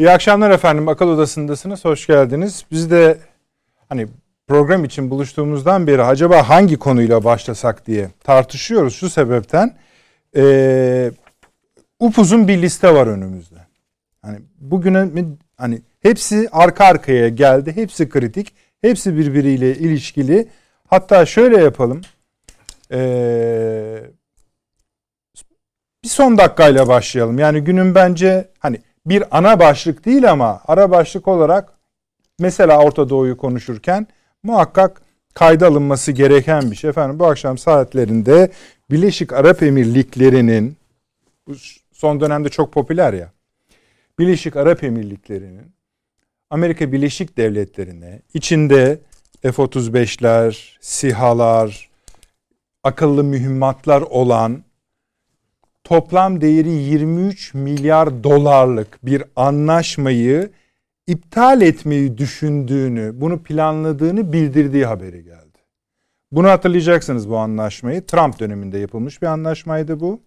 İyi akşamlar efendim. Akıl Odası'ndasınız. Hoş geldiniz. Biz de hani program için buluştuğumuzdan beri acaba hangi konuyla başlasak diye tartışıyoruz şu sebepten. Ee, upuzun bir liste var önümüzde. Hani bugüne hani hepsi arka arkaya geldi. Hepsi kritik. Hepsi birbiriyle ilişkili. Hatta şöyle yapalım. Ee, bir son dakikayla başlayalım. Yani günün bence hani bir ana başlık değil ama ara başlık olarak mesela Orta Doğu'yu konuşurken muhakkak kayda alınması gereken bir şey. Efendim bu akşam saatlerinde Birleşik Arap Emirlikleri'nin son dönemde çok popüler ya. Birleşik Arap Emirlikleri'nin Amerika Birleşik Devletleri'ne içinde F-35'ler, SİHA'lar, akıllı mühimmatlar olan toplam değeri 23 milyar dolarlık bir anlaşmayı iptal etmeyi düşündüğünü, bunu planladığını bildirdiği haberi geldi. Bunu hatırlayacaksınız bu anlaşmayı. Trump döneminde yapılmış bir anlaşmaydı bu.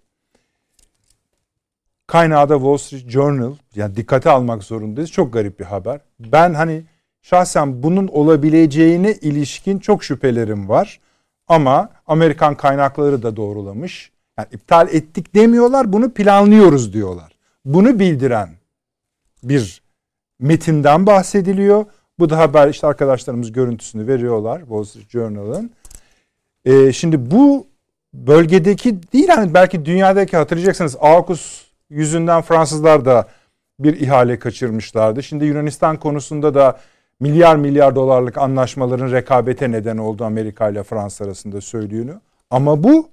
Kaynağı da Wall Street Journal. Yani dikkate almak zorundayız. Çok garip bir haber. Ben hani şahsen bunun olabileceğine ilişkin çok şüphelerim var. Ama Amerikan kaynakları da doğrulamış. Yani iptal ettik demiyorlar, bunu planlıyoruz diyorlar. Bunu bildiren bir metinden bahsediliyor. Bu da haber işte arkadaşlarımız görüntüsünü veriyorlar Wall Street Journal'ın. Ee, şimdi bu bölgedeki değil hani belki dünyadaki hatırlayacaksınız AUKUS yüzünden Fransızlar da bir ihale kaçırmışlardı. Şimdi Yunanistan konusunda da milyar milyar dolarlık anlaşmaların rekabete neden oldu Amerika ile Fransa arasında söylüyor. Ama bu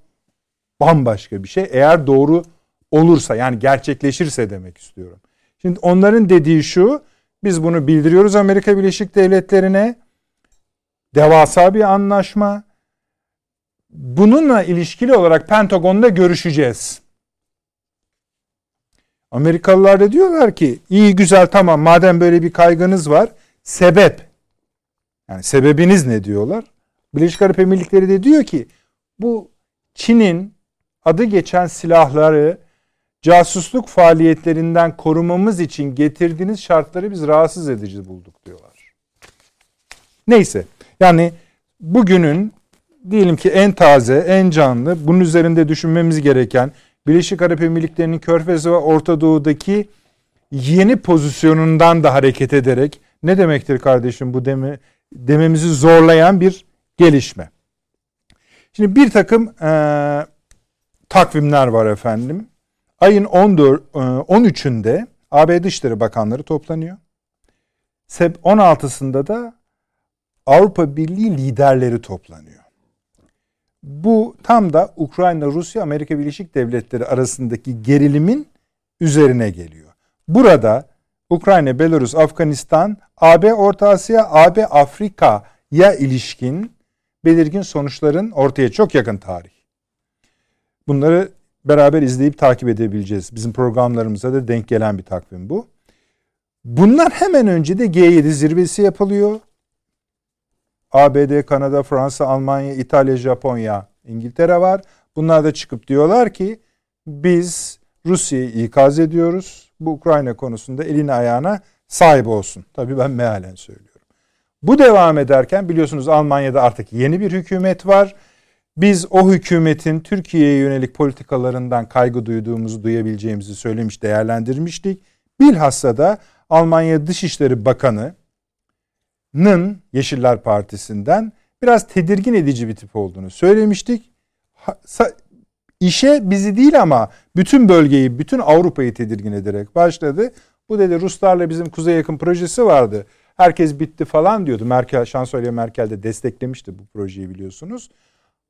bambaşka bir şey. Eğer doğru olursa yani gerçekleşirse demek istiyorum. Şimdi onların dediği şu biz bunu bildiriyoruz Amerika Birleşik Devletleri'ne devasa bir anlaşma. Bununla ilişkili olarak Pentagon'da görüşeceğiz. Amerikalılar da diyorlar ki iyi güzel tamam madem böyle bir kaygınız var sebep yani sebebiniz ne diyorlar? Birleşik Arap Emirlikleri de diyor ki bu Çin'in adı geçen silahları casusluk faaliyetlerinden korumamız için getirdiğiniz şartları biz rahatsız edici bulduk diyorlar. Neyse yani bugünün diyelim ki en taze, en canlı, bunun üzerinde düşünmemiz gereken Birleşik Arap Emirlikleri'nin Körfez ve Orta Doğu'daki yeni pozisyonundan da hareket ederek ne demektir kardeşim bu deme, dememizi zorlayan bir gelişme. Şimdi bir takım e, takvimler var efendim. Ayın 14 13'ünde e, AB Dışişleri Bakanları toplanıyor. 16'sında da Avrupa Birliği liderleri toplanıyor. Bu tam da Ukrayna, Rusya, Amerika Birleşik Devletleri arasındaki gerilimin üzerine geliyor. Burada Ukrayna, Belarus, Afganistan, AB Orta Asya, AB Afrika'ya ilişkin belirgin sonuçların ortaya çok yakın tarih. Bunları beraber izleyip takip edebileceğiz. Bizim programlarımıza da denk gelen bir takvim bu. Bunlar hemen önce de G7 zirvesi yapılıyor. ABD, Kanada, Fransa, Almanya, İtalya, Japonya, İngiltere var. Bunlar da çıkıp diyorlar ki biz Rusya'yı ikaz ediyoruz. Bu Ukrayna konusunda eline ayağına sahip olsun. Tabii ben mealen söylüyorum. Bu devam ederken biliyorsunuz Almanya'da artık yeni bir hükümet var biz o hükümetin Türkiye'ye yönelik politikalarından kaygı duyduğumuzu duyabileceğimizi söylemiş, değerlendirmiştik. Bilhassa da Almanya Dışişleri Bakanı'nın Yeşiller Partisi'nden biraz tedirgin edici bir tip olduğunu söylemiştik. İşe bizi değil ama bütün bölgeyi, bütün Avrupa'yı tedirgin ederek başladı. Bu dedi Ruslarla bizim kuzey yakın projesi vardı. Herkes bitti falan diyordu. Merkel, Şansölye Merkel de desteklemişti bu projeyi biliyorsunuz.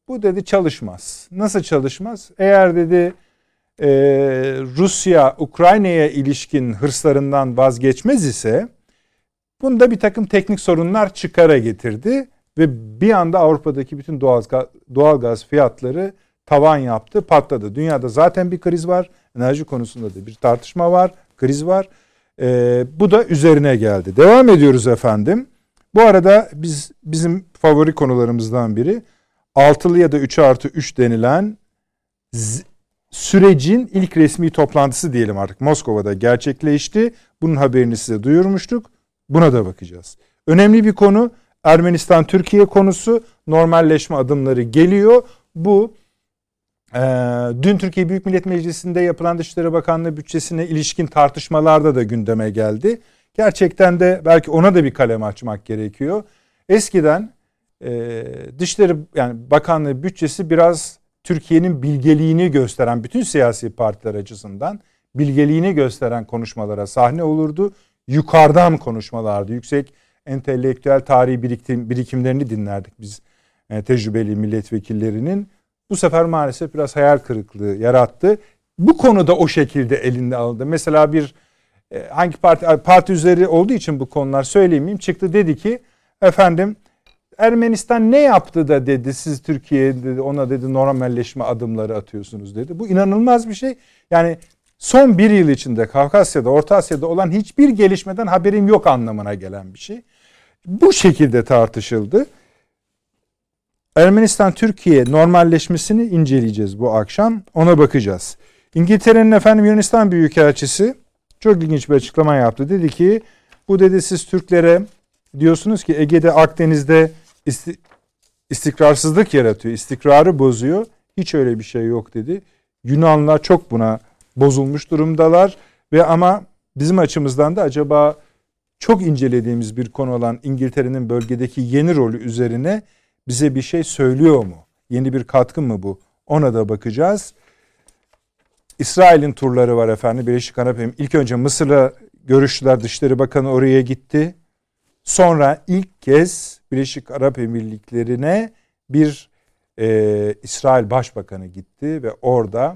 Bu dedi çalışmaz. Nasıl çalışmaz? Eğer dedi e, Rusya Ukrayna'ya ilişkin hırslarından vazgeçmez ise bunda bir takım teknik sorunlar çıkara getirdi ve bir anda Avrupa'daki bütün doğal, doğal gaz fiyatları tavan yaptı, patladı. Dünyada zaten bir kriz var. Enerji konusunda da bir tartışma var, kriz var. Ee, bu da üzerine geldi. Devam ediyoruz efendim. Bu arada biz bizim favori konularımızdan biri altılı ya da 3 artı 3 denilen sürecin ilk resmi toplantısı diyelim artık Moskova'da gerçekleşti. Bunun haberini size duyurmuştuk. Buna da bakacağız. Önemli bir konu Ermenistan-Türkiye konusu normalleşme adımları geliyor. Bu e, dün Türkiye Büyük Millet Meclisi'nde yapılan Dışişleri Bakanlığı bütçesine ilişkin tartışmalarda da gündeme geldi. Gerçekten de belki ona da bir kalem açmak gerekiyor. Eskiden e, Dışişleri yani Bakanlığı bütçesi biraz Türkiye'nin bilgeliğini gösteren bütün siyasi partiler açısından bilgeliğini gösteren konuşmalara sahne olurdu. Yukarıdan konuşmalardı. Yüksek entelektüel tarihi birikim, birikimlerini dinlerdik biz e, tecrübeli milletvekillerinin. Bu sefer maalesef biraz hayal kırıklığı yarattı. Bu konuda o şekilde elinde alındı. Mesela bir e, hangi parti parti üzeri olduğu için bu konular söyleyeyim çıktı dedi ki efendim Ermenistan ne yaptı da dedi siz Türkiye dedi ona dedi normalleşme adımları atıyorsunuz dedi. Bu inanılmaz bir şey. Yani son bir yıl içinde Kafkasya'da, Orta Asya'da olan hiçbir gelişmeden haberim yok anlamına gelen bir şey. Bu şekilde tartışıldı. Ermenistan-Türkiye normalleşmesini inceleyeceğiz bu akşam. Ona bakacağız. İngiltere'nin efendim Yunanistan Büyükelçisi çok ilginç bir açıklama yaptı. Dedi ki bu dedi siz Türklere diyorsunuz ki Ege'de Akdeniz'de isti, istikrarsızlık yaratıyor, istikrarı bozuyor. Hiç öyle bir şey yok dedi. Yunanlar çok buna bozulmuş durumdalar ve ama bizim açımızdan da acaba çok incelediğimiz bir konu olan İngiltere'nin bölgedeki yeni rolü üzerine bize bir şey söylüyor mu? Yeni bir katkı mı bu? Ona da bakacağız. İsrail'in turları var efendim. Birleşik Arap Emirlikleri. İlk önce Mısır'la görüştüler. Dışişleri Bakanı oraya gitti. Sonra ilk kez Birleşik Arap Emirlikleri'ne bir e, İsrail Başbakanı gitti ve orada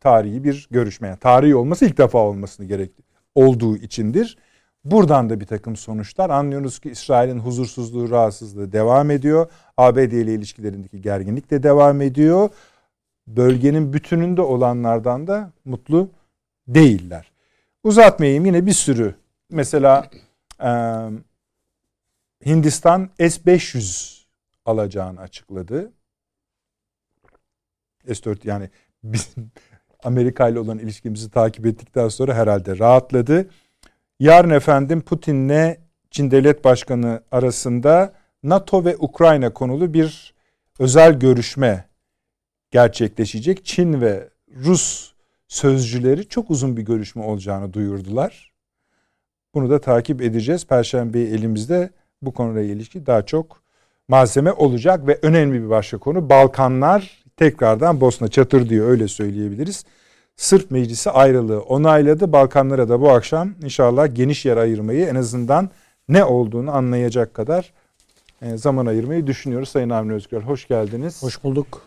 tarihi bir görüşme. Yani tarihi olması ilk defa olmasını gerekli olduğu içindir. Buradan da bir takım sonuçlar anlıyoruz ki İsrail'in huzursuzluğu, rahatsızlığı devam ediyor. ABD ile ilişkilerindeki gerginlik de devam ediyor. Bölgenin bütününde olanlardan da mutlu değiller. Uzatmayayım yine bir sürü mesela e, Hindistan S-500 alacağını açıkladı. S-4 yani bizim Amerika ile olan ilişkimizi takip ettikten sonra herhalde rahatladı. Yarın efendim Putin'le Çin Devlet Başkanı arasında NATO ve Ukrayna konulu bir özel görüşme gerçekleşecek. Çin ve Rus sözcüleri çok uzun bir görüşme olacağını duyurdular. Bunu da takip edeceğiz. Perşembe elimizde bu konuyla ilişki daha çok malzeme olacak ve önemli bir başka konu Balkanlar tekrardan Bosna çatır diyor öyle söyleyebiliriz. Sırp Meclisi ayrılığı onayladı. Balkanlara da bu akşam inşallah geniş yer ayırmayı en azından ne olduğunu anlayacak kadar e, zaman ayırmayı düşünüyoruz. Sayın Avni Özgür hoş geldiniz. Hoş bulduk.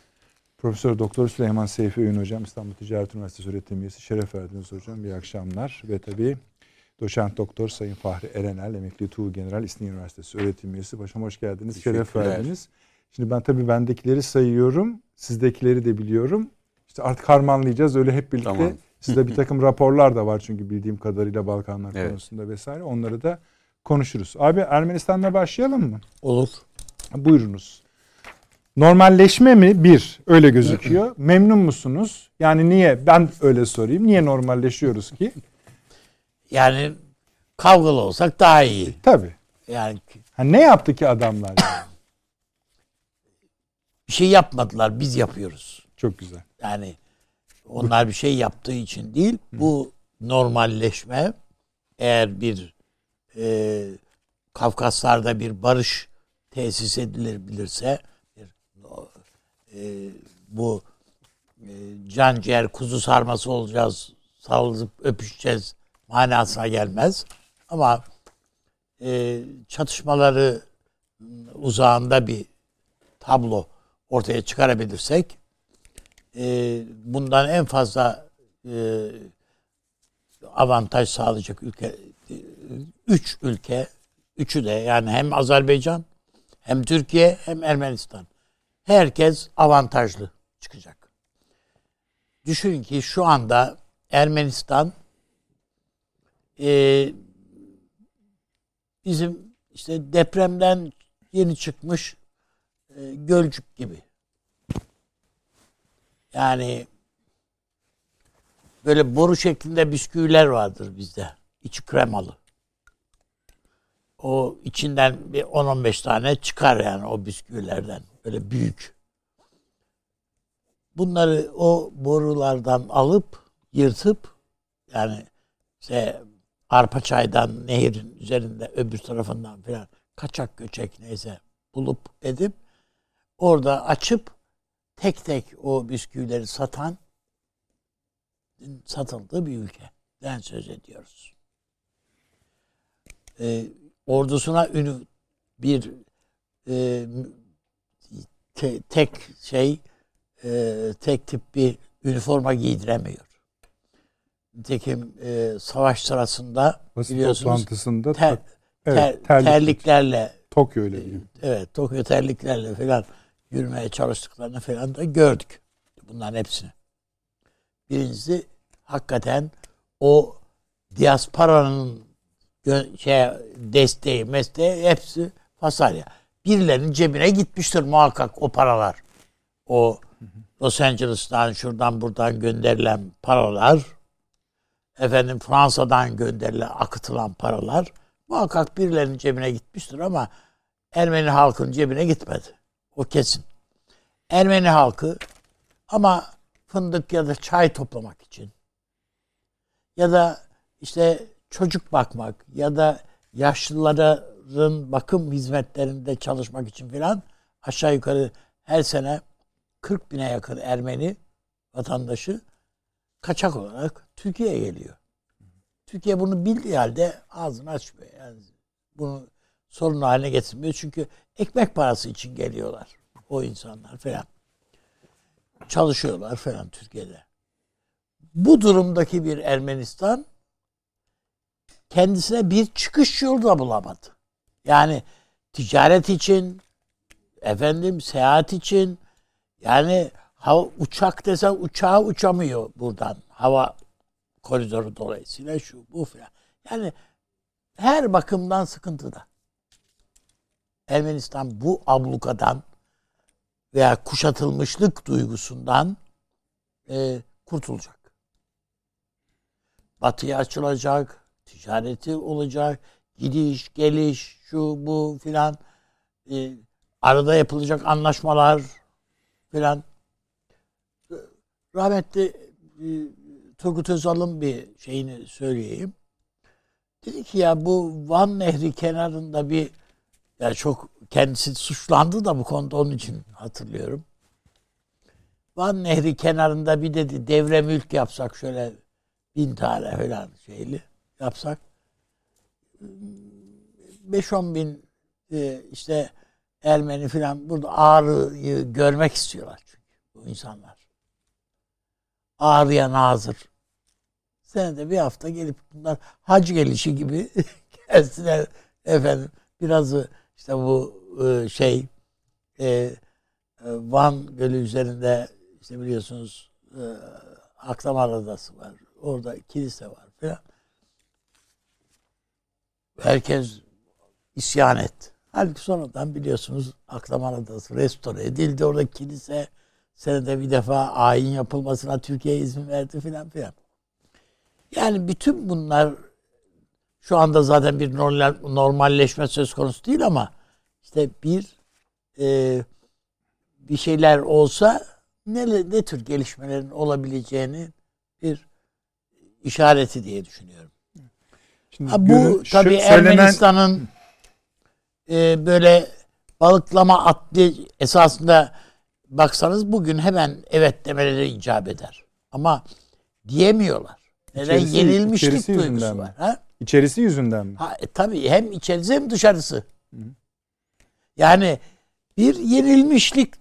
Profesör Doktor Süleyman Seyfi Öğün Hocam İstanbul Ticaret Üniversitesi öğretim üyesi şeref verdiniz hocam. İyi akşamlar ve tabii Doçent Doktor Sayın Fahri Erenel, emekli Tuğ General İstinye Üniversitesi öğretim üyesi. Başım hoş geldiniz. Şeref verdiniz. Şimdi ben tabii bendekileri sayıyorum. Sizdekileri de biliyorum. İşte artık harmanlayacağız. Öyle hep birlikte. Tamam. Sizde bir takım raporlar da var çünkü bildiğim kadarıyla Balkanlar evet. konusunda vesaire. Onları da konuşuruz. Abi Ermenistan'la başlayalım mı? Olur. Buyurunuz. Normalleşme mi? Bir. Öyle gözüküyor. Memnun musunuz? Yani niye? Ben öyle sorayım. Niye normalleşiyoruz ki? Yani kavgalı olsak daha iyi. Tabii. Yani ha, ne yaptı ki adamlar? Yani? bir şey yapmadılar. Biz yapıyoruz. Çok güzel. Yani onlar bir şey yaptığı için değil. Bu normalleşme eğer bir e, Kafkaslar'da bir barış tesis edilebilirse bir, e, bu e, can ciğer kuzu sarması olacağız, sarılıp öpüşeceğiz manasına gelmez. Ama e, çatışmaları uzağında bir tablo ortaya çıkarabilirsek e, bundan en fazla e, avantaj sağlayacak ülke üç ülke üçü de yani hem Azerbaycan hem Türkiye hem Ermenistan herkes avantajlı çıkacak. Düşünün ki şu anda Ermenistan e, bizim işte depremden yeni çıkmış e, gölcük gibi. Yani böyle boru şeklinde bisküviler vardır bizde. İçi kremalı. O içinden bir 10-15 tane çıkar yani o bisküvilerden. Böyle büyük. Bunları o borulardan alıp yırtıp yani işte arpa çaydan nehirin üzerinde öbür tarafından filan kaçak göçek neyse bulup edip orada açıp tek tek o bisküvileri satan satıldığı bir ülkeden söz ediyoruz. Ee, ordusuna ünü bir e, te, tek şey e, tek tip bir üniforma giydiremiyor. Nitekim e, savaş sırasında Basın biliyorsunuz toplantısında ter, evet, ter, terliklerle Tokyo öyle değil. Evet, Tokyo terliklerle falan yürümeye çalıştıklarını falan da gördük. Bunların hepsini. Birincisi hakikaten o diasporanın şey desteği, mesleği hepsi Fasarya. Birilerinin cebine gitmiştir muhakkak o paralar. O Los Angeles'tan şuradan buradan gönderilen paralar efendim Fransa'dan gönderilen akıtılan paralar muhakkak birilerinin cebine gitmiştir ama Ermeni halkın cebine gitmedi. O kesin. Ermeni halkı ama fındık ya da çay toplamak için ya da işte çocuk bakmak ya da yaşlıların bakım hizmetlerinde çalışmak için filan aşağı yukarı her sene 40 bine yakın Ermeni vatandaşı kaçak olarak Türkiye'ye geliyor. Türkiye bunu bildiği halde ağzını açmıyor. Yani bunu sorun haline getirmiyor. Çünkü ekmek parası için geliyorlar o insanlar falan. Çalışıyorlar falan Türkiye'de. Bu durumdaki bir Ermenistan kendisine bir çıkış yolu da bulamadı. Yani ticaret için, efendim seyahat için, yani hava, uçak desen uçağa uçamıyor buradan. Hava koridoru dolayısıyla şu bu falan. Yani her bakımdan sıkıntıda. Ermenistan bu ablukadan veya kuşatılmışlık duygusundan e, kurtulacak. Batıya açılacak, ticareti olacak, gidiş, geliş, şu bu filan, e, arada yapılacak anlaşmalar filan. Rahmetli e, Turgut Özal'ın bir şeyini söyleyeyim. Dedi ki ya bu Van Nehri kenarında bir yani çok kendisi suçlandı da bu konuda onun için hatırlıyorum. Van Nehri kenarında bir dedi devre mülk yapsak şöyle bin tane falan şeyli yapsak 5-10 bin e, işte Ermeni falan burada Ağrı'yı görmek istiyorlar çünkü bu insanlar. Ağrı'ya nazır. Senede bir hafta gelip bunlar hac gelişi gibi gelsinler efendim birazı işte bu e, şey e, e, Van Gölü üzerinde işte biliyorsunuz Akdamar Adası var. Orada kilise var falan. Herkes isyan etti. Halbuki sonradan biliyorsunuz Akdamar Adası restore edildi. Orada kilise senede bir defa ayin yapılmasına Türkiye izin verdi filan filan. Yani bütün bunlar şu anda zaten bir normalleşme söz konusu değil ama işte bir e, bir şeyler olsa ne, ne tür gelişmelerin olabileceğini bir işareti diye düşünüyorum. Şimdi ha, bu tabii Ermenistan'ın e, böyle balıklama atlı esasında baksanız bugün hemen evet demeleri icap eder. Ama diyemiyorlar. Neden? İçerisi, Yenilmişlik içerisi duygusu var. Ha? İçerisi yüzünden mi? Ha, e, tabii hem içerisi hem dışarısı. Hı. Yani bir yenilmişlik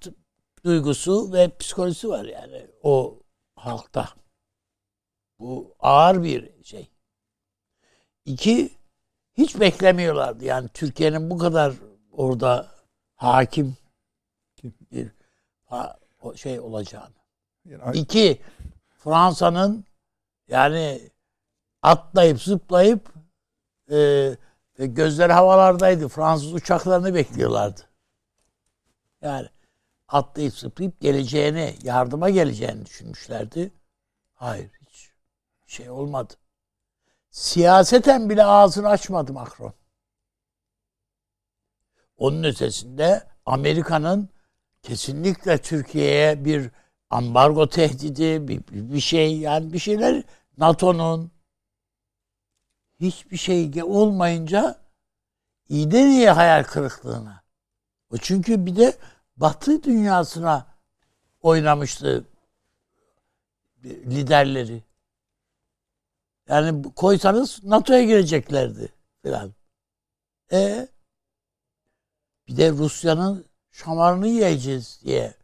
duygusu ve psikolojisi var yani o halkta. Bu ağır bir şey. İki, hiç beklemiyorlardı. Yani Türkiye'nin bu kadar orada hakim şey olacağını. Yani, İki, Fransa'nın yani atlayıp zıplayıp e, gözleri havalardaydı. Fransız uçaklarını bekliyorlardı. Yani atlayıp zıplayıp geleceğini, yardıma geleceğini düşünmüşlerdi. Hayır hiç. şey olmadı. Siyaseten bile ağzını açmadı Macron. Onun ötesinde Amerika'nın kesinlikle Türkiye'ye bir ambargo tehdidi, bir, bir şey yani bir şeyler NATO'nun hiçbir şey olmayınca iyiden iyi hayal kırıklığına. O çünkü bir de Batı dünyasına oynamıştı liderleri. Yani koysanız NATO'ya gireceklerdi filan. E bir de Rusya'nın şamarını yiyeceğiz diye.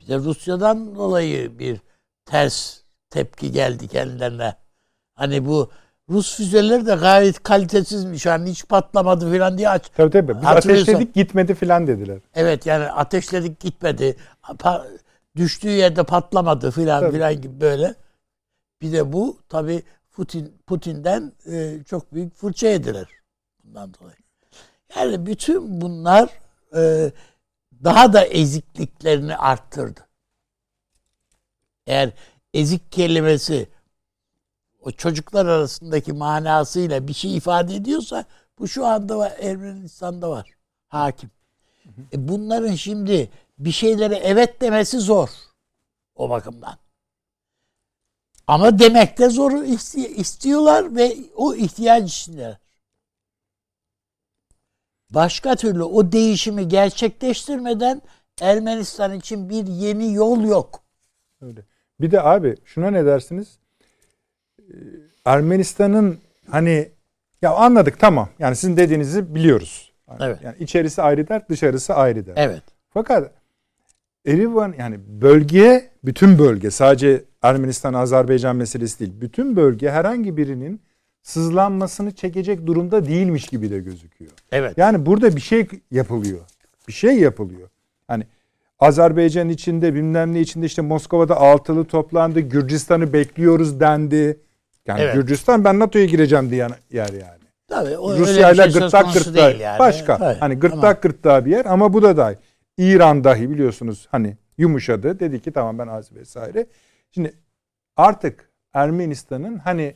Bir de Rusya'dan dolayı bir ters tepki geldi kendilerine. Hani bu Rus füzeleri de gayet kalitesizmiş. Hani hiç patlamadı falan diye aç. Tabii tabii. Biz ateşledik gitmedi falan dediler. Evet yani ateşledik gitmedi. Pa- düştüğü yerde patlamadı falan filan gibi böyle. Bir de bu tabii Putin Putin'den e, çok büyük fırça yediler bundan dolayı. Yani bütün bunlar e, daha da ezikliklerini arttırdı. Eğer ezik kelimesi o çocuklar arasındaki manasıyla bir şey ifade ediyorsa bu şu anda var, Ermenistan'da var. Hakim. E bunların şimdi bir şeylere evet demesi zor. O bakımdan. Ama demekte zor istiyorlar ve o ihtiyaç içindeler. Başka türlü o değişimi gerçekleştirmeden Ermenistan için bir yeni yol yok. Öyle. Bir de abi şuna ne dersiniz? Ee, Ermenistan'ın hani ya anladık tamam. Yani sizin dediğinizi biliyoruz. Evet. Yani içerisi ayrı der, dışarısı ayrı der. Evet. Fakat Erivan yani bölge, bütün bölge sadece Ermenistan, Azerbaycan meselesi değil. Bütün bölge herhangi birinin sızlanmasını çekecek durumda değilmiş gibi de gözüküyor. Evet. Yani burada bir şey yapılıyor. Bir şey yapılıyor. Hani Azerbaycan içinde bilmem ne içinde işte Moskova'da altılı toplandı. Gürcistan'ı bekliyoruz dendi. Yani evet. Gürcistan ben NATO'ya gireceğim diye yer yani. Tabii, o Rusya ile şey gırtlak. Yani. Başka. Tabii, hani gırtlak tamam. gırtlağa bir yer ama bu da dahi. İran dahi biliyorsunuz hani yumuşadı. Dedi ki tamam ben az vesaire. Şimdi artık Ermenistan'ın hani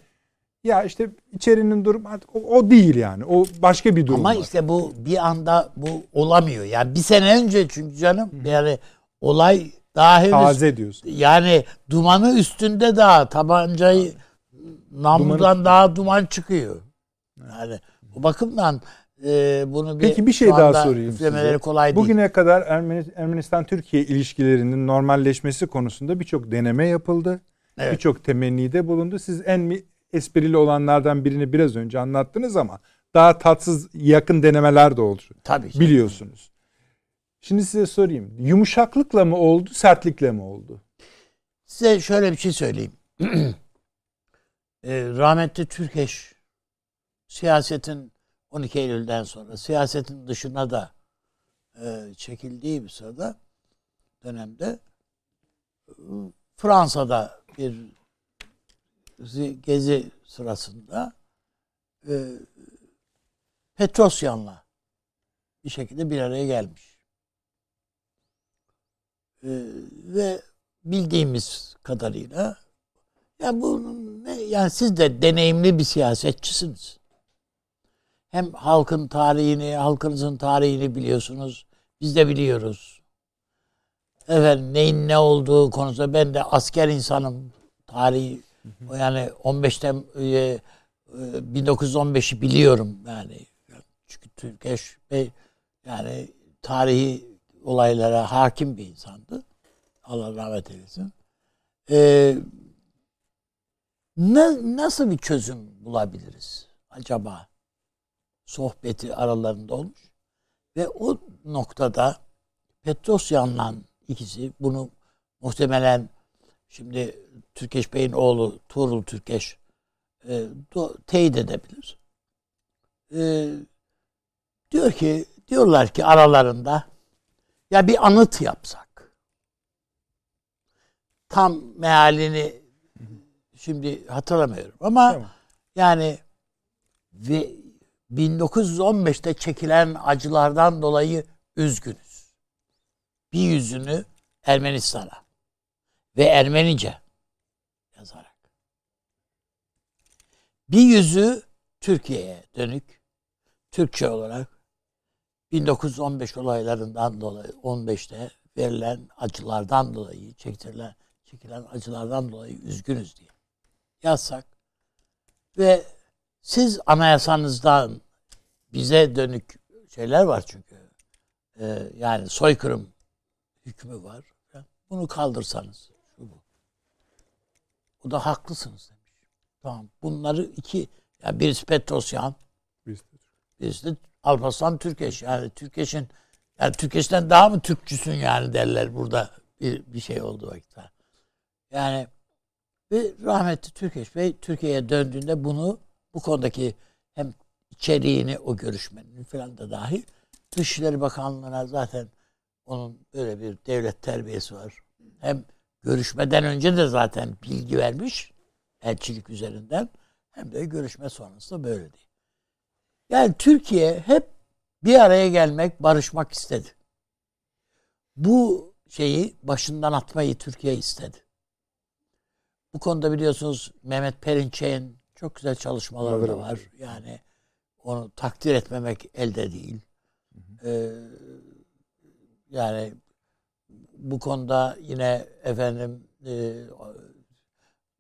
ya işte içerinin durum artık o, o değil yani. O başka bir durum. Ama var. işte bu bir anda bu olamıyor. Yani bir sene önce çünkü canım Hı. yani olay daha henüz taze diyorsun. Yani dumanı üstünde daha tabancayı namludan dumanı... daha duman çıkıyor. Yani bu bakımdan e, bunu bir Peki bir şey daha sorayım size. kolay değil. Bugüne kadar Ermenistan-Türkiye ilişkilerinin normalleşmesi konusunda birçok deneme yapıldı. Evet. Birçok temennide bulundu. Siz en esprili olanlardan birini biraz önce anlattınız ama daha tatsız yakın denemeler de oldu. Tabii. Biliyorsunuz. Şimdi size sorayım. Yumuşaklıkla mı oldu, sertlikle mi oldu? Size şöyle bir şey söyleyeyim. e, rahmetli Türkeş siyasetin 12 Eylül'den sonra siyasetin dışına da e, çekildiği bir sırada dönemde e, Fransa'da bir gezi sırasında e, Petrosyan'la bir şekilde bir araya gelmiş. E, ve bildiğimiz kadarıyla ya bu ne, yani siz de deneyimli bir siyasetçisiniz. Hem halkın tarihini, halkınızın tarihini biliyorsunuz. Biz de biliyoruz. Efendim neyin ne olduğu konusunda ben de asker insanım. Tarihi o yani 15'te e, 1915'i biliyorum yani. Çünkü Türkeş Bey yani tarihi olaylara hakim bir insandı. Allah rahmet eylesin. Ee, ne, nasıl bir çözüm bulabiliriz acaba? Sohbeti aralarında olmuş. Ve o noktada Petrosyan'la ikisi bunu muhtemelen şimdi Türkeş Bey'in oğlu Tuğrul Türkeş e, do, teyit edebilir. E, diyor ki diyorlar ki aralarında ya bir anıt yapsak. Tam mealini şimdi hatırlamıyorum ama tamam. yani ve 1915'te çekilen acılardan dolayı üzgünüz. Bir yüzünü Ermenistan'a ve Ermenice yazarak. Bir yüzü Türkiye'ye dönük. Türkçe olarak 1915 olaylarından dolayı 15'te verilen acılardan dolayı çektirilen çekilen acılardan dolayı üzgünüz diye yazsak ve siz anayasanızdan bize dönük şeyler var çünkü ee, yani soykırım hükmü var. Bunu kaldırsanız bu. Da haklısınız demiş. Tamam. Bunları iki yani birisi Petrosyan birisi de Alparslan Türkeş. Yani Türkeş'in yani Türkeş'ten daha mı Türkçüsün yani derler burada bir, bir şey olduğu vakitte. Yani ve rahmetli Türkeş Bey Türkiye'ye döndüğünde bunu bu konudaki hem içeriğini o görüşmenin falan da dahil Dışişleri Bakanlığı'na zaten onun böyle bir devlet terbiyesi var. Hem görüşmeden önce de zaten bilgi vermiş elçilik üzerinden hem de görüşme sonrasında böyle değil. Yani Türkiye hep bir araya gelmek, barışmak istedi. Bu şeyi başından atmayı Türkiye istedi. Bu konuda biliyorsunuz Mehmet Perinçek'in çok güzel çalışmaları da var. Yani onu takdir etmemek elde değil. Ee, yani bu konuda yine efendim e,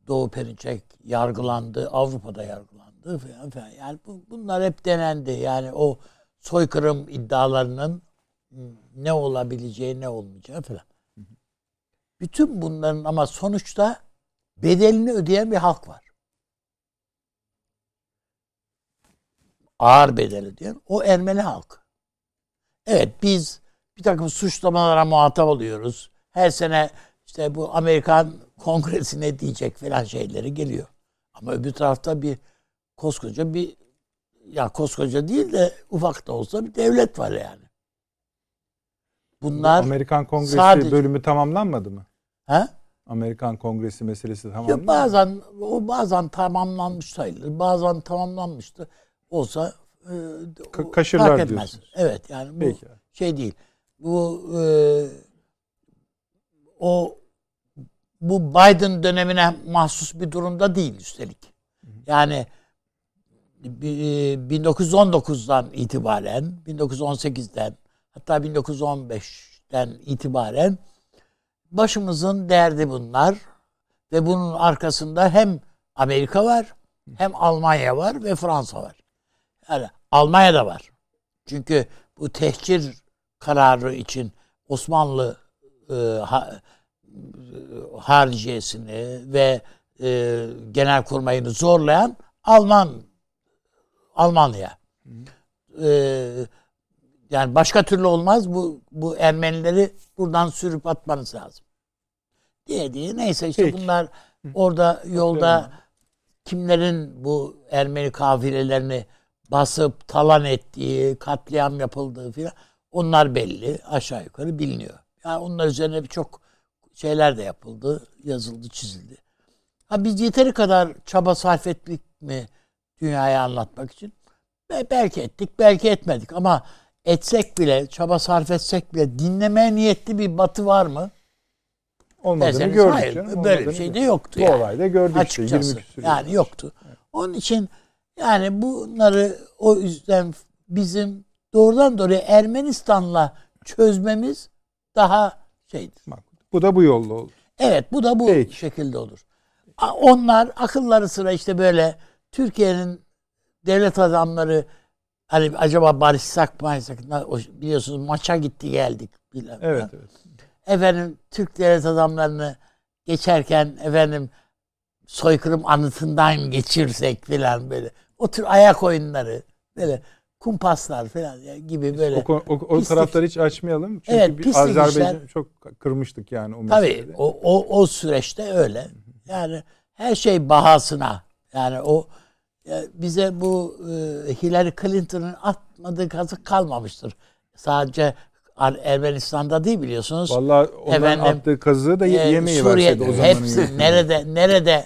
Doğu Perinçek yargılandı, Avrupa'da yargılandı falan falan. Yani bu, bunlar hep denendi. Yani o soykırım iddialarının ne olabileceği, ne olmayacağı falan. Bütün bunların ama sonuçta bedelini ödeyen bir halk var. Ağır bedel ödeyen o Ermeni halkı. Evet biz bir takım suçlamalara muhatap oluyoruz. Her sene işte bu Amerikan kongresi ne diyecek falan şeyleri geliyor. Ama öbür tarafta bir koskoca bir ya koskoca değil de ufak da olsa bir devlet var yani. Bunlar Amerikan Kongresi sadece, bölümü tamamlanmadı mı? He? Amerikan Kongresi meselesi tamamlandı ya bazen o bazen tamamlanmış sayılır. Bazen tamamlanmıştı. Olsa e, kaşırlar fark etmez. Diyorsunuz. Evet yani bu Peki. şey değil. Bu e, o bu Biden dönemine mahsus bir durumda değil üstelik. Yani 1919'dan e, itibaren, 1918'den hatta 1915'ten itibaren başımızın derdi bunlar ve bunun arkasında hem Amerika var, hem Almanya var ve Fransa var. Yani Almanya'da var. Çünkü bu tehcir kararı için Osmanlı e, ha, hariciyesini ve e, genel kurmayını zorlayan Alman Almanya. E, yani başka türlü olmaz. Bu bu Ermenileri buradan sürüp atmanız lazım. Diye diye neyse işte Peki. bunlar orada yolda kimlerin bu Ermeni kafirelerini basıp talan ettiği, katliam yapıldığı filan onlar belli. Aşağı yukarı biliniyor. Yani onlar üzerine birçok şeyler de yapıldı, yazıldı, çizildi. Ha biz yeteri kadar çaba sarf ettik mi dünyaya anlatmak için? Belki ettik, belki etmedik ama etsek bile, çaba sarf etsek bile dinlemeye niyetli bir batı var mı? Olmadığını Derseniz, gördük. Hayır, canım, böyle bir şey de yoktu. Bu yani. olayda gördük Açıkçası. işte. Yani yoktu. Evet. Onun için yani bunları o yüzden bizim doğrudan doğruya Ermenistan'la çözmemiz daha şeydir. Bak, bu da bu yolla olur. Evet bu da bu Peki. şekilde olur. Onlar akılları sıra işte böyle Türkiye'nin devlet adamları hani acaba barışsak mı biliyorsunuz maça gitti geldik. Bilmem evet, evet. Efendim Türk devlet adamlarını geçerken efendim soykırım anıtından geçirsek filan böyle. O tür ayak oyunları böyle kumpaslar falan gibi böyle. O, o, o tarafları hiç açmayalım. Çünkü evet, bir Azerbaycan çok kırmıştık yani o Tabii o, o, o süreçte öyle. Yani her şey bahasına. Yani o bize bu e, Hillary Clinton'ın atmadığı kazık kalmamıştır. Sadece Ermenistan'da değil biliyorsunuz. Vallahi onların Efendim, attığı kazığı da e, yemeği Suriye'de, o zaman. Hepsi nerede nerede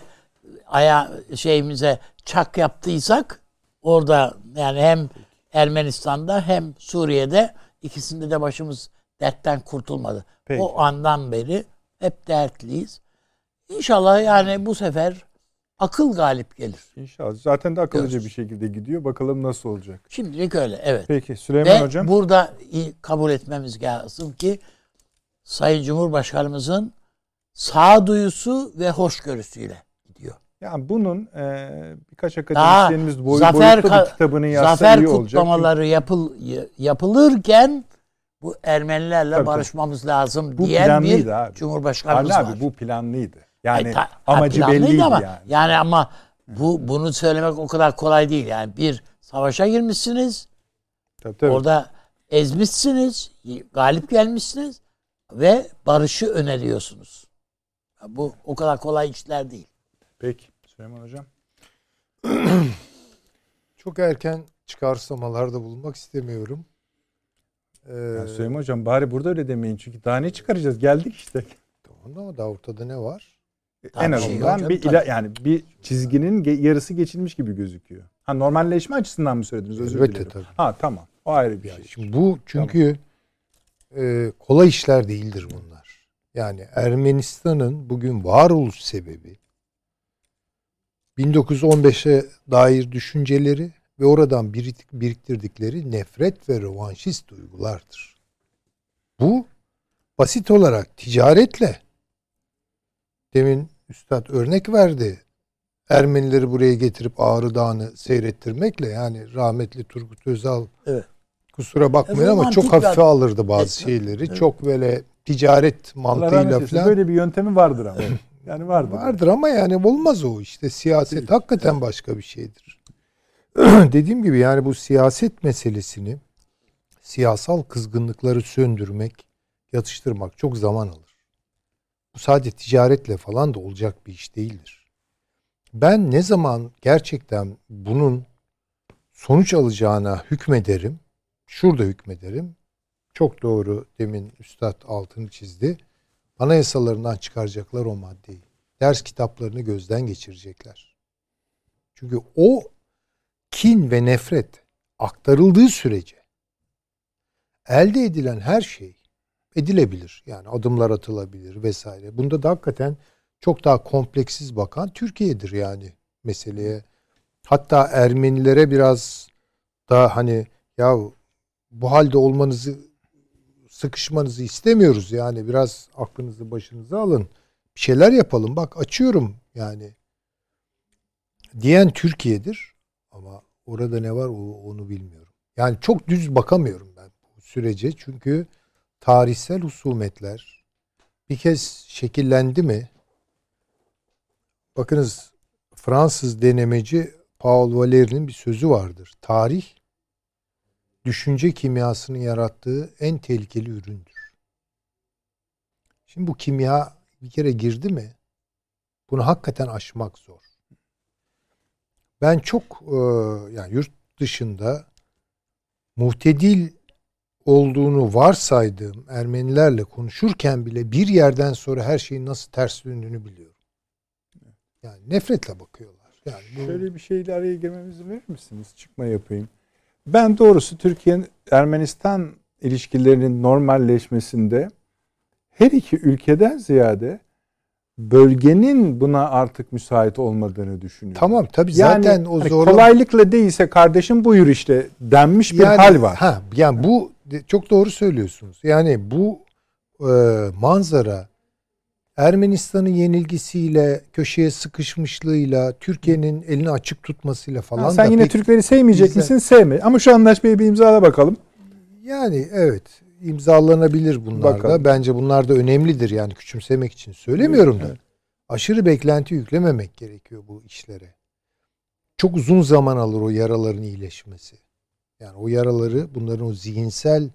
aya şeyimize çak yaptıysak orada yani hem Ermenistan'da hem Suriye'de ikisinde de başımız dertten kurtulmadı. Peki. O andan beri hep dertliyiz. İnşallah yani bu sefer akıl galip gelir. İnşallah. Zaten de akıllıca Diyoruz. bir şekilde gidiyor. Bakalım nasıl olacak. Şimdilik öyle evet. Peki Süleyman Ve Hocam. burada kabul etmemiz lazım ki Sayın Cumhurbaşkanımızın sağduyusu ve hoşgörüsüyle. Yani bunun e, birkaç akademisyenimiz boyu, zafer bir kitabını yazsa Zafer iyi olacak. kutlamaları yapıl yapılırken bu Ermenilerle Tabii, barışmamız lazım Bu diyen bir abi. Cumhurbaşkanımız Ali var. abi bu planlıydı. Yani Ay, ta- amacı belliydi ama, yani. Yani ama bu bunu söylemek o kadar kolay değil. Yani bir savaşa girmişsiniz. Tabii, tabii. Orada ezmişsiniz, galip gelmişsiniz ve barışı öneriyorsunuz. Bu o kadar kolay işler değil. Peki Süleyman Hocam. Çok erken çıkarsamalarda bulunmak istemiyorum. Ee, Ya Süleyman Hocam bari burada öyle demeyin. Çünkü daha ne çıkaracağız? Geldik işte. tamam ama daha ortada ne var? En bir şey yok azından canım, bir tabii. ila, yani bir çizginin ge- yarısı geçilmiş gibi gözüküyor. Ha normalleşme açısından mı söylediniz? Özür Elbette dilerim. tabii. Ha tamam. O ayrı bir şey. şimdi bu çünkü e, kolay işler değildir bunlar. Yani Ermenistan'ın bugün varoluş sebebi 1915'e dair düşünceleri ve oradan birik- biriktirdikleri nefret ve rövanşist duygulardır. Bu basit olarak ticaretle demin Üstad örnek verdi. Ermenileri buraya getirip Ağrı Dağı'nı seyrettirmekle yani rahmetli Turgut Özal Evet. kusura bakmayın E, ama çok hafife alırdı bazı Evet, şeyleri. evet. Çok böyle ticaret mantığıyla falan Böyle bir yöntemi vardır ama. Yani vardır. vardır ama yani olmaz o işte siyaset Değil. hakikaten başka bir şeydir. Dediğim gibi yani bu siyaset meselesini siyasal kızgınlıkları söndürmek, yatıştırmak çok zaman alır. Bu sadece ticaretle falan da olacak bir iş değildir. Ben ne zaman gerçekten bunun sonuç alacağına hükmederim, şurada hükmederim. Çok doğru demin Üstad altını çizdi. Anayasalarından çıkaracaklar o maddeyi. Ders kitaplarını gözden geçirecekler. Çünkü o kin ve nefret aktarıldığı sürece elde edilen her şey edilebilir. Yani adımlar atılabilir vesaire. Bunda da hakikaten çok daha kompleksiz bakan Türkiye'dir yani meseleye. Hatta Ermenilere biraz daha hani ya bu halde olmanızı sıkışmanızı istemiyoruz yani biraz aklınızı başınıza alın. Bir şeyler yapalım. Bak açıyorum yani. Diyen Türkiye'dir ama orada ne var onu bilmiyorum. Yani çok düz bakamıyorum ben bu sürece çünkü tarihsel husumetler bir kez şekillendi mi? Bakınız Fransız denemeci Paul Valéry'nin bir sözü vardır. Tarih düşünce kimyasının yarattığı en tehlikeli üründür. Şimdi bu kimya bir kere girdi mi bunu hakikaten aşmak zor. Ben çok e, yani yurt dışında muhtedil olduğunu varsaydığım Ermenilerle konuşurken bile bir yerden sonra her şeyin nasıl ters döndüğünü biliyorum. Yani nefretle bakıyorlar. Yani bu, Şöyle bir şeyle araya girmemizi verir misiniz? Çıkma yapayım. Ben doğrusu Türkiye'nin Ermenistan ilişkilerinin normalleşmesinde her iki ülkeden ziyade bölgenin buna artık müsait olmadığını düşünüyorum. tamam tabii Yani zaten o hani kolaylıkla değilse kardeşim buyur işte denmiş bir Yani- hal var. Ha, yani bu çok doğru söylüyorsunuz. Yani bu e, manzara Ermenistan'ın yenilgisiyle, köşeye sıkışmışlığıyla, Türkiye'nin elini açık tutmasıyla falan Ha, sen da yine pek- Türkleri sevmeyecek bizden- misin? Sevme. Ama şu anlaşmayı bir imzala bakalım. Yani evet imzalanabilir bunlar Bakalım. da. Bence bunlar da önemlidir yani küçümsemek için söylemiyorum da. Evet. Aşırı beklenti yüklememek gerekiyor bu işlere. Çok uzun zaman alır o yaraların iyileşmesi. Yani o yaraları bunların o zihinsel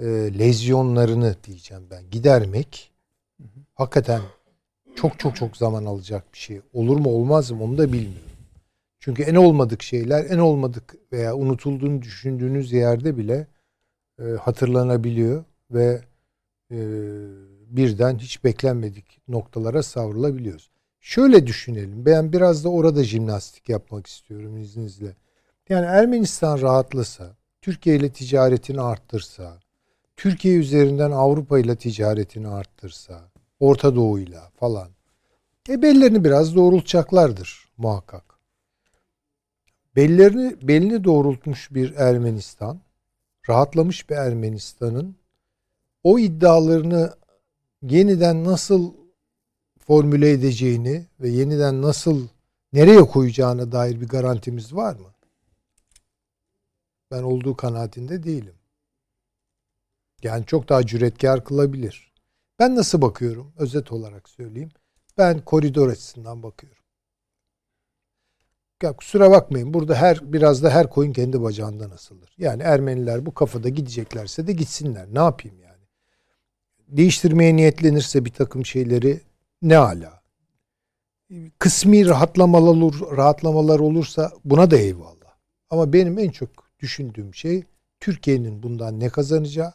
e, lezyonlarını diyeceğim ben gidermek hakikaten çok çok çok zaman alacak bir şey. Olur mu olmaz mı onu da bilmiyorum. Çünkü en olmadık şeyler en olmadık veya unutulduğunu düşündüğünüz yerde bile e, hatırlanabiliyor ve e, birden hiç beklenmedik noktalara savrulabiliyoruz. Şöyle düşünelim. Ben biraz da orada jimnastik yapmak istiyorum izninizle. Yani Ermenistan rahatlasa, Türkiye ile ticaretini arttırsa, Türkiye üzerinden Avrupa ile ticaretini arttırsa, Orta Doğu'yla falan. E bellerini biraz doğrultacaklardır muhakkak. Bellerini belini doğrultmuş bir Ermenistan, rahatlamış bir Ermenistan'ın o iddialarını yeniden nasıl formüle edeceğini ve yeniden nasıl nereye koyacağına dair bir garantimiz var mı? Ben olduğu kanaatinde değilim. Yani çok daha cüretkar kılabilir. Ben nasıl bakıyorum? Özet olarak söyleyeyim. Ben koridor açısından bakıyorum. Ya kusura bakmayın. Burada her biraz da her koyun kendi bacağından asılır. Yani Ermeniler bu kafada gideceklerse de gitsinler. Ne yapayım yani? Değiştirmeye niyetlenirse bir takım şeyleri ne ala. Kısmi rahatlamalar, olur, rahatlamalar olursa buna da eyvallah. Ama benim en çok düşündüğüm şey Türkiye'nin bundan ne kazanacağı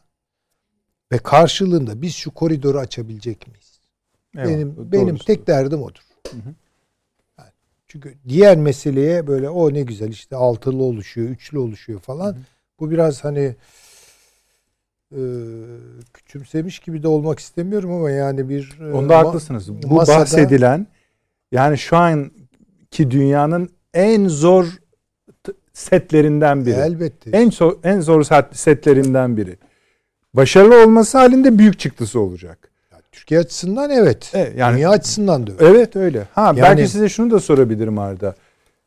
ve karşılığında biz şu koridoru açabilecek miyiz? Eyvallah, benim benim tek derdim odur. Hı hı. Yani çünkü diğer meseleye böyle o ne güzel işte altılı oluşuyor, üçlü oluşuyor falan. Hı hı. Bu biraz hani e, küçümsemiş gibi de olmak istemiyorum ama yani bir e, Onda haklısınız. Bu masada, bahsedilen yani şu anki dünyanın en zor setlerinden biri. Elbette. En zor en zor setlerinden biri. Başarılı olması halinde büyük çıktısı olacak. Türkiye açısından evet. evet yani, Dünya açısından da öyle. Evet öyle. Ha yani, belki size şunu da sorabilirim Arda.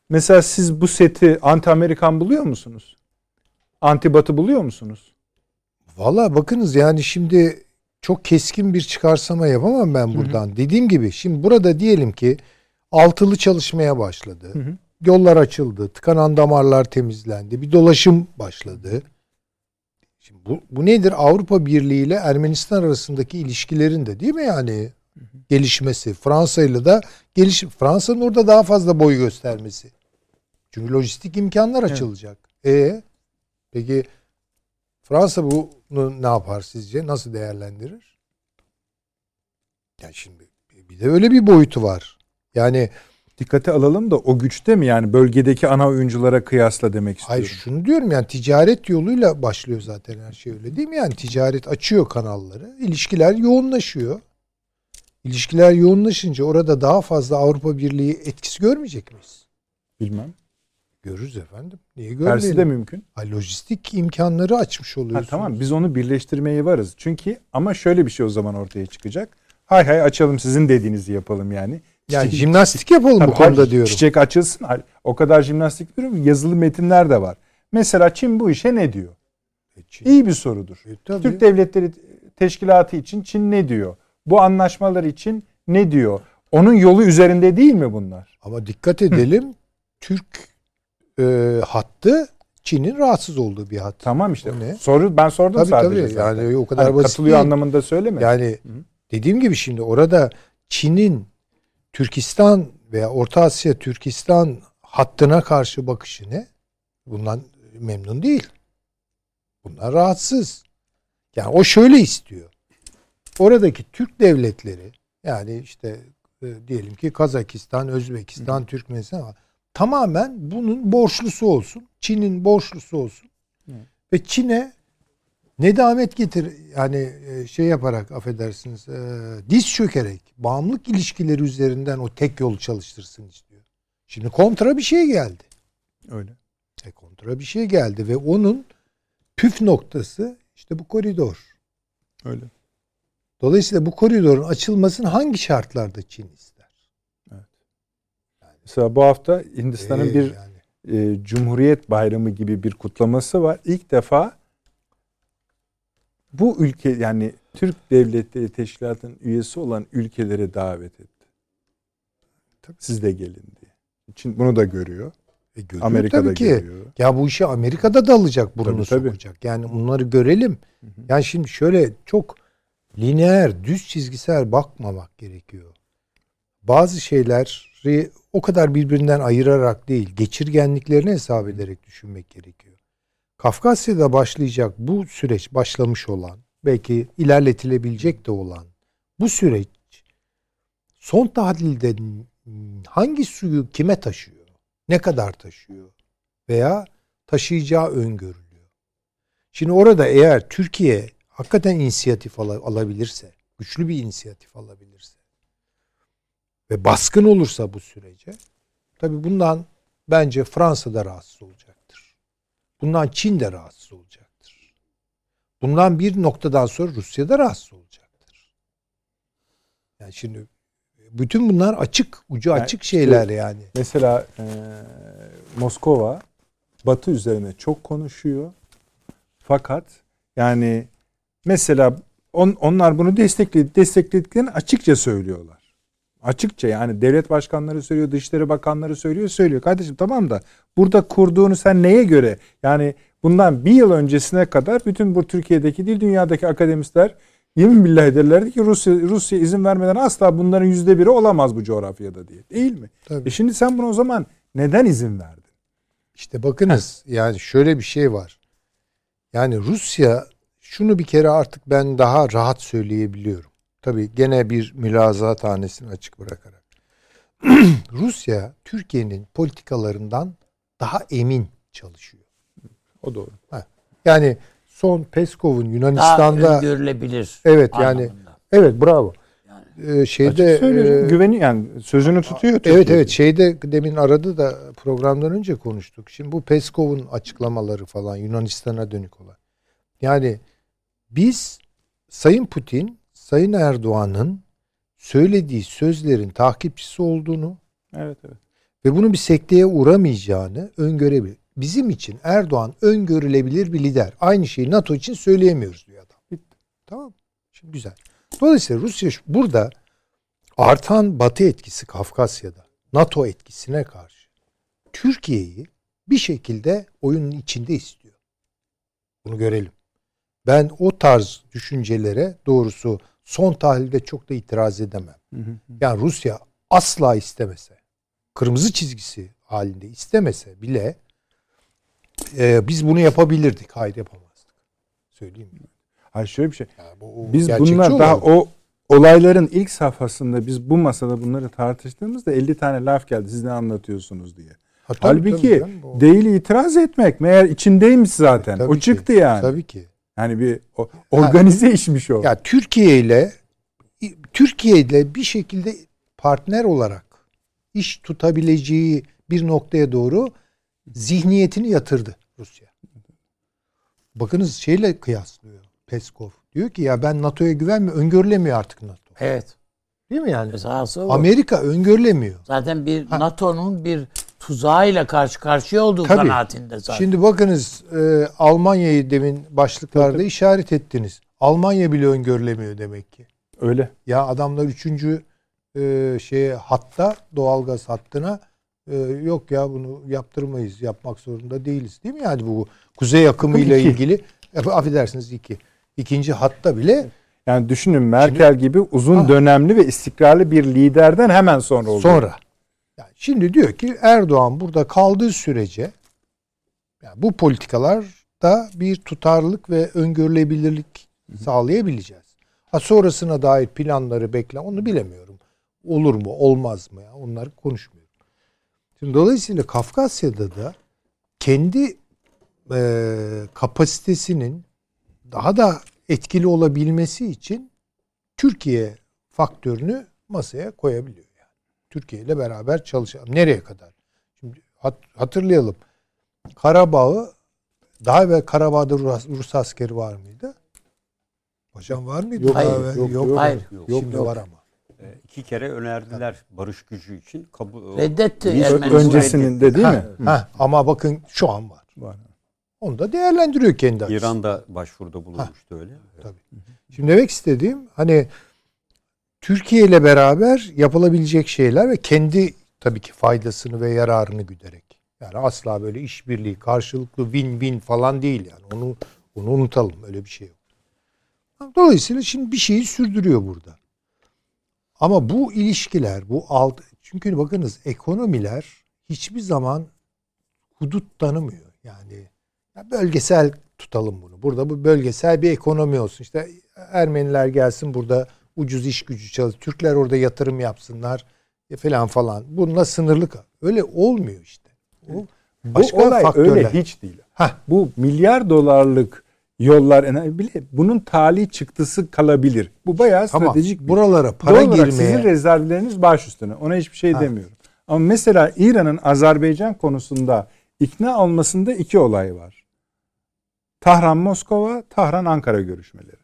Mesela siz bu seti anti Amerikan buluyor musunuz? Anti Batı buluyor musunuz? Valla bakınız yani şimdi çok keskin bir çıkarsama yapamam ben buradan. Hı hı. Dediğim gibi şimdi burada diyelim ki altılı çalışmaya başladı. Hı hı. Yollar açıldı. Tıkanan damarlar temizlendi. Bir dolaşım başladı. Şimdi bu, bu nedir? Avrupa Birliği ile Ermenistan arasındaki ilişkilerin de değil mi yani gelişmesi. Fransa ile de geliş Fransa'nın orada daha fazla boy göstermesi. Çünkü lojistik imkanlar açılacak. Evet. E peki Fransa bunu ne yapar sizce? Nasıl değerlendirir? Yani şimdi bir de öyle bir boyutu var. Yani dikkate alalım da o güçte mi yani bölgedeki ana oyunculara kıyasla demek istiyorum. Hayır şunu diyorum yani ticaret yoluyla başlıyor zaten her şey öyle değil mi? Yani ticaret açıyor kanalları. ilişkiler yoğunlaşıyor. İlişkiler yoğunlaşınca orada daha fazla Avrupa Birliği etkisi görmeyecek miyiz? Bilmem. Görürüz efendim. Niye görmeyelim? Tersi de mümkün. Ha, lojistik imkanları açmış oluyorsunuz. Ha, tamam biz onu birleştirmeye varız. Çünkü ama şöyle bir şey o zaman ortaya çıkacak. Hay hay açalım sizin dediğinizi yapalım yani. Yani çiçek, jimnastik yapalım tabii, bu konuda diyorum. Çiçek açılsın. O kadar jimnastik diyorum. Yazılı metinler de var. Mesela Çin bu işe ne diyor? E, Çin. İyi bir sorudur. E, Türk Devletleri Teşkilatı için Çin ne diyor? Bu anlaşmalar için ne diyor? Onun yolu üzerinde değil mi bunlar? Ama dikkat edelim. Türk e, hattı Çin'in rahatsız olduğu bir hat. Tamam işte. ne? Soru ben sordum tabii, sadece. Tabii zaten. yani o kadar hani basit katılıyor değil. anlamında söyleme. Yani Hı. dediğim gibi şimdi orada Çin'in Türkistan veya Orta Asya Türkistan hattına karşı bakışı ne? Bundan memnun değil. Bunlar rahatsız. Yani o şöyle istiyor. Oradaki Türk devletleri yani işte e, diyelim ki Kazakistan, Özbekistan, Hı. Türkmenistan tamamen bunun borçlusu olsun. Çin'in borçlusu olsun. Hı. Ve Çin'e nedamet getir yani e, şey yaparak affedersiniz e, diz çökerek bağımlılık ilişkileri üzerinden o tek yol çalıştırsın istiyor. Şimdi kontra bir şey geldi. Öyle. E kontra bir şey geldi ve onun püf noktası işte bu koridor. Öyle. Dolayısıyla bu koridorun açılmasını hangi şartlarda Çin ister? Evet. Yani, Mesela bu hafta Hindistan'ın ee, bir yani. e, Cumhuriyet Bayramı gibi bir kutlaması var. İlk defa bu ülke yani Türk Devletleri Teşkilatı'nın üyesi olan ülkelere davet etti. Tabii. Siz de gelin diye. Çin bunu da görüyor. E görüyor Amerika'da tabii ki. görüyor. Ya bu işi Amerika'da da alacak, burnunu tabii, sokacak. Tabii. Yani bunları görelim. Hı hı. Yani şimdi şöyle çok lineer, düz çizgisel bakmamak gerekiyor. Bazı şeyleri o kadar birbirinden ayırarak değil, geçirgenliklerini hesap ederek düşünmek gerekiyor. Kafkasya'da başlayacak bu süreç başlamış olan, belki ilerletilebilecek de olan bu süreç son tahlilde hangi suyu kime taşıyor? Ne kadar taşıyor? Veya taşıyacağı öngörülüyor. Şimdi orada eğer Türkiye hakikaten inisiyatif al- alabilirse, güçlü bir inisiyatif alabilirse ve baskın olursa bu sürece tabii bundan bence Fransa da rahatsız olacaktır. Bundan Çin de rahatsız olacaktır. Bundan bir noktadan sonra Rusya da rahatsız olacaktır. Yani şimdi bütün bunlar açık, ucu Yani açık işte- şeyler yani. Mesela e, Moskova Batı üzerine çok konuşuyor. Fakat yani mesela on, onlar bunu destekledi, desteklediklerini açıkça söylüyorlar. Açıkça yani devlet başkanları söylüyor, dışişleri bakanları söylüyor, söylüyor. Kardeşim tamam da burada kurduğunu sen neye göre? Yani bundan bir yıl öncesine kadar bütün bu Türkiye'deki değil dünyadaki akademistler yemin billah ederlerdi ki Rusya, Rusya izin vermeden asla bunların yüzde biri olamaz bu coğrafyada diye. Değil mi? Tabii. E şimdi sen bunu o zaman neden izin verdin? İşte bakınız yani şöyle bir şey var. Yani Rusya şunu bir kere artık ben daha rahat söyleyebiliyorum. Tabii gene bir mülaza tanesini açık bırakarak. Rusya Türkiye'nin politikalarından daha emin çalışıyor. O doğru. Yani son Peskov'un Daha Yunanistan'da öngörülebilir. Evet, yani anlamında. evet bravo. Yani. Ee, şeyde e, Güveni yani sözünü tutuyor. Evet Türkiye. evet şeyde demin aradı da programdan önce konuştuk. Şimdi bu Peskov'un açıklamaları falan Yunanistan'a dönük olan. Yani biz Sayın Putin, Sayın Erdoğan'ın söylediği sözlerin takipçisi olduğunu Evet evet. ve bunun bir sekteye uğramayacağını öngörebilir. Bizim için Erdoğan öngörülebilir bir lider. Aynı şeyi NATO için söyleyemiyoruz diyor adam. Bitti. Tamam? Şimdi güzel. Dolayısıyla Rusya burada artan Batı etkisi Kafkasya'da NATO etkisine karşı Türkiye'yi bir şekilde oyunun içinde istiyor. Bunu görelim. Ben o tarz düşüncelere doğrusu son tahlilde çok da itiraz edemem. Hı hı. Yani Rusya asla istemese, kırmızı çizgisi halinde istemese bile e, biz bunu yapabilirdik. Hayır yapamazdık. Söyleyeyim mi? Hayır şöyle bir şey. Yani bu, Biz bunlar daha o olayların ilk safhasında biz bu masada bunları tartıştığımızda 50 tane laf geldi. Siz ne anlatıyorsunuz diye. Ha, tabii, Halbuki tabii değil itiraz etmek meğer içindeymiş zaten. Tabii o ki, çıktı yani. Tabii ki. Yani bir organize işmiş o. Ya Türkiye ile Türkiye ile bir şekilde partner olarak iş tutabileceği bir noktaya doğru zihniyetini yatırdı Rusya. Bakınız şeyle kıyaslıyor Peskov. Diyor ki ya ben NATO'ya güvenmiyorum. Öngörülemiyor artık NATO. Evet. Değil mi yani? Esası. Amerika öngörülemiyor. Zaten bir. NATO'nun bir tuzağıyla karşı karşıya olduğu Tabii. kanaatinde zaten. Şimdi bakınız e, Almanya'yı demin başlıklarda işaret ettiniz. Almanya bile öngörülemiyor demek ki. Öyle. Ya adamlar üçüncü e, şeye hatta doğalgaz hattına e, yok ya bunu yaptırmayız yapmak zorunda değiliz değil mi yani bu kuzey akımı ile İki. ilgili affedersiniz iki ikinci hatta bile Yani düşünün Merkel gibi uzun Ha. dönemli ve istikrarlı bir liderden hemen sonra oldu. sonra yani şimdi diyor ki Erdoğan burada kaldığı sürece yani bu politikalarda bir tutarlılık ve öngörülebilirlik sağlayabileceğiz. Ha sonrasına dair planları bekle onu bilemiyorum. Olur mu olmaz mı ya onları konuşmuyorum. Şimdi dolayısıyla Kafkasya'da da kendi e, kapasitesinin daha da etkili olabilmesi için Türkiye faktörünü masaya koyabiliyor. Türkiye ile beraber çalışalım. Nereye kadar? Şimdi hat- hatırlayalım. Karabağ'ı daha evvel Karabağ'da Rus, Rus askeri var mıydı? Hocam var mıydı? Yok, hayır, yok, yok, yok. Hayır. yok. Yok, Şimdi yok. var ama. E, iki kere önerdiler barış gücü için. Kabul, Reddetti. Öncesinde değil Ha, mi? ha, ama bakın şu an var. Var. Onu da değerlendiriyor kendi açısından. İran'da başvuruda bulunmuştu öyle. Tabii. Şimdi demek istediğim hani Türkiye ile beraber yapılabilecek şeyler ve kendi tabii ki faydasını ve yararını güderek. Yani asla böyle işbirliği, karşılıklı win-win falan değil yani. Onu onu unutalım. Öyle bir şey yok. Dolayısıyla şimdi bir şeyi sürdürüyor burada. Ama bu ilişkiler, bu alt çünkü bakınız ekonomiler hiçbir zaman hudut tanımıyor. Yani ya bölgesel tutalım bunu. Burada bu bölgesel bir ekonomi olsun. İşte Ermeniler gelsin burada ucuz iş gücü çalış. Türkler orada yatırım yapsınlar e, falan falan. Bununla sınırlı kal. Öyle olmuyor işte. O Bu başka olay faktörler. öyle hiç değil. Hah. Bu milyar dolarlık yollar enerji bile bunun tali çıktısı kalabilir. Bu bayağı Tamam. stratejik bir Buralara para Doğal girmeye sizin rezervleriniz baş üstüne. Ona hiçbir şey Ha. demiyorum. Ama mesela İran'ın Azerbaycan konusunda ikna olmasında iki olay var. Tahran Moskova, Tahran Ankara görüşmeleri.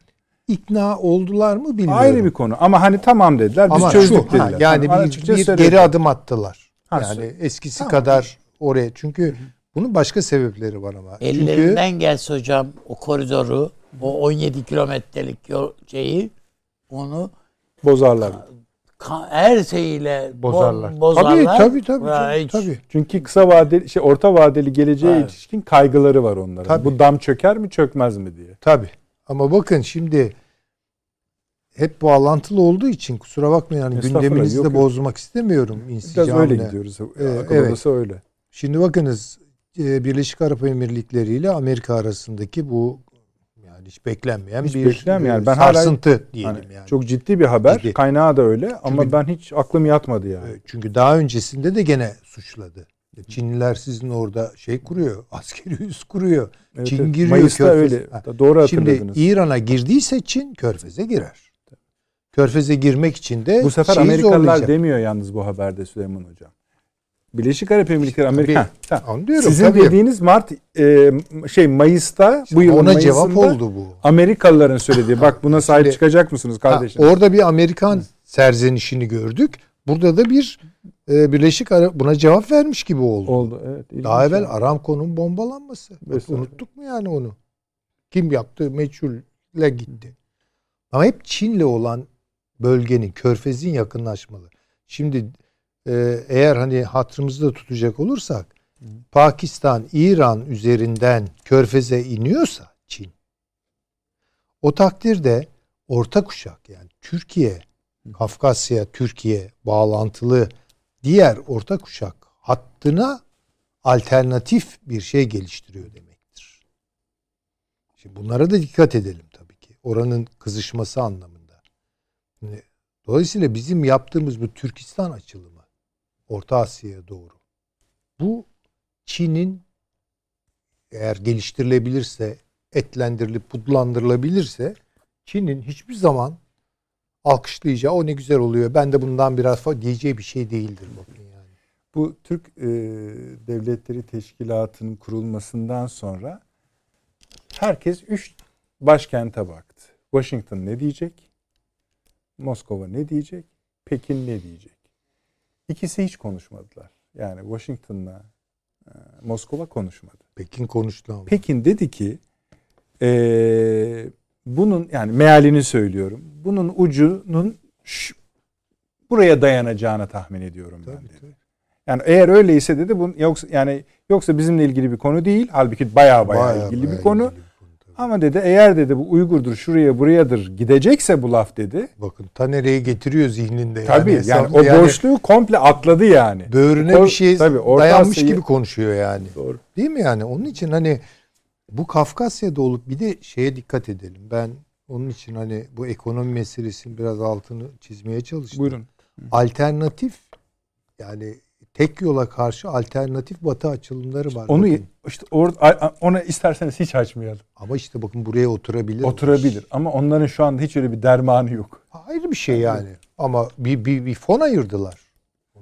İkna oldular mı bilmiyorum. Ayrı bir konu ama hani tamam dediler biz Ama çözdük şu, ha, dediler. yani Hani bir, bir geri adım attılar. Ha, yani söyle. eskisi Tamam. kadar oraya. Çünkü bunun başka sebepleri var ama. Çünkü Ellerinden gelse hocam o koridoru, o 17 kilometrelik şeyi onu bozarlar. ka- her şeyiyle bo- bozarlar. bozarlar. Tabii tabii tabii. Hiç- tabii. Çünkü kısa vadeli şey orta vadeli geleceğe Evet. ilişkin kaygıları var onların. Tabii. Bu dam çöker mi çökmez mi diye. Tabii. Ama bakın şimdi hep bağlantılı olduğu için kusura bakmayın hani Estağfurullah, gündeminizi yok, de yok. bozmak istemiyorum. Biraz öyle gidiyoruz. Ee, Akıl evet. öyle. Şimdi bakınız e, Birleşik Arap Emirlikleri ile Amerika arasındaki bu yani hiç beklenmeyen Hiç bir beklenmeyen. e, Ben hala- sarsıntı diyelim Hani yani. Çok ciddi bir haber. Ciddi. Kaynağı da öyle ama Çünkü- ben hiç aklım yatmadı yani. Çünkü daha öncesinde de gene suçladı. Çinliler sizin orada şey kuruyor, askeri üs kuruyor. Evet, Çin evet. giriyor Mayıs'ta Körfez- öyle. Ha. Doğru Şimdi hatırladınız. İran'a girdiyse Çin Körfez'e girer. Körfez'e girmek için de bu sefer Amerikalılar zorlayacak. demiyor yalnız bu haberde Süleyman Hocam. Birleşik Arap Emirlikleri Amerika. Tabii. Ha, diyorum, Sizin tabii. dediğiniz Mart e, şey Mayıs'ta bu yılın Ona Mayıs'ında cevap oldu bu. Amerikalıların söylediği bak buna sahip Şimdi- çıkacak mısınız Ha, kardeşim? orada bir Amerikan serzenişini gördük. Burada da bir e, Birleşik Arap buna cevap vermiş gibi oldu. Oldu evet. Daha evvel yani. Aramco'nun bombalanması. Mesela. unuttuk mu yani onu? Kim yaptı? Meçhulle gitti. Ama hep Çin'le olan bölgenin, körfezin yakınlaşmalı. Şimdi e, eğer hani hatırımızda tutacak olursak Pakistan, İran üzerinden körfeze iniyorsa Çin o takdirde orta kuşak yani Türkiye, Kafkasya, Türkiye bağlantılı diğer orta kuşak hattına alternatif bir şey geliştiriyor demektir. Şimdi bunlara da dikkat edelim tabii ki. Oranın kızışması anlamında. Şimdi Dolayısıyla bizim yaptığımız bu Türkistan açılımı Orta Asya'ya doğru. Bu Çin'in eğer geliştirilebilirse, etlendirilip budlandırılabilirse Çin'in hiçbir zaman alkışlayacağı o ne güzel oluyor. Ben de bundan biraz fa- diyeceği bir şey değildir bakın yani. Bu Türk e, Devletleri Teşkilatı'nın kurulmasından sonra herkes üç başkente baktı. Washington ne diyecek? Moskova ne diyecek? Pekin ne diyecek? İkisi hiç konuşmadılar. Yani Washington'la e, Moskova konuşmadı. Pekin konuştu ama. Pekin dedi ki e, bunun yani mealini söylüyorum. Bunun ucunun şu- buraya dayanacağını tahmin ediyorum ben Tabii, dedi. tabii. Yani eğer öyleyse dedi bu yoksa yani yoksa bizimle ilgili bir konu değil. Halbuki baya baya Bayağı ilgili bayağı bir konu. ilgili bir konu tabii. Ama dedi eğer dedi bu Uygur'dur şuraya burayadır gidecekse bu laf dedi. Bakın ta nereye getiriyor zihninde. Tabii yani, hesap- o boşluğu komple atladı yani. böğrüne O- bir şey tabii, dayanmış gibi konuşuyor yani. Doğru. Değil mi yani? Onun için hani bu Kafkasya'da olup bir de şeye dikkat edelim. Ben onun için hani bu ekonomi meselesinin biraz altını çizmeye çalıştım. Buyurun. Alternatif yani tek yola karşı alternatif batı açılımları var. Onu bakın. işte orada ona isterseniz hiç açmayalım. Ama işte bakın buraya oturabilir. Oturabilir ama onların şu anda hiç öyle bir dermanı yok. Ayrı bir şey yani. Ama bir, bir, bir fon ayırdılar.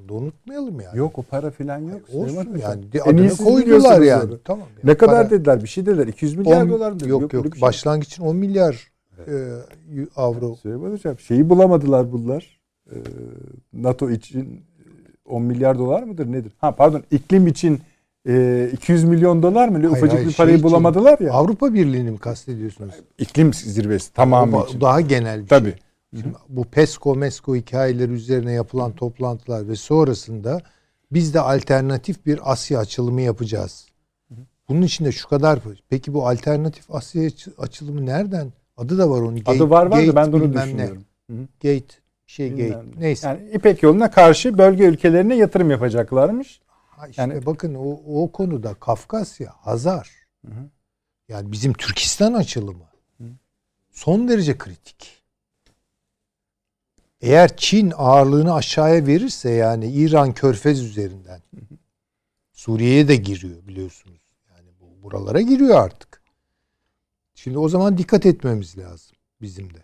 Da unutmayalım yani. Yok o para filan yok. Süleyman Olsun Hocam. yani. En adını koydular yani. Tamam. Ne yani. kadar Para- dediler? Bir şey dediler. 200 milyar On- dolar mı? Yok yok. bir şey. Başlangıç için 10 milyar e, avro. Süleyman Hocam şeyi bulamadılar bunlar. Ee, NATO için e, 10 milyar dolar mıdır nedir? Ha pardon iklim için e, 200 milyon dolar mı? Hayır, ufacık hayır, bir parayı şey için, bulamadılar ya. Avrupa Birliği'ni mi kastediyorsunuz? İklim zirvesi tamamı O için. Daha genel bir Tabii. şey. Şimdi bu PESCO, MESCO hikayeleri üzerine yapılan toplantılar ve sonrasında biz de alternatif bir Asya açılımı yapacağız. Bunun içinde şu kadar. Peki bu alternatif Asya açı- açılımı nereden? Adı da var onun. Adı Gate- var var da ben ne. düşünüyorum. Hı hı. Gate şey Bilmem gate. ne. Neyse. Yani İpek yoluna karşı bölge ülkelerine yatırım yapacaklarmış. Ha işte yani- bakın o, o konuda Kafkasya, Hazar. Hı hı. Yani bizim Türkistan açılımı son derece kritik. Eğer Çin ağırlığını aşağıya verirse yani İran Körfez üzerinden Suriye'ye de giriyor biliyorsunuz. Yani bu buralara giriyor artık. Şimdi o zaman dikkat etmemiz lazım bizim de.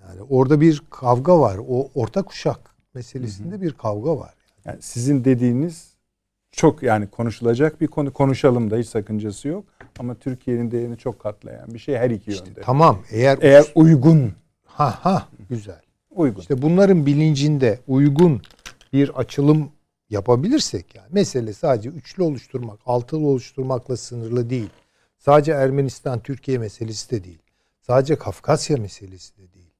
Yani orada bir kavga var. O orta kuşak meselesinde bir kavga var. Yani sizin dediğiniz çok yani konuşulacak bir konu konuşalım da hiç sakıncası yok. Ama Türkiye'nin değerini çok katlayan bir şey her iki İşte yönde. tamam eğer Eğer uygun, ha ha güzel. uygun. İşte bunların bilincinde uygun bir açılım yapabilirsek yani mesele sadece üçlü oluşturmak, altılı oluşturmakla sınırlı değil. Sadece Ermenistan Türkiye meselesi de değil. Sadece Kafkasya meselesi de değil.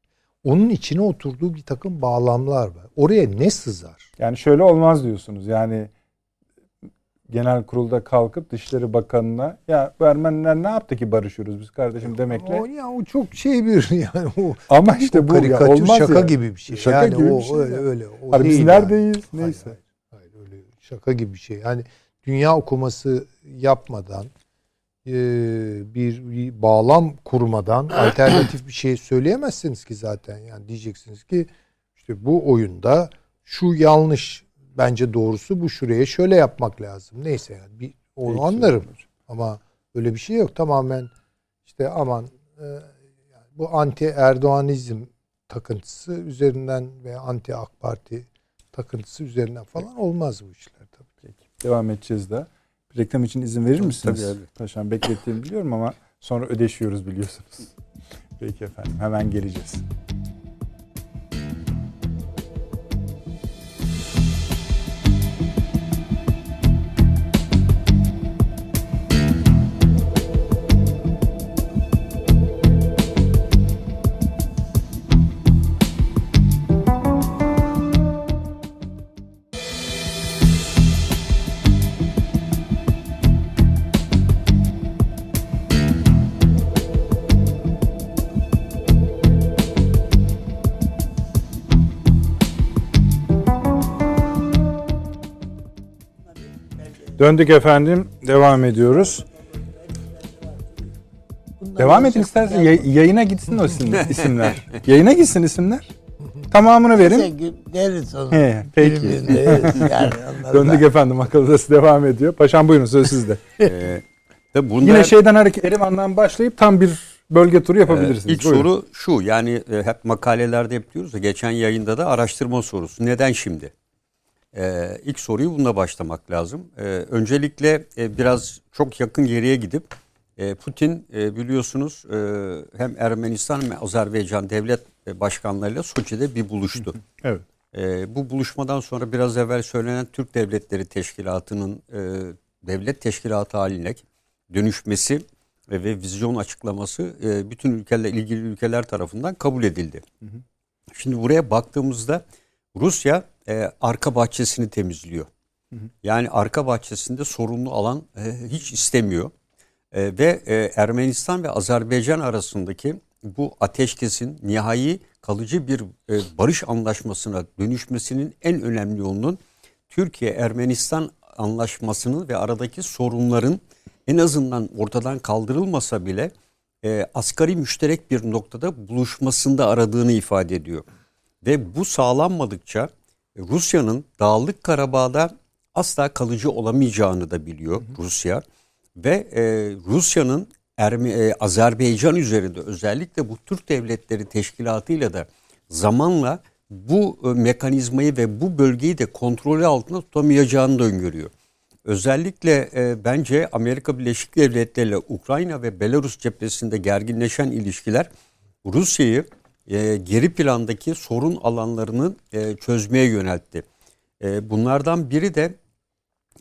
Onun içine oturduğu bir takım bağlamlar var. Oraya ne sızar? Yani şöyle olmaz diyorsunuz. Yani genel kurulda kalkıp Dışişleri Bakanı'na ya bu Ermeniler ne yaptı ki barışıyoruz biz kardeşim demekle. O ya o çok şey bir yani o Ama işte bu ya karikatür olmaz şaka ya. gibi bir şey. Şaka yani gibi o bir şey öyle ya. öyle. O Hani biz neredeyiz? Hayır, Neyse. Hayır, hayır, öyle şaka gibi bir şey. Yani dünya okuması yapmadan e, bir, bir bağlam kurmadan alternatif bir şey söyleyemezsiniz ki zaten. Yani diyeceksiniz ki işte bu oyunda şu yanlış bence doğrusu bu şuraya şöyle yapmak lazım. Neyse yani bir onu Peki, anlarım. Ama öyle bir şey yok. Tamamen işte aman e, bu anti Erdoğanizm takıntısı üzerinden ve anti AK Parti takıntısı üzerinden falan olmaz bu işler tabii. Peki. Devam edeceğiz de. Reklam için izin verir misiniz? Tabii, tabii. Paşam beklettiğimi biliyorum ama sonra ödeşiyoruz biliyorsunuz. Peki efendim hemen geleceğiz. Döndük efendim. Devam ediyoruz. Devam edin istersen Yay- yayına gitsin o isim- isimler. yayına gitsin isimler. Tamamını verin. Deriz onu. He, peki. Deriz yani Döndük efendim akıl odası devam ediyor. Paşam buyurun söz sizde. Ee, tabii bunda Yine şeyden hareket Erivan'dan başlayıp tam bir bölge turu yapabilirsiniz. Ee, ilk Buyurun. soru şu yani e, hep makalelerde hep diyoruz ya geçen yayında da araştırma sorusu. Neden şimdi? Ee, ilk soruyu bununla başlamak lazım. Ee, öncelikle e, biraz çok yakın geriye gidip e, Putin e, biliyorsunuz e, hem Ermenistan hem Azerbaycan devlet e, başkanlarıyla Soçi'de bir buluştu. Evet. E, bu buluşmadan sonra biraz evvel söylenen Türk Devletleri Teşkilatı'nın e, devlet teşkilatı haline dönüşmesi ve, ve vizyon açıklaması e, bütün ülkeler ilgili ülkeler tarafından kabul edildi. Şimdi buraya baktığımızda Rusya e, arka bahçesini temizliyor. Yani arka bahçesinde sorumlu alan e, hiç istemiyor. E, ve e, Ermenistan ve Azerbaycan arasındaki bu ateşkesin nihai kalıcı bir e, barış anlaşmasına dönüşmesinin en önemli yolunun Türkiye-Ermenistan anlaşmasının ve aradaki sorunların en azından ortadan kaldırılmasa bile e, asgari müşterek bir noktada buluşmasında aradığını ifade ediyor. Ve bu sağlanmadıkça Rusya'nın Dağlık Karabağ'da asla kalıcı olamayacağını da biliyor Rusya. Ve e, Rusya'nın Erme, e, Azerbaycan üzerinde özellikle bu Türk Devletleri Teşkilatı'yla da zamanla bu e, mekanizmayı ve bu bölgeyi de kontrolü altında tutamayacağını da öngörüyor. Özellikle e, bence Amerika Birleşik Devletleri ile Ukrayna ve Belarus cephesinde gerginleşen ilişkiler Rusya'yı e, geri plandaki sorun alanlarını e, çözmeye yöneltti. E, bunlardan biri de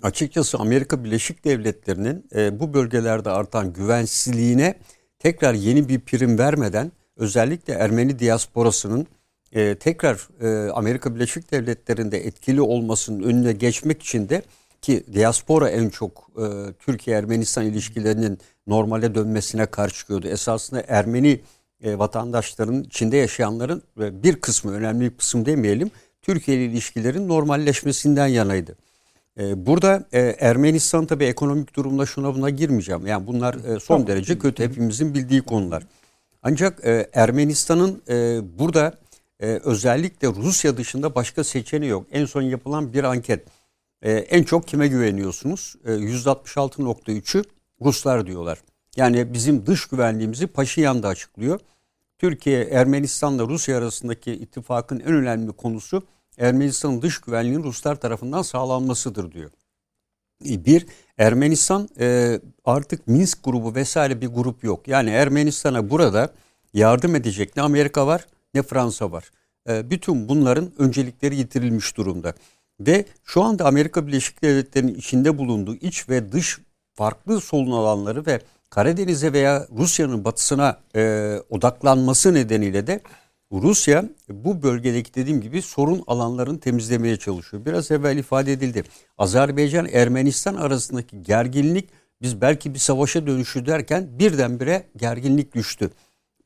açıkçası Amerika Birleşik Devletleri'nin e, bu bölgelerde artan güvensizliğine tekrar yeni bir prim vermeden özellikle Ermeni diasporasının e, tekrar e, Amerika Birleşik Devletleri'nde etkili olmasının önüne geçmek için de ki diaspora en çok e, Türkiye-Ermenistan ilişkilerinin normale dönmesine karşı çıkıyordu. Esasında Ermeni e, vatandaşların içinde yaşayanların e, bir kısmı önemli bir kısım demeyelim Türkiye ile ilişkilerin normalleşmesinden yanaydı. E, burada e, Ermenistan tabii ekonomik durumda şuna buna girmeyeceğim. Yani bunlar e, son derece kötü hepimizin bildiği konular. Ancak e, Ermenistan'ın e, burada e, özellikle Rusya dışında başka seçeneği yok. En son yapılan bir anket. E, en çok kime güveniyorsunuz? E, %66.3'ü Ruslar diyorlar. Yani bizim dış güvenliğimizi Paşinyan da açıklıyor. Türkiye, Ermenistan'la Rusya arasındaki ittifakın en önemli konusu Ermenistan'ın dış güvenliğinin Ruslar tarafından sağlanmasıdır diyor. E, bir, Ermenistan e, artık Minsk grubu vesaire bir grup yok. Yani Ermenistan'a burada yardım edecek ne Amerika var ne Fransa var. E, bütün bunların öncelikleri yitirilmiş durumda. Ve şu anda Amerika Birleşik Devletleri'nin içinde bulunduğu iç ve dış farklı solun alanları ve Karadeniz'e veya Rusya'nın batısına e, odaklanması nedeniyle de Rusya bu bölgedeki dediğim gibi sorun alanlarını temizlemeye çalışıyor. Biraz evvel ifade edildi. Azerbaycan Ermenistan arasındaki gerginlik biz belki bir savaşa dönüşü derken birdenbire gerginlik düştü.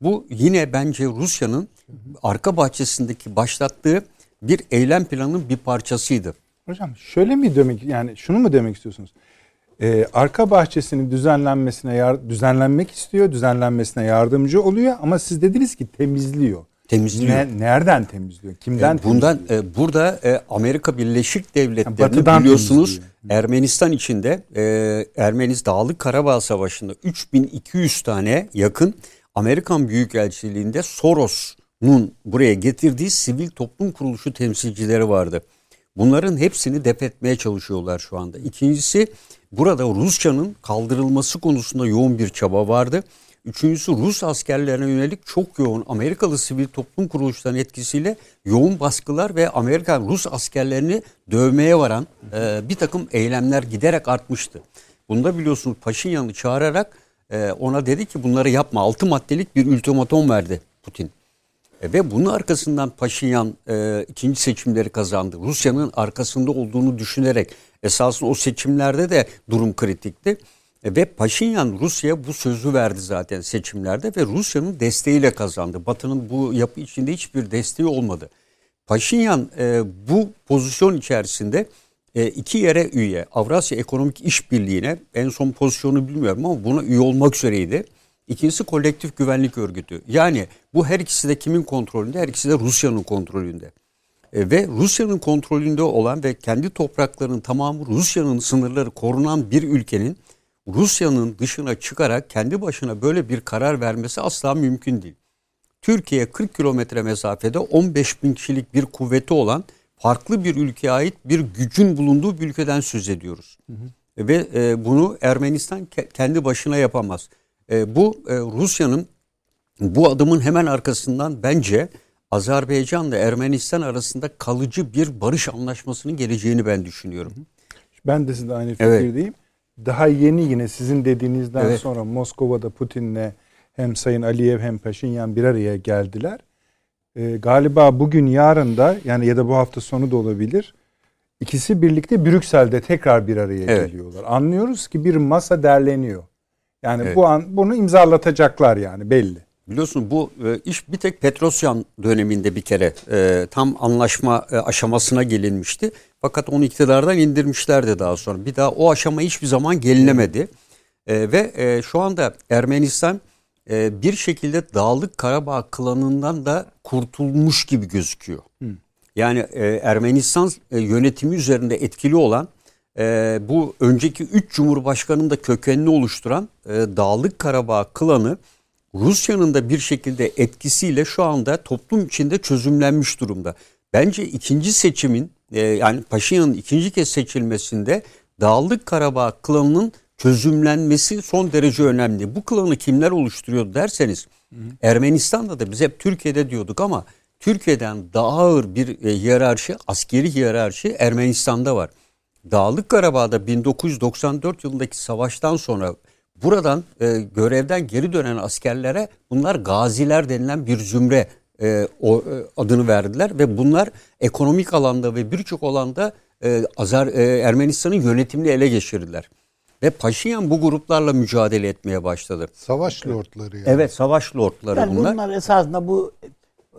Bu yine bence Rusya'nın arka bahçesindeki başlattığı bir eylem planının bir parçasıydı. Hocam şöyle mi demek yani şunu mu demek istiyorsunuz? Ee, arka bahçesinin düzenlenmesine yar, düzenlenmek istiyor, düzenlenmesine yardımcı oluyor ama siz dediniz ki temizliyor. Temizliyor. Ne, nereden temizliyor? Kimden e, bundan temizliyor? e, burada e, Amerika Birleşik Devletleri'ni biliyorsunuz temizliyor. Ermenistan içinde e, Ermenis Dağlık Karabağ Savaşı'nda 3200 tane yakın Amerikan Büyükelçiliğinde Soros'un buraya getirdiği sivil toplum kuruluşu temsilcileri vardı. Bunların hepsini def etmeye çalışıyorlar şu anda. İkincisi burada Rusya'nın kaldırılması konusunda yoğun bir çaba vardı. Üçüncüsü Rus askerlerine yönelik çok yoğun Amerikalı sivil toplum kuruluşlarının etkisiyle yoğun baskılar ve Amerikan Rus askerlerini dövmeye varan e, bir takım eylemler giderek artmıştı. Bunda biliyorsunuz Paşinyan'ı çağırarak e, ona dedi ki bunları yapma. Altı maddelik bir ultimatom verdi Putin. E, ve bunun arkasından Paşinyan e, ikinci seçimleri kazandı. Rusya'nın arkasında olduğunu düşünerek esasında o seçimlerde de durum kritikti. E, ve Paşinyan Rusya bu sözü verdi zaten seçimlerde ve Rusya'nın desteğiyle kazandı. Batı'nın bu yapı içinde hiçbir desteği olmadı. Paşinyan e, bu pozisyon içerisinde e, iki yere üye. Avrasya Ekonomik İşbirliği'ne en son pozisyonu bilmiyorum ama buna üye olmak üzereydi. İkincisi kolektif güvenlik örgütü. Yani bu her ikisi de kimin kontrolünde? Her ikisi de Rusya'nın kontrolünde. E, ve Rusya'nın kontrolünde olan ve kendi topraklarının tamamı Rusya'nın sınırları korunan bir ülkenin Rusya'nın dışına çıkarak kendi başına böyle bir karar vermesi asla mümkün değil. Türkiye 40 kilometre mesafede 15 bin kişilik bir kuvveti olan farklı bir ülkeye ait bir gücün bulunduğu bir ülkeden söz ediyoruz. Hı hı. Ve e, bunu Ermenistan ke- kendi başına yapamaz. E, bu e, Rusya'nın bu adımın hemen arkasından bence Azerbaycan ile Ermenistan arasında kalıcı bir barış anlaşmasının geleceğini ben düşünüyorum. Ben de sizde aynı fikirdeyim. Evet. Daha yeni yine sizin dediğinizden evet. sonra Moskova'da Putin'le hem Sayın Aliyev hem Paşinyan bir araya geldiler. Ee, galiba bugün yarın da yani ya da bu hafta sonu da olabilir. İkisi birlikte Brüksel'de tekrar bir araya evet. geliyorlar. Anlıyoruz ki bir masa derleniyor. Yani evet. bu an bunu imzalatacaklar yani belli. Biliyorsun bu e, iş bir tek Petrosyan döneminde bir kere e, tam anlaşma e, aşamasına gelinmişti. Fakat onu iktidardan indirmişlerdi daha sonra. Bir daha o aşama hiçbir zaman gelinemedi. E, ve e, şu anda Ermenistan e, bir şekilde Dağlık Karabağ klanından da kurtulmuş gibi gözüküyor. Hı. Yani e, Ermenistan e, yönetimi üzerinde etkili olan e, bu önceki üç cumhurbaşkanının da kökenini oluşturan e, Dağlık Karabağ klanı Rusya'nın da bir şekilde etkisiyle şu anda toplum içinde çözümlenmiş durumda. Bence ikinci seçimin e, yani Paşinyan'ın ikinci kez seçilmesinde Dağlık Karabağ klanının çözümlenmesi son derece önemli. Bu klanı kimler oluşturuyor derseniz hı hı. Ermenistan'da da biz hep Türkiye'de diyorduk ama Türkiye'den daha ağır bir e, hiyerarşi, askeri hiyerarşi Ermenistan'da var. Dağlık Karabağ'da 1994 yılındaki savaştan sonra buradan e, görevden geri dönen askerlere bunlar gaziler denilen bir zümre e, o, e, adını verdiler ve bunlar ekonomik alanda ve birçok alanda e, Azar e, Ermenistan'ın yönetimini ele geçirdiler. Ve Paşinyan bu gruplarla mücadele etmeye başladı. Savaş lordları yani. Evet savaş lordları yani bunlar. Bunlar esasında bu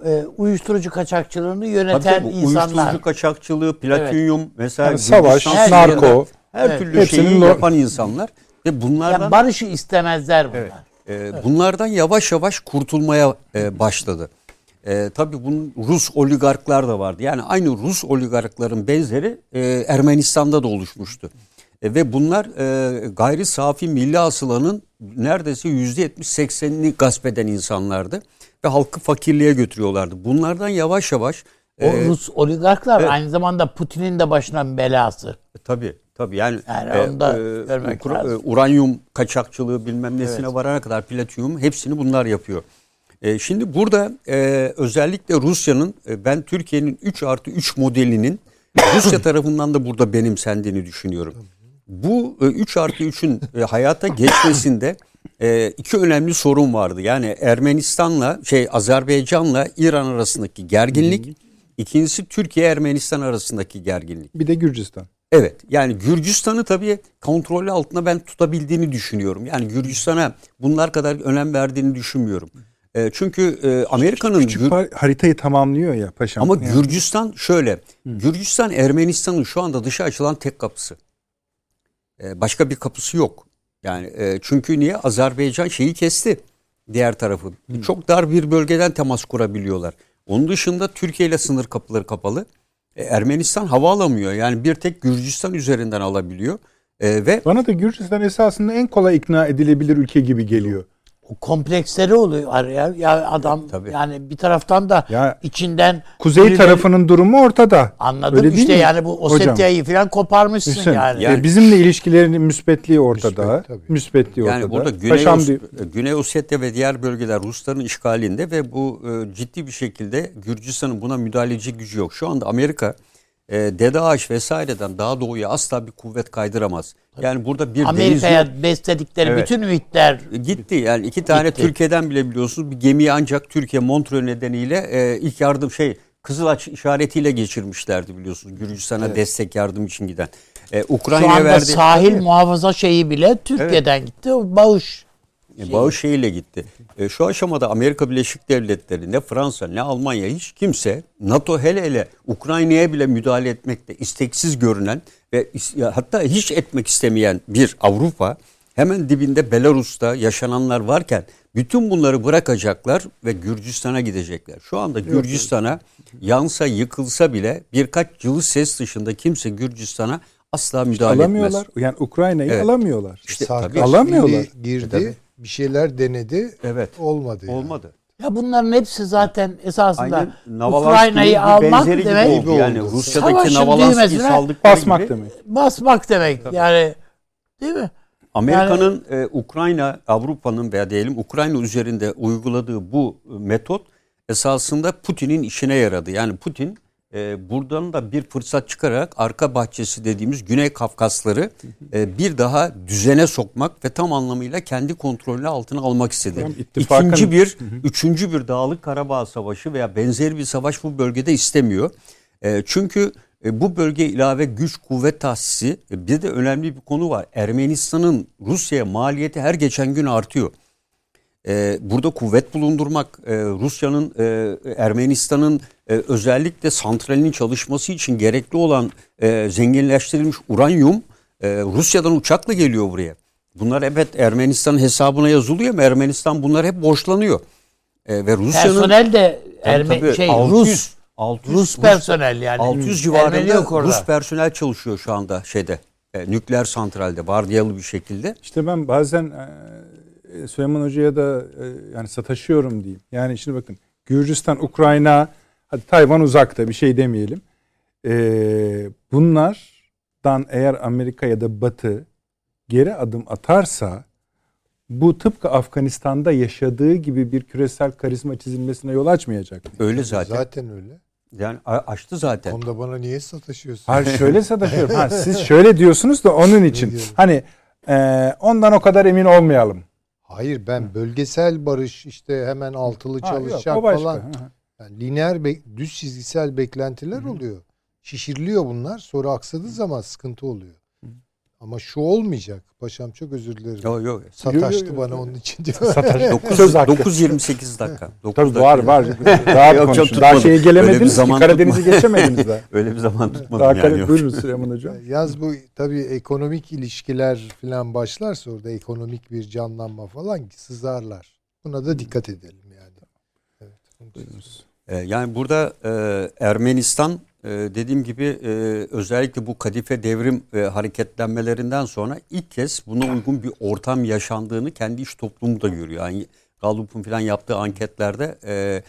e, uyuşturucu kaçakçılığını yöneten tabii, tabii, insanlar. Uyuşturucu kaçakçılığı, platinyum evet. mesela yani savaş, her narko, her evet. türlü şeyi yapan insanlar ve bunlardan yani barışı istemezler bunlar. Evet. E, evet. Bunlardan yavaş yavaş kurtulmaya e, başladı. E, tabii bunun Rus oligarklar da vardı. Yani aynı Rus oligarkların benzeri e, Ermenistan'da da oluşmuştu. E, ve bunlar e, gayri safi milli hasılanın neredeyse %70-80'ini gasp eden insanlardı ve halkı fakirliğe götürüyorlardı. Bunlardan yavaş yavaş o e, Rus oligarklar evet. aynı zamanda Putin'in de başına belası. Tabii tabii yani, Yani onu da görmek ukra- lazım. e, uranyum kaçakçılığı bilmem nesine Evet. varana kadar platinyum hepsini bunlar yapıyor. E, şimdi burada e, özellikle Rusya'nın e, ben Türkiye'nin 3 artı 3 modelinin Rusya tarafından da burada benimsendiğini düşünüyorum. Bu e, 3 artı 3'ün e, hayata geçmesinde e, iki önemli sorun vardı. Yani Ermenistan'la şey Azerbaycan'la İran arasındaki gerginlik. İkincisi Türkiye Ermenistan arasındaki gerginlik. Bir de Gürcistan. Evet yani Gürcistan'ı tabii kontrolü altında ben tutabildiğini düşünüyorum. Yani Gürcistan'a bunlar kadar önem verdiğini düşünmüyorum. E, çünkü e, Amerika'nın Küçük Gür- par- haritayı tamamlıyor ya paşam. ama Yani Gürcistan şöyle. Gürcistan Ermenistan'ın şu anda dışa açılan tek kapısı. E, başka bir kapısı yok. Yani e, çünkü niye Azerbaycan şeyi kesti diğer tarafı. Çok dar bir bölgeden temas kurabiliyorlar. Onun dışında Türkiye ile sınır kapıları kapalı. E, Ermenistan hava alamıyor. Yani bir tek Gürcistan üzerinden alabiliyor. E, ve Bana da Gürcistan esasında en kolay ikna edilebilir ülke gibi geliyor. Kompleksleri oluyor ya. Ya adam Tabii. yani bir taraftan da Ya içinden Kuzey birileri- tarafının durumu ortada. anladım Öyle değil işte mi? yani bu Hocam. Osetya'yı falan koparmışsın Düşün, yani. e, bizimle ilişkilerinin müspetliği ortada. Müspet. Müspetliği ortada. Yani burada Güney, Paşam diyor- Güney Ossetya ve diğer bölgeler Rusların işgalinde ve bu e, ciddi bir şekilde Gürcistan'ın buna müdahaleci gücü yok. Şu anda Amerika e, Dede Ağaç vesaireden daha doğuya asla bir kuvvet kaydıramaz. Yani burada bir deniz Amerika'ya yok. besledikleri Evet. bütün ümitler gitti. Yani iki tane Gitti. Türkiye'den bile biliyorsunuz bir gemiyi ancak Türkiye Montreux nedeniyle e, ilk yardım şey Kızılaç işaretiyle geçirmişlerdi biliyorsunuz. Gürcistan'a destek yardım için giden. E, şu Ukrayna'ya anda verdi. sahil Tabii. muhafaza şeyi bile Türkiye'den gitti. O bağış. E, Bağış şeyiyle gitti. E, şu aşamada Amerika Birleşik Devletleri ne Fransa ne Almanya hiç kimse NATO hele hele Ukrayna'ya bile müdahale etmekte isteksiz görünen ve hatta hiç etmek istemeyen bir Avrupa hemen dibinde Belarus'ta yaşananlar varken bütün bunları bırakacaklar ve Gürcistan'a gidecekler. Şu anda Gürcistan'a yansa yıkılsa bile birkaç cılız ses dışında kimse Gürcistan'a asla müdahale alamıyorlar. etmez. Yani Ukrayna'yı Evet. alamıyorlar. İşte tabii. Alamıyorlar. girdi, Tabii. Bir şeyler denedi. Evet. Olmadı. yani. Olmadı. Ya bunların hepsi zaten esasında Ukrayna'yı almak benzeri gibi demek oldu. Yani. Rusya'daki düğmesine saldıkları Basmak gibi demek. basmak demek. Yani değil mi? Amerika'nın e, Ukrayna, Avrupa'nın veya diyelim Ukrayna üzerinde uyguladığı bu e, metot esasında Putin'in işine yaradı. Yani Putin e, buradan da bir fırsat çıkararak arka bahçesi dediğimiz Güney Kafkasları e, bir daha düzene sokmak ve tam anlamıyla kendi kontrolünü altına almak istedi. İttifakın- İkinci bir, üçüncü bir Dağlık Karabağ Savaşı veya benzeri bir savaş bu bölgede istemiyor. E, çünkü bu bölge ilave güç kuvvet tahsisi e, bir de önemli bir konu var. Ermenistan'ın Rusya'ya maliyeti her geçen gün artıyor. E, burada kuvvet bulundurmak, e, Rusya'nın, e, Ermenistan'ın e, özellikle santralinin çalışması için gerekli olan e, zenginleştirilmiş uranyum e, Rusya'dan uçakla geliyor buraya. Bunlar evet Ermenistan'ın hesabına yazılıyor ama Ermenistan bunlar hep borçlanıyor. E, ve Rusya'nın Personel de Erme, tabii, şey 600, Rus 600 Rus personel yani. 600 Ermeni civarında. Rus personel çalışıyor şu anda şeyde. e, nükleer santralde vardiyalı bir şekilde. İşte ben bazen e, Süleyman Hoca'ya da e, yani sataşıyorum diyeyim. Yani şimdi bakın Gürcistan, Ukrayna, hadi Tayvan uzakta bir şey demeyelim. E, bunlardan eğer Amerika ya da Batı geri adım atarsa bu tıpkı Afganistan'da yaşadığı gibi bir küresel karizma çizilmesine yol açmayacak. Öyle zaten. Zaten öyle. Yani açtı zaten. Onda bana niye sataşıyorsun? Hayır şöyle sataşıyorum. Ha, siz şöyle diyorsunuz da onun için. Hani e, ondan o kadar emin olmayalım. Hayır ben bölgesel barış işte hemen altılı Ha, yok, çalışacak başka. falan. Hı hı. Yani lineer düz çizgisel beklentiler oluyor. Şişiriliyor bunlar. Sonra aksadığı zaman sıkıntı oluyor. Ama şu olmayacak. Paşam çok özür dilerim. Yok yok. Sataştı Yok, yok, bana yok. onun için diyor. Sataş. 9, Söz hakkı. 9.28 dakika. 9 Tabii dakika. var var. Rahat Yok, çok konuşun. Daha şeye gelemediniz ki Karadeniz'i geçemediniz daha. Öyle bir zaman tutmadım Daha yani. Karadeniz, yok. buyurun Süleyman Hocam. Yaz bu tabii ekonomik ilişkiler falan başlarsa orada ekonomik bir canlanma falan sızarlar. Buna da dikkat edelim yani. Evet. Ee, Yani burada e, Ermenistan e, dediğim gibi e, özellikle bu kadife devrim e, hareketlenmelerinden sonra ilk kez buna uygun bir ortam yaşandığını kendi iş toplumu da görüyor. Yani Gallup'un falan yaptığı anketlerde e,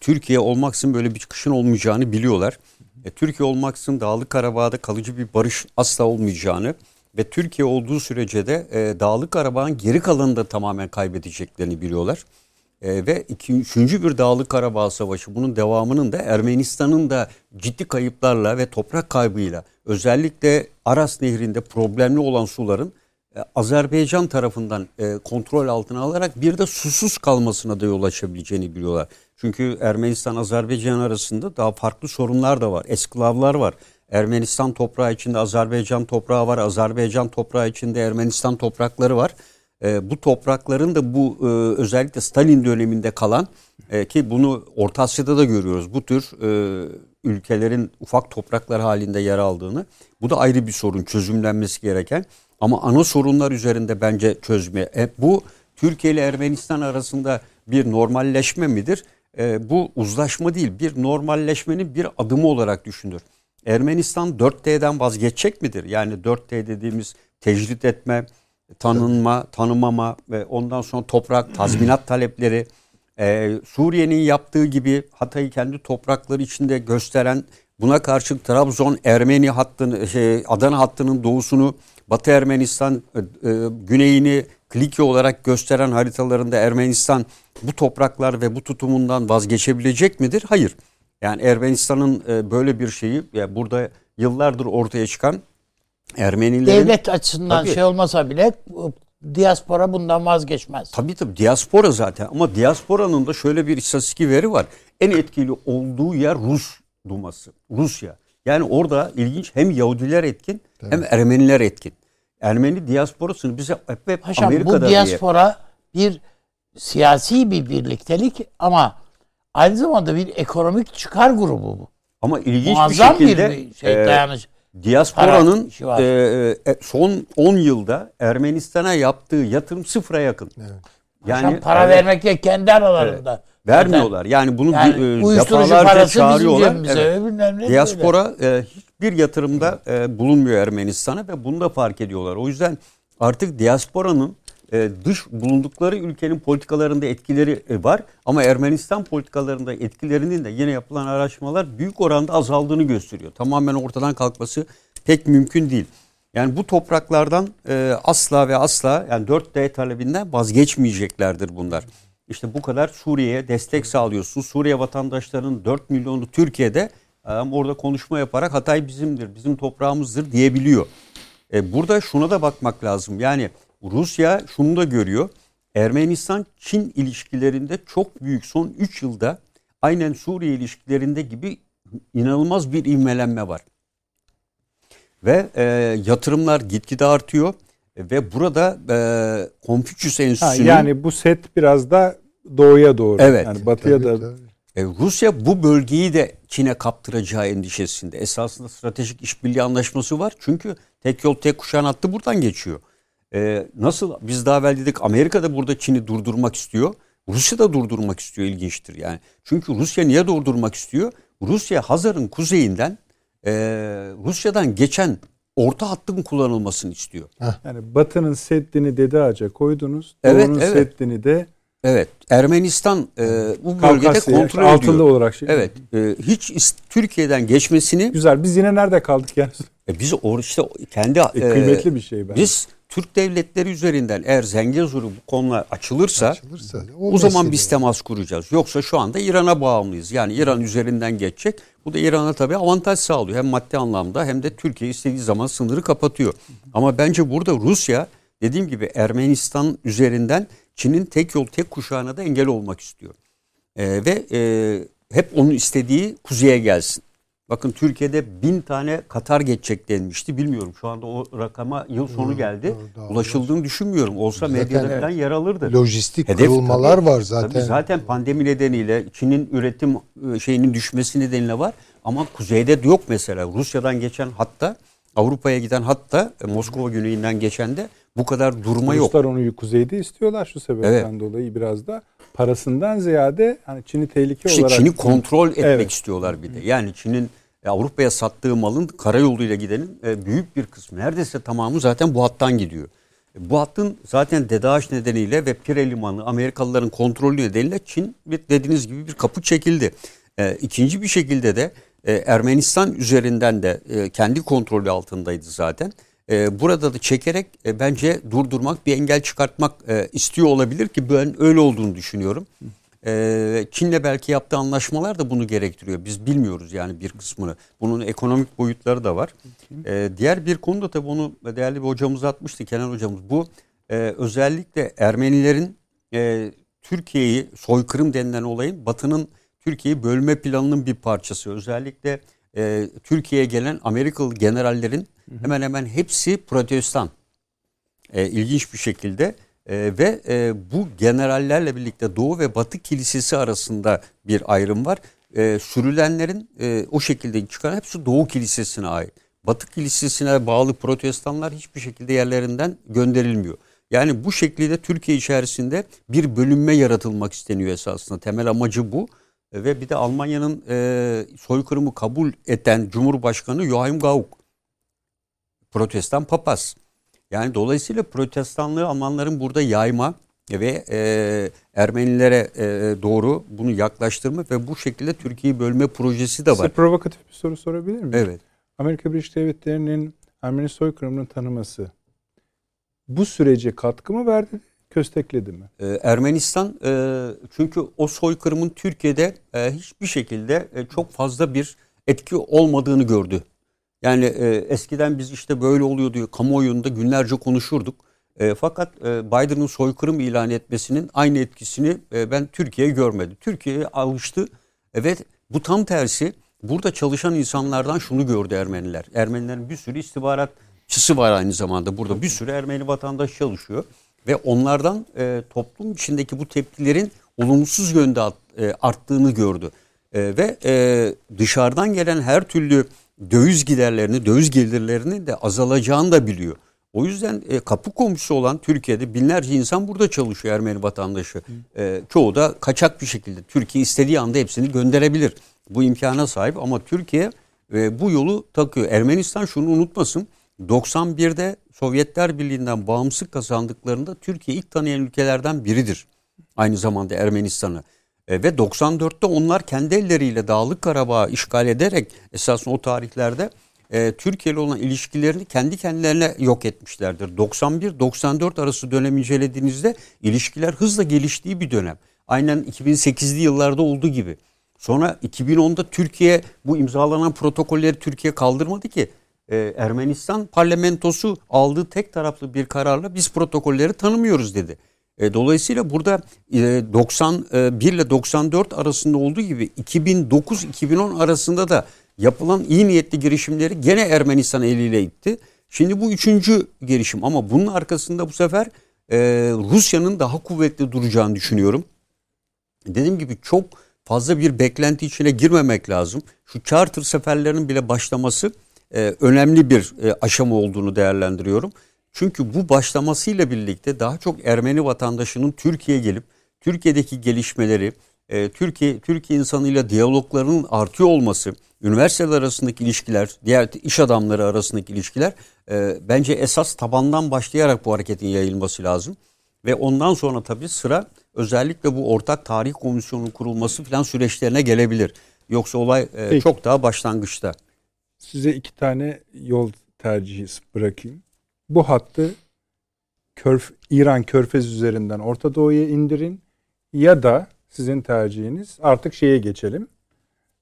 Türkiye olmaksızın böyle bir çıkışın olmayacağını biliyorlar. E, Türkiye olmaksızın Dağlık Karabağ'da kalıcı bir barış asla olmayacağını ve Türkiye olduğu sürece de e, Dağlık Karabağ'ın geri kalanını da tamamen kaybedeceklerini biliyorlar. E, ve iki, üçüncü bir Dağlık Karabağ Savaşı bunun devamının da Ermenistan'ın da ciddi kayıplarla ve toprak kaybıyla özellikle Aras Nehri'nde problemli olan suların e, Azerbaycan tarafından e, kontrol altına alarak bir de susuz kalmasına da yol açabileceğini biliyorlar. Çünkü Ermenistan Azerbaycan arasında daha farklı sorunlar da var. Esklavlar var. Ermenistan toprağı içinde Azerbaycan toprağı var. Azerbaycan toprağı içinde Ermenistan toprakları var. E, bu toprakların da bu e, özellikle Stalin döneminde kalan e, ki bunu Orta Asya'da da görüyoruz. Bu tür e, ülkelerin ufak topraklar halinde yer aldığını. Bu da ayrı bir sorun çözümlenmesi gereken. Ama ana sorunlar üzerinde bence çözme. E, bu Türkiye ile Ermenistan arasında bir normalleşme midir? E, bu uzlaşma değil bir normalleşmenin bir adımı olarak düşünür. Ermenistan 4T'den vazgeçecek midir? Yani 4T dediğimiz tecrit etme, tanınma, tanımama ve ondan sonra toprak, tazminat talepleri, e, Suriye'nin yaptığı gibi Hatay'ı kendi toprakları içinde gösteren buna karşı Trabzon Ermeni hattını, şey, Adana hattının doğusunu Batı Ermenistan e, e, güneyini Kliki olarak gösteren haritalarında Ermenistan bu topraklar ve bu tutumundan vazgeçebilecek midir? Hayır. Yani Ermenistan'ın e, böyle bir şeyi yani burada yıllardır ortaya çıkan Ermenilerin... Devlet açısından tabii, şey olmasa bile diaspora bundan vazgeçmez. Tabii tabii diaspora zaten ama diasporanın da şöyle bir istatistik veri var. En etkili olduğu yer Rus Duması, Rusya. Yani orada ilginç hem Yahudiler etkin evet. hem Ermeniler etkin. Ermeni diasporasını bize hep, hep Paşam, Amerika'da bu diaspora diye. bir siyasi bir birliktelik ama aynı zamanda bir ekonomik çıkar grubu bu. Ama ilginç Muazzam bir şekilde bir şey, e, dayanış. Diasporanın e, e, son 10 yılda Ermenistan'a yaptığı yatırım sıfıra yakın. Evet. Yani Paşam para evet, vermekle kendi aralarında. Evet. Vermiyorlar. Yani bunu yani, e, defalarca çağırıyorlar. Evet. Diaspora e, hiçbir yatırımda e, bulunmuyor Ermenistan'a ve bunu da fark ediyorlar. O yüzden artık diasporanın e, dış bulundukları ülkenin politikalarında etkileri e, var. Ama Ermenistan politikalarında etkilerinin de yine yapılan araştırmalar büyük oranda azaldığını gösteriyor. Tamamen ortadan kalkması pek mümkün değil. Yani bu topraklardan e, asla ve asla yani 4D talebinden vazgeçmeyeceklerdir bunlar. İşte bu kadar Suriye'ye destek sağlıyorsun. Suriye vatandaşlarının 4 milyonu Türkiye'de orada konuşma yaparak Hatay bizimdir, bizim toprağımızdır diyebiliyor. burada şuna da bakmak lazım. Yani Rusya şunu da görüyor. Ermenistan-Çin ilişkilerinde çok büyük son 3 yılda aynen Suriye ilişkilerinde gibi inanılmaz bir ivmelenme var. Ve e, yatırımlar gitgide artıyor ve burada e, Konfüçyüs Enstitüsü'nün... yani bu set biraz da doğuya doğru. Evet. Yani batıya tabii, da... Tabii. E, Rusya bu bölgeyi de Çin'e kaptıracağı endişesinde. Esasında stratejik işbirliği anlaşması var. Çünkü tek yol tek kuşağın hattı buradan geçiyor. Ee, nasıl biz daha evvel dedik Amerika da burada Çin'i durdurmak istiyor. Rusya da durdurmak istiyor ilginçtir yani. Çünkü Rusya niye durdurmak istiyor? Rusya Hazar'ın kuzeyinden e, Rusya'dan geçen orta hattın kullanılmasını istiyor. Yani Batı'nın Seddini Dede Ağaç'a koydunuz. Evet, Doğu'nun evet. Seddini de Evet. Ermenistan e, bu bölgede Kafkasya, kontrol ediyor. Altında olarak şey. Evet. E, hiç Türkiye'den geçmesini Güzel. Biz yine nerede kaldık yani? E, biz or işte kendi e, kıymetli bir şey bence. Biz Türk devletleri üzerinden eğer Zengezur'u bu konular açılırsa, açılırsa o, o zaman biz temas kuracağız. Yoksa şu anda İran'a bağımlıyız. Yani İran üzerinden geçecek. Bu da İran'a tabii avantaj sağlıyor. Hem maddi anlamda hem de Türkiye istediği zaman sınırı kapatıyor. Ama bence burada Rusya dediğim gibi Ermenistan üzerinden Çin'in tek yol tek kuşağına da engel olmak istiyor. Ee, ve e, hep onun istediği kuzeye gelsin. Bakın Türkiye'de bin tane Katar geçecek denmişti. Bilmiyorum şu anda o rakama yıl sonu geldi. Doğru, Ulaşıldığını doğru. düşünmüyorum. Olsa zaten medyada evet. falan yer alırdı. Lojistik Hedef, kurulmalar tabii, var zaten. Tabii zaten pandemi nedeniyle Çin'in üretim e, şeyinin düşmesi nedeniyle var. Ama kuzeyde de yok mesela. Rusya'dan geçen hatta Avrupa'ya giden hatta e, Moskova güneyinden geçen de bu kadar durma yok. Ruslar onu kuzeyde istiyorlar şu sebepten evet. dolayı biraz da parasından ziyade hani Çin'i tehlike işte olarak Çin'i kontrol etmek evet. istiyorlar bir de. Yani Çin'in Avrupa'ya sattığı malın karayoluyla gidenin e, büyük bir kısmı neredeyse tamamı zaten bu hattan gidiyor. E, bu hattın zaten DEDAŞ nedeniyle ve Pire Limanı Amerikalıların kontrolü nedeniyle Çin dediğiniz gibi bir kapı çekildi. E, ikinci bir şekilde de e, Ermenistan üzerinden de e, kendi kontrolü altındaydı zaten. E, burada da çekerek e, bence durdurmak, bir engel çıkartmak e, istiyor olabilir ki ben öyle olduğunu düşünüyorum. E, Çin'le belki yaptığı anlaşmalar da bunu gerektiriyor. Biz bilmiyoruz yani bir kısmını. Bunun ekonomik boyutları da var. E, diğer bir konu da tabii onu değerli bir hocamız atmıştı, Kenan hocamız. Bu e, özellikle Ermenilerin e, Türkiye'yi soykırım denilen olayın Batı'nın Türkiye'yi bölme planının bir parçası. Özellikle e, Türkiye'ye gelen Amerikalı generallerin hemen hemen hepsi protestan. E, ilginç bir şekilde e, ve e, bu generallerle birlikte Doğu ve Batı kilisesi arasında bir ayrım var. E, sürülenlerin e, o şekilde çıkan hepsi Doğu kilisesine ait. Batı kilisesine bağlı protestanlar hiçbir şekilde yerlerinden gönderilmiyor. Yani bu şekilde Türkiye içerisinde bir bölünme yaratılmak isteniyor esasında. Temel amacı bu. Ve bir de Almanya'nın e, soykırımı kabul eden Cumhurbaşkanı Joachim Gauck. Protestan papaz. Yani dolayısıyla protestanlığı Almanların burada yayma ve e, Ermenilere e, doğru bunu yaklaştırma ve bu şekilde Türkiye'yi bölme projesi de var. Size provokatif bir soru sorabilir miyim? Evet. Amerika Birleşik Devletleri'nin Ermeni soykırımını tanıması bu sürece katkı mı verdi, köstekledi mi? Ee, Ermenistan e, çünkü o soykırımın Türkiye'de e, hiçbir şekilde e, çok fazla bir etki olmadığını gördü. Yani e, eskiden biz işte böyle oluyor diyor kamuoyunda günlerce konuşurduk. E, fakat e, Biden'ın soykırım ilan etmesinin aynı etkisini e, ben Türkiye'ye görmedim. Türkiye'ye alıştı. Evet bu tam tersi. Burada çalışan insanlardan şunu gördü Ermeniler. Ermenilerin bir sürü istihbaratçısı var aynı zamanda. Burada bir sürü Ermeni vatandaş çalışıyor. Ve onlardan e, toplum içindeki bu tepkilerin olumsuz yönde e, arttığını gördü. E, ve e, dışarıdan gelen her türlü döviz giderlerini, döviz gelirlerini de azalacağını da biliyor. O yüzden e, kapı komşusu olan Türkiye'de binlerce insan burada çalışıyor Ermeni vatandaşı. E, çoğu da kaçak bir şekilde Türkiye istediği anda hepsini gönderebilir. Bu imkana sahip ama Türkiye e, bu yolu takıyor. Ermenistan şunu unutmasın. 91'de Sovyetler Birliği'nden bağımsız kazandıklarında Türkiye ilk tanıyan ülkelerden biridir. Aynı zamanda Ermenistan'ı. E, ve 94'te onlar kendi elleriyle Dağlık Karabağ'ı işgal ederek esasında o tarihlerde e, Türkiye ile olan ilişkilerini kendi kendilerine yok etmişlerdir. 91-94 arası dönem incelediğinizde ilişkiler hızla geliştiği bir dönem. Aynen 2008'li yıllarda olduğu gibi. Sonra 2010'da Türkiye bu imzalanan protokolleri Türkiye kaldırmadı ki. Ee, Ermenistan parlamentosu aldığı tek taraflı bir kararla biz protokolleri tanımıyoruz dedi. E, dolayısıyla burada e, 91 ile 94 arasında olduğu gibi 2009-2010 arasında da yapılan iyi niyetli girişimleri gene Ermenistan eliyle itti. Şimdi bu üçüncü girişim ama bunun arkasında bu sefer e, Rusya'nın daha kuvvetli duracağını düşünüyorum. Dediğim gibi çok fazla bir beklenti içine girmemek lazım. Şu charter seferlerinin bile başlaması e, önemli bir e, aşama olduğunu değerlendiriyorum. Çünkü bu başlamasıyla birlikte daha çok Ermeni vatandaşının Türkiye'ye gelip Türkiye'deki gelişmeleri, e, Türkiye Türkiye insanıyla diyaloglarının artıyor olması, üniversiteler arasındaki ilişkiler, diğer iş adamları arasındaki ilişkiler e, bence esas tabandan başlayarak bu hareketin yayılması lazım. Ve ondan sonra tabii sıra özellikle bu ortak tarih komisyonunun kurulması falan süreçlerine gelebilir. Yoksa olay e, çok daha başlangıçta. Size iki tane yol tercihi bırakayım. Bu hattı Körf İran Körfez üzerinden Orta Doğu'ya indirin ya da sizin tercihiniz artık şeye geçelim.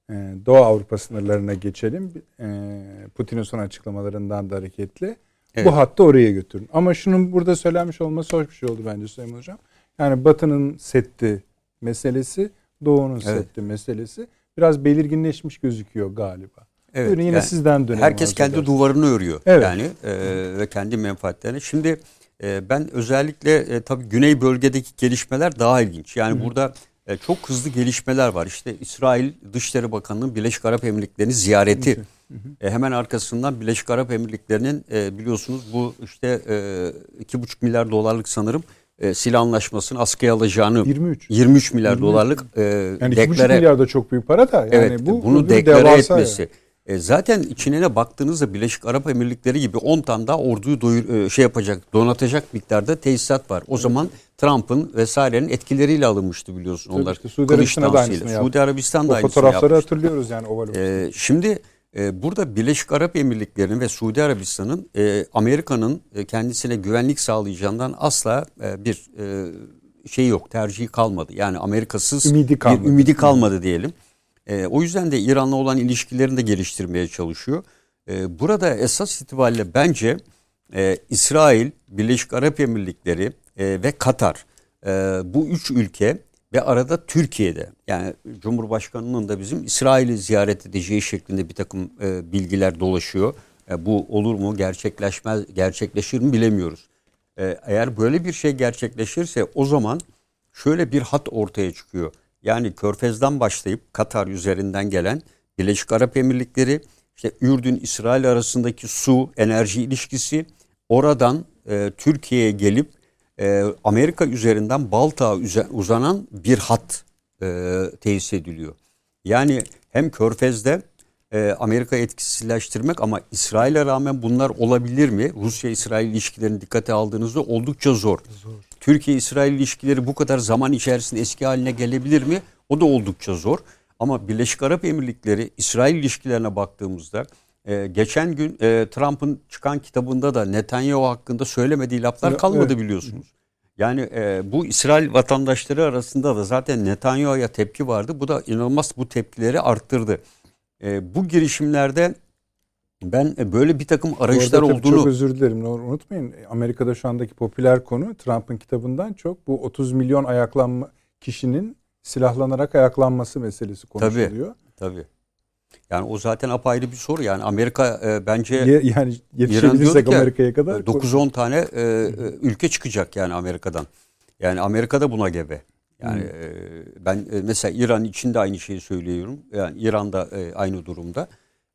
Ee, Doğu Avrupa sınırlarına geçelim. Ee, Putin'in son açıklamalarından da hareketle. Evet. Bu hattı oraya götürün. Ama şunun burada söylenmiş olması hoş bir şey oldu bence Süleyman Hocam. Yani Batı'nın setti meselesi, Doğu'nun evet. setti meselesi biraz belirginleşmiş gözüküyor galiba. Evet, Buyurun yine yani sizden dönelim. Herkes kendi edersiniz. duvarını örüyor evet. yani e, ve kendi menfaatlerini. Şimdi e, ben özellikle e, tabii güney bölgedeki gelişmeler daha ilginç. Yani Hı. burada e, çok hızlı gelişmeler var. İşte İsrail Dışişleri Bakanı'nın Birleşik Arap Emirlikleri'ni ziyareti. Hı hı. E, hemen arkasından Birleşik Arap Emirlikleri'nin e, biliyorsunuz bu işte e, iki buçuk milyar dolarlık sanırım e, silah anlaşmasını askıya alacağını 23 23 milyar 23. dolarlık e, yani deklare, milyar da çok büyük para da yani evet, bu bunu deklare etmesi. Yani. E, zaten içine baktığınızda Birleşik Arap Emirlikleri gibi 10 tane daha orduyu doyur, e, şey yapacak, donatacak miktarda tesisat var. O zaman Trump'ın vesairenin etkileriyle alınmıştı biliyorsun Tabii onlar. işte Suudi Kılıç Arabistan'a da aynısını yaptı. Suudi Arabistan da O fotoğrafları yapmıştı. hatırlıyoruz yani Oval. Ee, şimdi e, burada Birleşik Arap Emirlikleri'nin ve Suudi Arabistan'ın e, Amerika'nın e, kendisine güvenlik sağlayacağından asla e, bir e, şey yok, tercihi kalmadı. Yani Amerikasız Ümidi kalmadı. bir ümidi kalmadı diyelim. E, o yüzden de İran'la olan ilişkilerini de geliştirmeye çalışıyor. E, burada esas itibariyle bence e, İsrail, Birleşik Arap Emirlikleri e, ve Katar e, bu üç ülke ve arada Türkiye'de yani Cumhurbaşkanı'nın da bizim İsrail'i ziyaret edeceği şeklinde bir takım e, bilgiler dolaşıyor. E, bu olur mu gerçekleşmez gerçekleşir mi bilemiyoruz. E, eğer böyle bir şey gerçekleşirse o zaman şöyle bir hat ortaya çıkıyor. Yani Körfez'den başlayıp Katar üzerinden gelen Birleşik Arap Emirlikleri, işte Ürdün İsrail arasındaki su enerji ilişkisi oradan e, Türkiye'ye gelip e, Amerika üzerinden Baltık'a üze- uzanan bir hat e, tesis ediliyor. Yani hem Körfez'de e, Amerika etkisizleştirmek ama İsrail'e rağmen bunlar olabilir mi? Rusya-İsrail ilişkilerini dikkate aldığınızda oldukça zor. Türkiye-İsrail ilişkileri bu kadar zaman içerisinde eski haline gelebilir mi? O da oldukça zor. Ama Birleşik Arap Emirlikleri İsrail ilişkilerine baktığımızda e, geçen gün e, Trump'ın çıkan kitabında da Netanyahu hakkında söylemediği laflar kalmadı evet. biliyorsunuz. Yani e, bu İsrail vatandaşları arasında da zaten Netanyahu'ya tepki vardı. Bu da inanılmaz bu tepkileri arttırdı. E, bu girişimlerde ben e, böyle bir takım arayışlar tabii olduğunu Çok özür dilerim. Unutmayın Amerika'da şu andaki popüler konu Trump'ın kitabından çok bu 30 milyon ayaklanma kişinin silahlanarak ayaklanması meselesi konuşuluyor. tabii. Yani o zaten apayrı bir soru. Yani Amerika e, bence Ye- yani yetişebilirsek ya, Amerika'ya kadar 9-10 tane e, e, ülke çıkacak yani Amerika'dan. Yani Amerika da buna gebe. Yani e, ben e, mesela İran için de aynı şeyi söylüyorum. Yani İran da e, aynı durumda.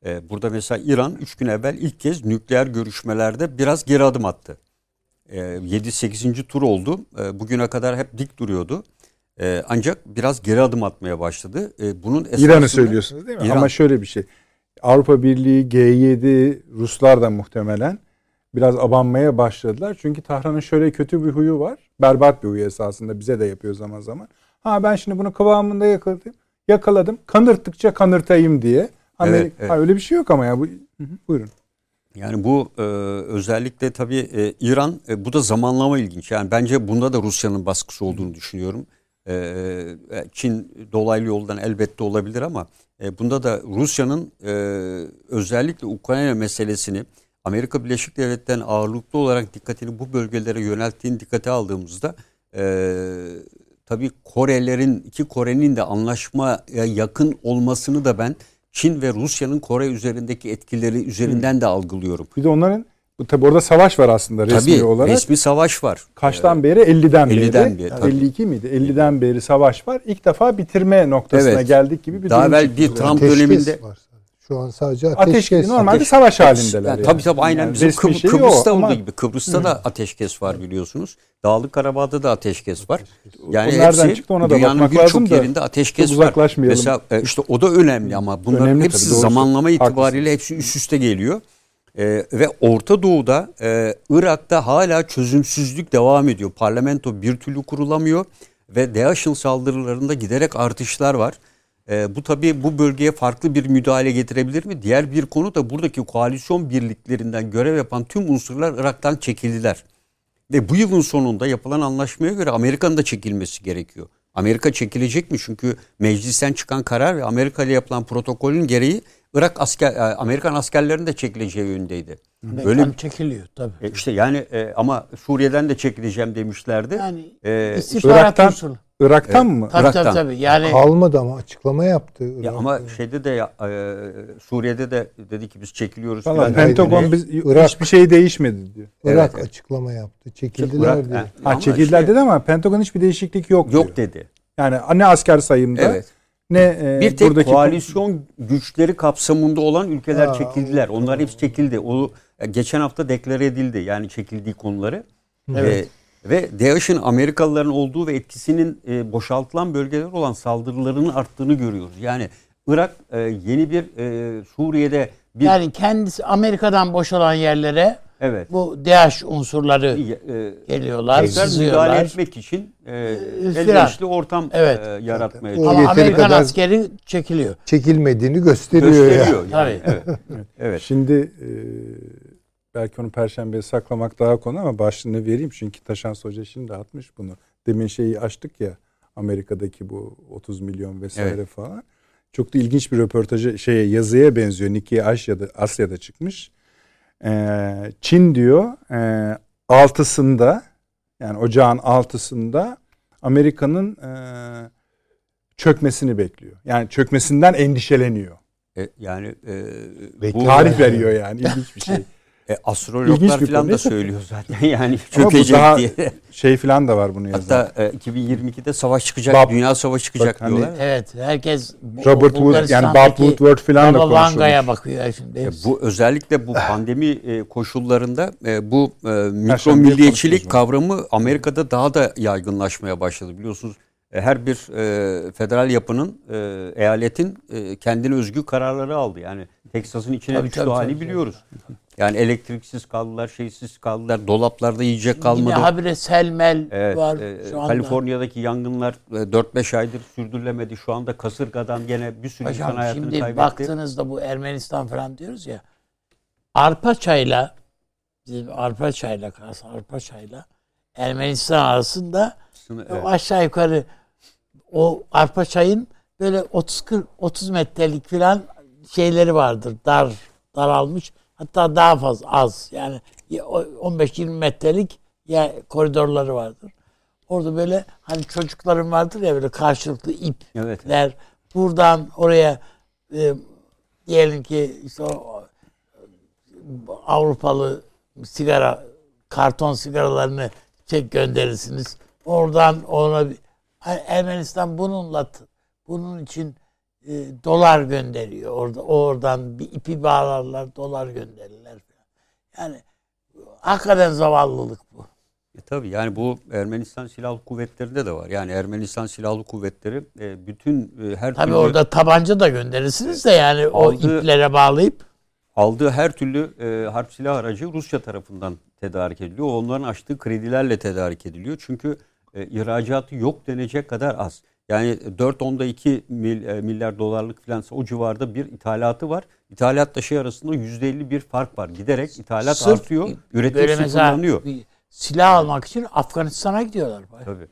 E, burada mesela İran 3 gün evvel ilk kez nükleer görüşmelerde biraz geri adım attı. E, 7-8. tur oldu. E, bugüne kadar hep dik duruyordu. E, ancak biraz geri adım atmaya başladı. E, bunun İran'ı söylüyorsunuz değil mi? İran. Ama şöyle bir şey. Avrupa Birliği, G7, Ruslar da muhtemelen biraz abanmaya başladılar. Çünkü Tahran'ın şöyle kötü bir huyu var. Berbat bir huyu esasında bize de yapıyor zaman zaman. Ha ben şimdi bunu kıvamında yakaladım. Yakaladım. Kanırttıkça kanırtayım diye. Amerika, Evet, evet. Ha, öyle bir şey yok ama ya. Bu, Hı hı, buyurun. Yani bu e, özellikle tabii e, İran e, bu da zamanlama ilginç. Yani bence bunda da Rusya'nın baskısı olduğunu düşünüyorum. E, e, Çin dolaylı yoldan elbette olabilir ama e, bunda da Rusya'nın e, özellikle Ukrayna meselesini Amerika Birleşik Devletleri'nin ağırlıklı olarak dikkatini bu bölgelere yönelttiğini dikkate aldığımızda e, tabii Korelerin iki Kore'nin de anlaşmaya yakın olmasını da ben Çin ve Rusya'nın Kore üzerindeki etkileri üzerinden de algılıyorum. Bir de onların bu tabi orada savaş var aslında resmi Tabii olarak. resmi savaş var. Kaçtan beri? 50'den, 50'den beri. beri, tabii. 52 miydi? 50'den beri savaş var. İlk defa bitirme noktasına Evet. geldik gibi bir Daha durum evvel çıktı. bir Trump döneminde var. Şu an sadece ateşkes. Ateşkes normalde Ateş- savaş halindeler. Yani yani. Tabii tabii aynen Yani bizim Kıbr- şeyi Kıbrıs'ta o olduğu ama gibi. Kıbrıs'ta da ateşkes var biliyorsunuz. Dağlık Karabağ'da da ateşkes var. Yani O nereden hepsi çıktı ona da dünyanın bakmak lazım birçok yerinde ateşkes var. Mesela e, işte o da önemli ama bunların Önemli hepsi tabii, zamanlama itibariyle hepsi üst üste geliyor. E, ve Orta Doğu'da e, Irak'ta hala çözümsüzlük devam ediyor. Parlamento bir türlü kurulamıyor ve DAEŞ'in saldırılarında giderek artışlar var. E, bu tabii bu bölgeye farklı bir müdahale getirebilir mi? Diğer bir konu da buradaki koalisyon birliklerinden görev yapan tüm unsurlar Irak'tan çekildiler. Ve bu yılın sonunda yapılan anlaşmaya göre Amerika'nın da çekilmesi gerekiyor. Amerika çekilecek mi? Çünkü meclisten çıkan karar ve Amerika ile yapılan protokolün gereği Irak asker e, Amerikan askerlerinin de çekileceği yönündeydi. Böyle Böyle çekiliyor tabii. e, işte yani e, ama Suriye'den de çekileceğim demişlerdi. Yani E, Irak'tan- unsuru. Irak'tan mı? Tabii Irak'tan. tabii tabii. Yani Kalmadı ama açıklama yaptı. ya Irak. ama şeyde de ya, e, Suriye'de de dedi ki biz çekiliyoruz falan. Pentagon biz Irak- hiçbir şey değişmedi diyor. Irak Evet. açıklama yaptı. Çekildiler Irak- diye. Ha, Ha çekildiler işte- dedi ama Pentagon hiçbir değişiklik yok, Yok diyor. dedi. Yani ne asker sayımda Evet. ne e, Bir tek buradaki koalisyon güçleri kapsamında olan ülkeler Ha, çekildiler. Onlar hepsi çekildi. O e, geçen hafta deklare edildi. Yani çekildiği konuları. Evet. E, ve DAEŞ'in Amerikalıların olduğu ve etkisinin e, boşaltılan bölgeler olan saldırılarının arttığını görüyoruz. Yani Irak e, yeni bir e, Suriye'de bir Yani kendisi Amerika'dan boşalan yerlere evet bu DH unsurları e, geliyorlar, tekrar müdahale sızıyorlar. etmek için e, elverişli ortam Evet. e, yaratmaya O Ama Amerikan askeri çekiliyor. Çekilmediğini gösteriyor, gösteriyor. Yani. Tabii. Evet. evet. Şimdi e, belki onu perşembeye saklamak daha konu ama başlığını vereyim. Çünkü Taşan Hoca şimdi atmış bunu. Demin şeyi açtık ya Amerika'daki bu 30 milyon vesaire Evet. falan. Çok da ilginç bir röportaja şeye yazıya benziyor. Nikkei Asya'da, Asya'da çıkmış. Ee, Çin diyor e, altısında yani ocağın altısında Amerika'nın e, çökmesini bekliyor. Yani çökmesinden endişeleniyor. E, yani e, bu Tarih veriyor yani ilginç bir şey. E, astrologlar bir falan konu. da söylüyor zaten yani Ama bu çökecek daha diye. şey falan da var bunu yazan. Hatta e, 2022'de savaş çıkacak, Bob- dünya savaşı çıkacak Bak hani- diyorlar. Evet, herkes Robert Wood yani Bob Woodward falan da konuşulmuş. bakıyor şimdi. E. Bu özellikle bu pandemi e, koşullarında e, bu e, mikro milliyetçilik kavramı Amerika'da daha da yaygınlaşmaya başladı. Biliyorsunuz e, her bir e, federal yapının e, eyaletin e, kendine özgü kararları aldı. Yani Teksas'ın içine Tabii, düştüğü tabii, hali tabii, biliyoruz. Yani elektriksiz kaldılar, şeysiz kaldılar, dolaplarda yiyecek kalmadı. Yine habire selmel Evet, var e, şu anda. Kaliforniya'daki yangınlar e, 4-5 aydır sürdürülemedi. Şu anda kasırgadan gene bir sürü insan Hocam hayatını şimdi kaybetti. baktığınızda bu Ermenistan falan diyoruz ya. Arpa çayla bizim arpa çayla arpa çayla Ermenistan arasında Sını- evet. aşağı yukarı o arpa çayın böyle 30 40 30 metrelik falan şeyleri vardır. Dar daralmış. Hatta daha fazla az. Yani 15-20 metrelik ya koridorları vardır. Orada böyle hani çocukların vardır ya böyle karşılıklı ip Evet. ler buradan oraya e, diyelim ki işte o Avrupalı sigara karton sigaralarını çek gönderirsiniz. Oradan ona Ermenistan bununla bunun için e, dolar gönderiyor. Orada oradan bir ipi bağlarlar, dolar gönderirler falan. Yani hakikaten zavallılık bu. E, tabii yani bu Ermenistan Silahlı Kuvvetleri'nde de var. Yani Ermenistan Silahlı Kuvvetleri e, bütün e, her Tabii türlü orada tabanca da gönderirsiniz de yani o Aldığı- iplere bağlayıp aldığı her türlü e, harp silah aracı Rusya tarafından tedarik ediliyor. Onların açtığı kredilerle tedarik ediliyor. Çünkü e, ihracatı yok denecek kadar az. Yani 4.2 mil, e, milyar dolarlık falan o civarda bir ithalatı var. İthalatla şey arasında %50 bir fark var. Giderek ithalat Sırf artıyor, üretim sıfırlanıyor. silah almak için Afganistan'a gidiyorlar. Tabii.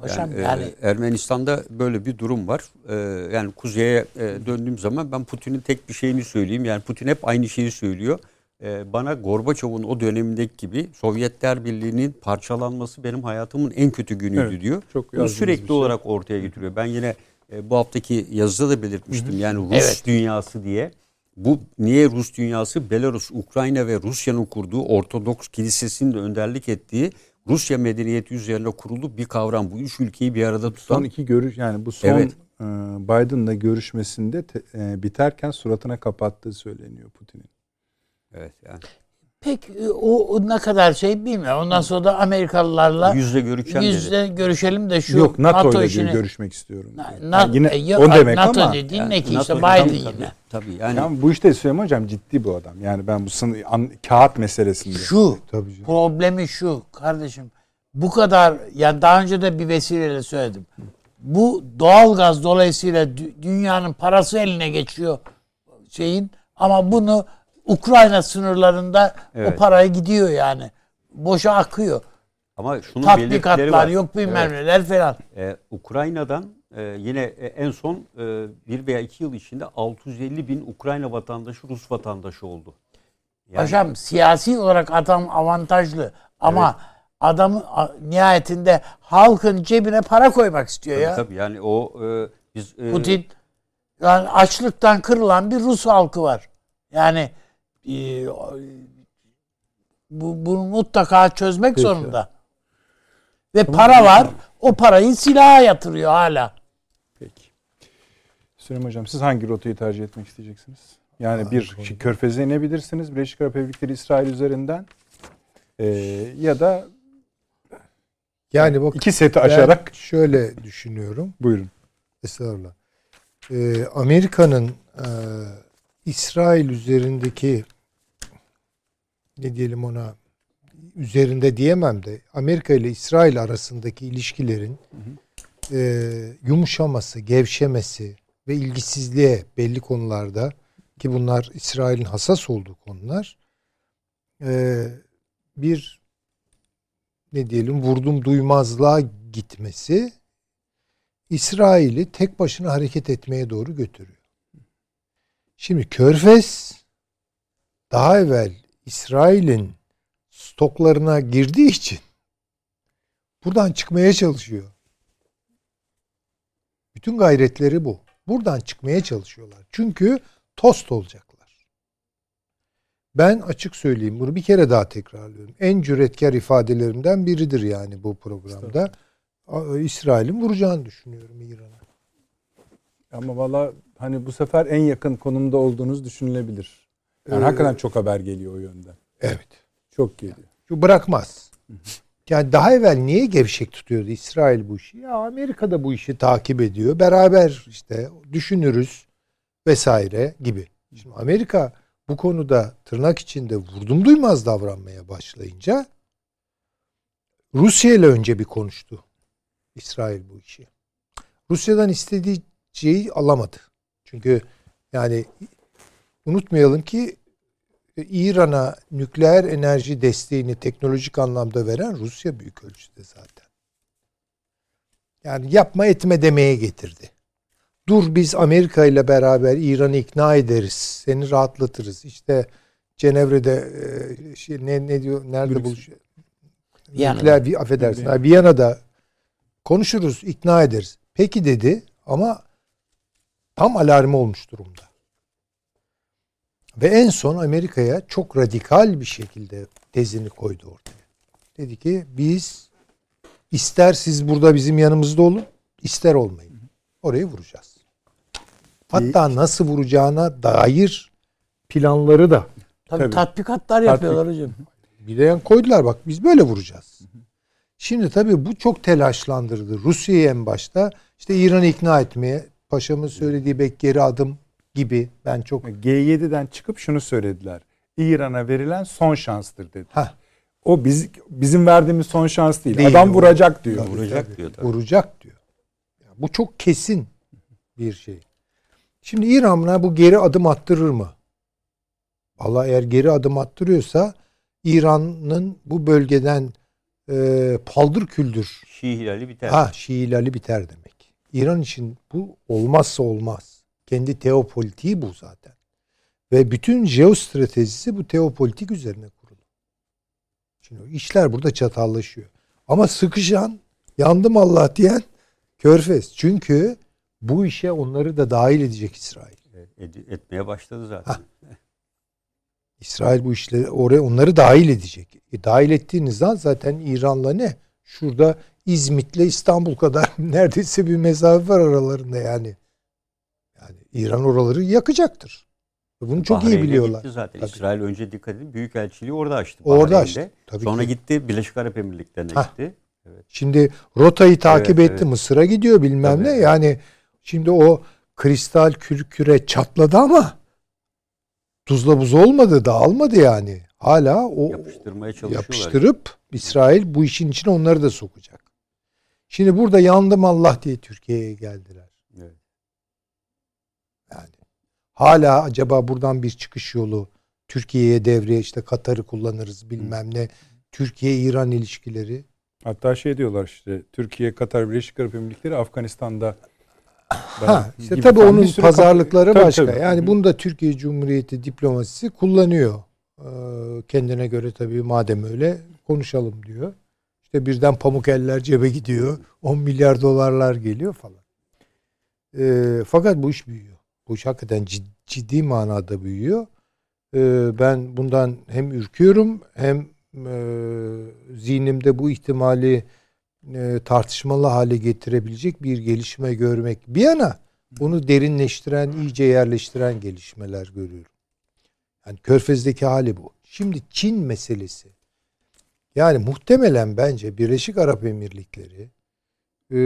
Hocam Yani, yani, e, Ermenistan'da böyle bir durum var. E, yani kuzeye e, döndüğüm zaman ben Putin'in tek bir şeyini söyleyeyim. Yani Putin hep aynı şeyi söylüyor. E, bana Gorbaçov'un o dönemindeki gibi Sovyetler Birliği'nin parçalanması benim hayatımın en kötü günüydü Evet, diyor. çok Bunu sürekli şey. olarak ortaya getiriyor. Ben yine e, bu haftaki yazıda da belirtmiştim. Yani Rus Evet. dünyası diye. Bu niye Rus dünyası? Belarus, Ukrayna ve Rusya'nın kurduğu Ortodoks Kilisesi'nin de önderlik ettiği Rusya medeniyeti üzerine kurulu bir kavram. Bu üç ülkeyi bir arada tutan Son iki görüş yani bu son Evet. e, Biden'la görüşmesinde te- e, biterken suratına kapattığı söyleniyor Putin'in. Evet yani. pek e, o, o ne kadar şey bilmiyorum. Ondan sonra da Amerikalılarla Yüzle görüşeceğim dedi. yüzde görüşelim de şu Yok NATO, ile diyor işini görüşmek istiyorum. Na-. Na- Yani yine e, ya- o demek NATO ama dediğin Yani ne ki işte NATO Biden tabii, yine. Tabii yani yani bu işte Süleyman hocam ciddi bu adam. Yani ben bu sınır, an, kağıt meselesinde. Şu Tabii canım. problemi şu kardeşim. Bu kadar yani daha önce de bir vesileyle söyledim. Bu doğalgaz dolayısıyla dü- dünyanın parası eline geçiyor şeyin ama bunu Ukrayna sınırlarında o Evet. paraya gidiyor yani. Boşa akıyor. ama şunun Tatbikatlar var. yok bilmem Evet. neler falan. Ee, Ukrayna'dan e, yine en son e, bir veya iki yıl içinde 650 bin Ukrayna vatandaşı Rus vatandaşı oldu. Yani- Paşam siyasi olarak adam avantajlı ama adamın a- nihayetinde halkın cebine para koymak istiyor Tabii, ya. tabii yani o e, biz e, Putin yani açlıktan kırılan bir Rus halkı var. Yani e, bu bunu mutlaka çözmek Peki. zorunda. Ve para var. O parayı silaha yatırıyor hala. Peki. Süleyman hocam siz hangi rotayı tercih etmek isteyeceksiniz? Yani bir şey, körfeze inebilirsiniz Birleşik Arap Emirlikleri İsrail üzerinden Ee, ya da Yani bak iki seti ben aşarak şöyle düşünüyorum. buyurun. Estağfurullah. e, Amerika'nın e, İsrail üzerindeki ne diyelim ona üzerinde diyemem de Amerika ile İsrail arasındaki ilişkilerin e, yumuşaması, gevşemesi ve ilgisizliğe belli konularda ki bunlar İsrail'in hassas olduğu konular e, bir ne diyelim vurdum duymazlığa gitmesi İsrail'i tek başına hareket etmeye doğru götürüyor. Şimdi Körfez daha evvel İsrail'in stoklarına girdiği için buradan çıkmaya çalışıyor. Bütün gayretleri bu. Buradan çıkmaya çalışıyorlar. Çünkü tost olacaklar. Ben açık söyleyeyim bunu bir kere daha tekrarlıyorum. En cüretkar ifadelerimden biridir yani bu programda. İsrail'in vuracağını düşünüyorum İran'a. Ama valla hani bu sefer en yakın konumda olduğunuz düşünülebilir. Yani Ee, hakikaten çok haber geliyor o yönden. Evet. Çok geliyor. Şu bırakmaz. Yani daha evvel niye gevşek tutuyordu İsrail bu işi? Ya Amerika da bu işi takip ediyor. Beraber işte düşünürüz vesaire gibi. Şimdi Amerika bu konuda tırnak içinde vurdum duymaz davranmaya başlayınca Rusya ile önce bir konuştu İsrail bu işi. Rusya'dan istediği şeyi alamadı. Çünkü yani unutmayalım ki İran'a nükleer enerji desteğini teknolojik anlamda veren Rusya büyük ölçüde zaten. Yani yapma etme demeye getirdi. Dur biz Amerika ile beraber İran'ı ikna ederiz. Seni rahatlatırız. İşte Cenevre'de e, şey, ne, ne diyor nerede Brüksel. buluşuyor? Viyana'da. Nükleer bir affedersin. Ha, Viyana'da konuşuruz, ikna ederiz. Peki dedi ama tam alarmı olmuş durumda. Ve en son Amerika'ya çok radikal bir şekilde tezini koydu ortaya. Dedi ki biz ister siz burada bizim yanımızda olun, ister olmayın. Orayı vuracağız. Hatta nasıl vuracağına dair planları da Tabii, Tabii. tatbikatlar yapıyorlar hocam. bir de yan koydular bak biz böyle vuracağız. Şimdi tabii bu çok telaşlandırdı Rusya'yı en başta. İşte İran'ı ikna etmeye paşamın söylediği bek geri adım gibi ben çok G7'den çıkıp şunu söylediler. İran'a verilen son şanstır dedi. ha O biz bizim verdiğimiz son şans değil. Değil, Adam o- vuracak diyor. Tabii, Vuracak tabii. diyor tabii. vuracak diyor. Ya bu çok kesin bir şey. Şimdi İran'a bu geri adım attırır mı? Vallahi eğer geri adım attırıyorsa İran'ın bu bölgeden e, paldır küldür Şii hilali biter. Ha Şii hilali biter demek. İran için bu olmazsa olmaz. Kendi teopolitiği bu zaten. Ve bütün jeostratejisi bu teopolitik üzerine kurulu. Şimdi işler burada çatallaşıyor. Ama sıkışan, yandım Allah diyen Körfez. Çünkü bu işe onları da dahil edecek İsrail. Ed- etmeye başladı zaten. İsrail bu işleri oraya onları dahil edecek. E, dahil ettiğinizden zaten İran'la ne? Şurada İzmit'le İstanbul kadar neredeyse bir mesafe var aralarında yani. Yani İran oraları yakacaktır. Bunu çok iyi biliyorlar. Gitti zaten. Tabii. İsrail önce dikkat edin Büyükelçiliği orada açtı. Orada açtı. Tabii Sonra ki. gitti Birleşik Arap Emirlikleri'ne Hah. gitti. Şimdi rotayı takip Evet, etti. evet. Mısır'a gidiyor bilmem Tabii. ne. Yani şimdi o kristal kür küre çatladı ama tuzla buz olmadı, dağılmadı yani. Hala o Yapıştırmaya çalışıyorlar. yapıştırıp İsrail bu işin içine onları da sokacak. Şimdi burada yandım Allah diye Türkiye'ye geldiler. Evet. Yani hala acaba buradan bir çıkış yolu Türkiye'ye devreye işte Katar'ı kullanırız bilmem ne. Türkiye-İran ilişkileri. Hatta şey diyorlar işte Türkiye, Katar, Birleşik Arap Emirlikleri Afganistan'da Ha, işte tabii onun pazarlıkları Tabii, başka. tabii. Yani bunu da Türkiye Cumhuriyeti diplomasisi kullanıyor. Ee, kendine göre tabii madem öyle konuşalım diyor. İşte birden pamuk eller cebe gidiyor. 10 milyar dolarlar geliyor falan. Ee, fakat bu iş büyüyor. Bu iş hakikaten ciddi, ciddi manada büyüyor. Ee, ben bundan hem ürküyorum hem e, zihnimde bu ihtimali e, tartışmalı hale getirebilecek bir gelişme görmek bir yana bunu derinleştiren, iyice yerleştiren gelişmeler görüyorum. Yani Körfez'deki hali bu. Şimdi Çin meselesi. Yani muhtemelen bence Birleşik Arap Emirlikleri e,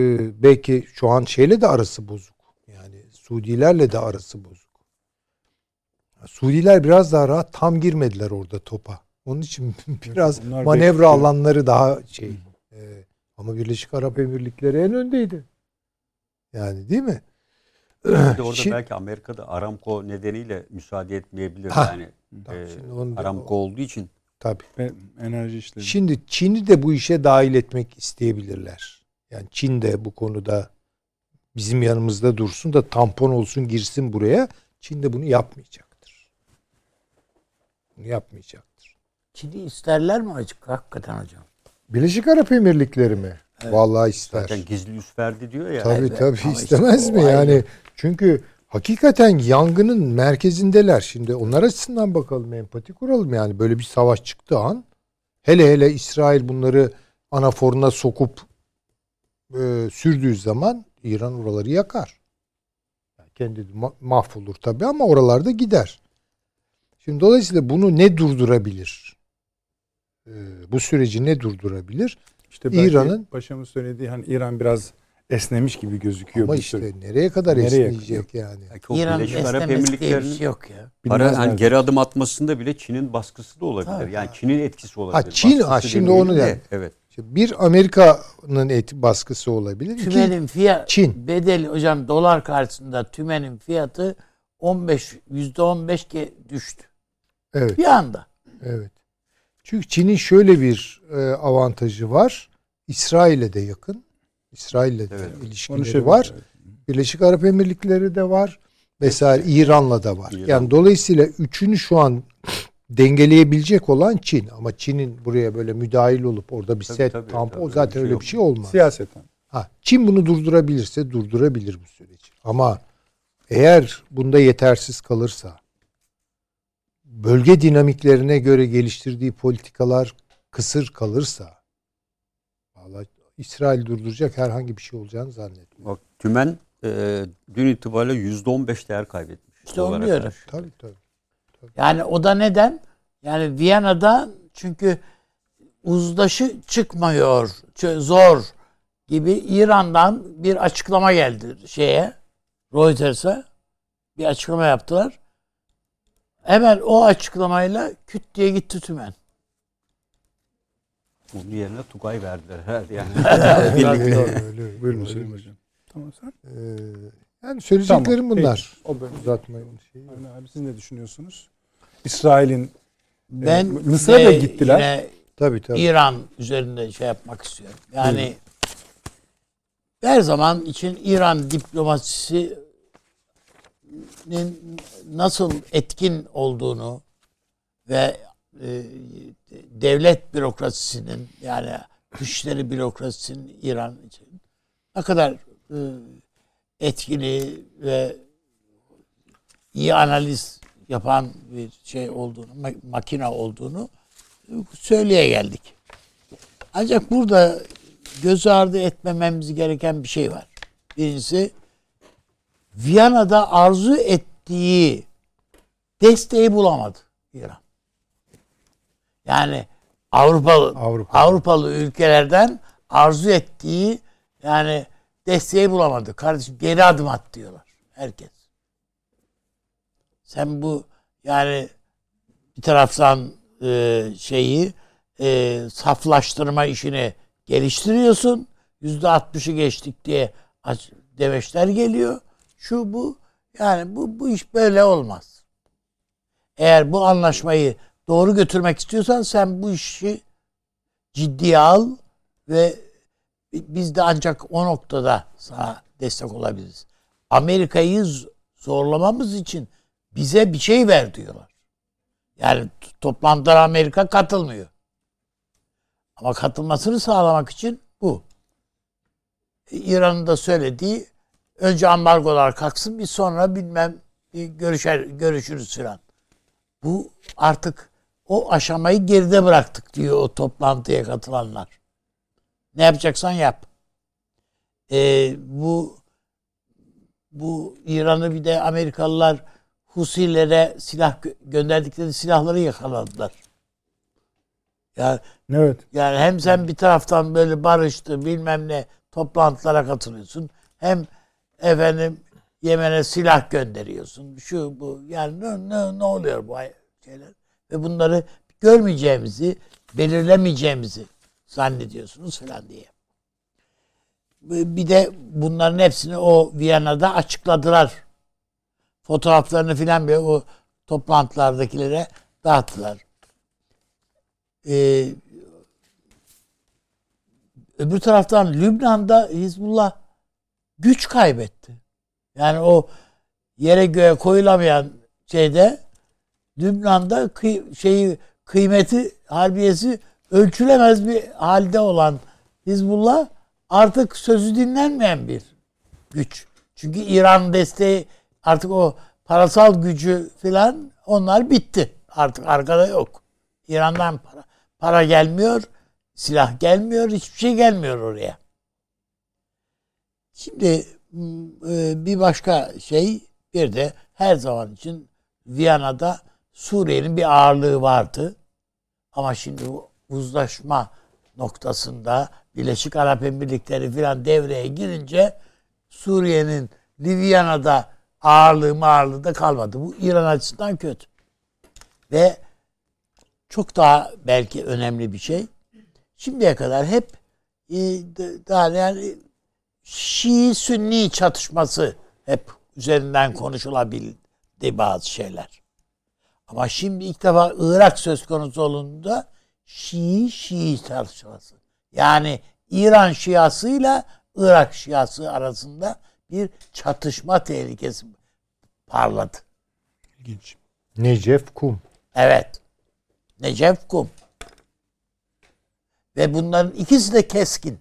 belki şu an şeyle de arası bozuk. Suudilerle de arası bozuk. Suudiler biraz daha rahat tam girmediler orada topa. Onun için biraz Bunlar manevra bekliyor. alanları daha şey. e, ama Birleşik Arap Emirlikleri en öndeydi. Yani değil mi? De orada Şimdi- belki Amerika'da Aramco nedeniyle müsaade etmeyebilir. Ha, yani e, şimdi onu Aramco olduğu için Tabii. Ve enerji işleri. Şimdi Çin'i de bu işe dahil etmek isteyebilirler. Yani Çin de bu konuda bizim yanımızda dursun da tampon olsun girsin buraya. Çin de bunu yapmayacaktır. Bunu yapmayacaktır. Çin'i isterler mi açık hakikaten hocam? Birleşik Arap Emirlikleri mi? Vallahi ister. zaten gizli üs verdi diyor ya. Tabii Evet, tabii ama işte istemez o mi yani? Çünkü hakikaten yangının merkezindeler. Şimdi onlar açısından bakalım empati kuralım yani böyle bir savaş çıktığı an hele hele İsrail bunları anaforuna sokup e, sürdüğü zaman İran oraları yakar. Yani kendi mahvolur tabii ama oralarda gider. Şimdi dolayısıyla bunu ne durdurabilir? E, bu süreci ne durdurabilir? İşte İran'ın- paşamın söylediği hani İran biraz esnemiş gibi gözüküyor. Ama işte sürü. nereye kadar Nereye esneyecek yani? Belki o İran Birleşik Arap esnemesi diye bir şey yok ya. para hani geri adım atmasında bile Çin'in baskısı da olabilir. Tabii. yani Çin'in etkisi olabilir. Çin- ha, şimdi onu yani. Evet. İşte Bir Amerika'nın et baskısı olabilir. Tümenin fiyat Çin. bedeli hocam dolar karşısında tümenin fiyatı 15 %15 ge- düştü. evet, Bir anda. evet. Çünkü Çin'in şöyle bir e, avantajı var. İsrail'e de yakın. İsrail'le de Evet. ilişkileri Konuşabilir. var. Birleşik Arap Emirlikleri de var. Vesaire İran'la da var. İran. Yani dolayısıyla üçünü şu an dengeleyebilecek olan Çin. Ama Çin'in buraya böyle müdahil olup orada bir Tabii, set tabii, tampon tabii, öyle zaten bir şey öyle bir şey olmaz. Siyaseten. Ha, Çin bunu durdurabilirse durdurabilir bu süreci. Ama eğer bunda yetersiz kalırsa bölge dinamiklerine göre geliştirdiği politikalar kısır kalırsa vallahi İsrail durduracak herhangi bir şey olacağını zannetmiyorum. Bak tümen e, dün itibariyle %15 değer kaybetmiş. İşte onu diyorum. Tabii tabii. Yani o da neden? Yani Viyana'da çünkü uzlaşı çıkmıyor, zor gibi İran'dan bir açıklama geldi şeye, Reuters'a bir açıklama yaptılar. Hemen o açıklamayla küt diye gitti tümen. Onun yerine Tugay verdiler herhalde yani. Öyle, öyle, Buyurun öyle. Sayın Hocam. Tamam sen. Ee, yani söyleyeceklerim Tamam, bunlar. O bölüm. Uzatmayın şeyi. Avni abi siz ne düşünüyorsunuz? İsrail'in Ben Mısır'a de da gittiler. Yine Tabii tabii. İran üzerinde şey yapmak istiyorum. Yani her zaman için İran diplomasisinin nasıl etkin olduğunu ve e, devlet bürokrasisinin yani dışişleri bürokrasisinin İran için ne kadar e, etkili ve iyi analiz yapan bir şey olduğunu, ma- makine olduğunu söyleye geldik. Ancak burada göz ardı etmememiz gereken bir şey var. Birincisi Viyana'da arzu ettiği desteği bulamadı İran. Yani Avrupalı Avrupa. Avrupalı ülkelerden arzu ettiği yani desteği bulamadı. Kardeşim geri adım at diyorlar herkes. Sen bu yani bir taraftan e, şeyi e, saflaştırma işini geliştiriyorsun. Yüzde altmışı geçtik diye demeçler geliyor. Şu bu yani bu bu iş böyle olmaz. Eğer bu anlaşmayı doğru götürmek istiyorsan sen bu işi ciddiye al ve biz de ancak o noktada sana destek olabiliriz. Amerika'yı zorlamamız için bize bir şey ver diyorlar. Yani toplantılara Amerika katılmıyor. Ama katılmasını sağlamak için bu. E, İran'ın da söylediği önce ambargolar kalksın bir sonra bilmem bir görüşer görüşürüz filan. Bu artık o aşamayı geride bıraktık diyor o toplantıya katılanlar. Ne yapacaksan yap. Ee, bu bu İran'ı bir de Amerikalılar Husilere silah gö- gönderdikleri silahları yakaladılar. Yani, evet yani hem sen bir taraftan böyle barıştı bilmem ne toplantılara katılıyorsun. Hem efendim Yemen'e silah gönderiyorsun. Şu bu yani ne, ne, ne oluyor bu şeyler? Ve bunları görmeyeceğimizi, belirlemeyeceğimizi zannediyorsunuz falan diye. Bir de bunların hepsini o Viyana'da açıkladılar. Fotoğraflarını filan bir o toplantılardakilere dağıttılar. Ee, öbür taraftan Lübnan'da Hizbullah güç kaybetti. Yani o yere göğe koyulamayan şeyde Lübnan'da kıy, şeyi kıymeti harbiyesi ölçülemez bir halde olan Hizbullah artık sözü dinlenmeyen bir güç. Çünkü İran desteği artık o parasal gücü filan onlar bitti. Artık arkada yok. İran'dan para, para gelmiyor, silah gelmiyor, hiçbir şey gelmiyor oraya. Şimdi e, bir başka şey bir de her zaman için Viyana'da Suriye'nin bir ağırlığı vardı. Ama şimdi bu uzlaşma noktasında Birleşik Arap Emirlikleri falan devreye girince Suriye'nin Livya'da ağırlığı ağırlığı da kalmadı. Bu İran açısından kötü. Ve çok daha belki önemli bir şey. Şimdiye kadar hep e, daha yani Şii-Sünni çatışması hep üzerinden konuşulabildi bazı şeyler. Ama şimdi ilk defa Irak söz konusu olduğunda Şii-Şii çatışması. Yani İran Şiasıyla Irak Şiası arasında bir çatışma tehlikesi parladı. İlginç. Necef Kum. Evet. Necef Kum. Ve bunların ikisi de keskin.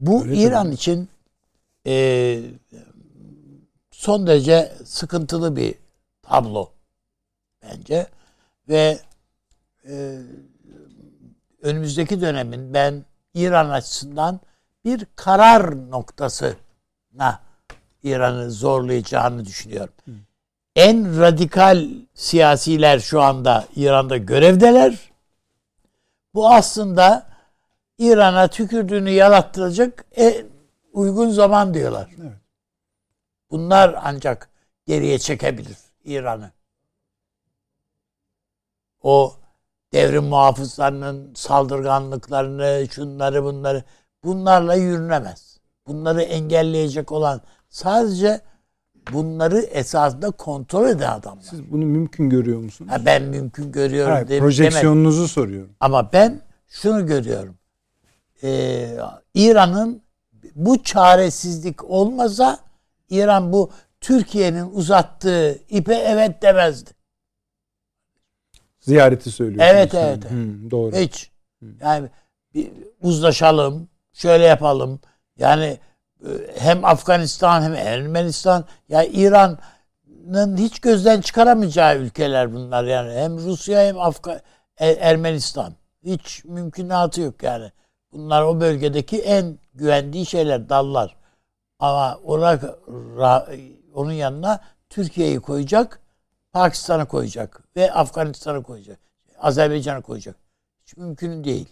Bu Öyle İran tabii. için e, son derece sıkıntılı bir tablo bence ve e, önümüzdeki dönemin ben İran açısından bir karar noktasına İran'ı zorlayacağını düşünüyorum. Hı. En radikal siyasiler şu anda İran'da görevdeler. Bu aslında İran'a tükürdüğünü yalattıracak en uygun zaman diyorlar. Evet. Bunlar ancak geriye çekebilir İran'ı. O devrim muhafızlarının saldırganlıklarını, şunları bunları bunlarla yürünemez. Bunları engelleyecek olan sadece bunları esasında kontrol eden adamlar. Siz bunu mümkün görüyor musunuz? Ha, ben mümkün görüyorum. Hayır, demek, projeksiyonunuzu demek. soruyorum. Ama ben şunu görüyorum. Ee, İran'ın bu çaresizlik olmasa İran bu Türkiye'nin uzattığı ipe evet demezdi. Ziyareti söylüyorsunuz. Evet evet. Hmm, doğru. Hiç. Yani bir uzlaşalım, şöyle yapalım. Yani e, hem Afganistan hem Ermenistan ya İran'ın hiç gözden çıkaramayacağı ülkeler bunlar yani. Hem Rusya hem Afgan e, Ermenistan. Hiç mümkünatı yok yani. Bunlar o bölgedeki en güvendiği şeyler, dallar. Ama ona onun yanına Türkiye'yi koyacak, Pakistan'ı koyacak ve Afganistan'ı koyacak. Azerbaycan'ı koyacak. Hiç mümkün değil.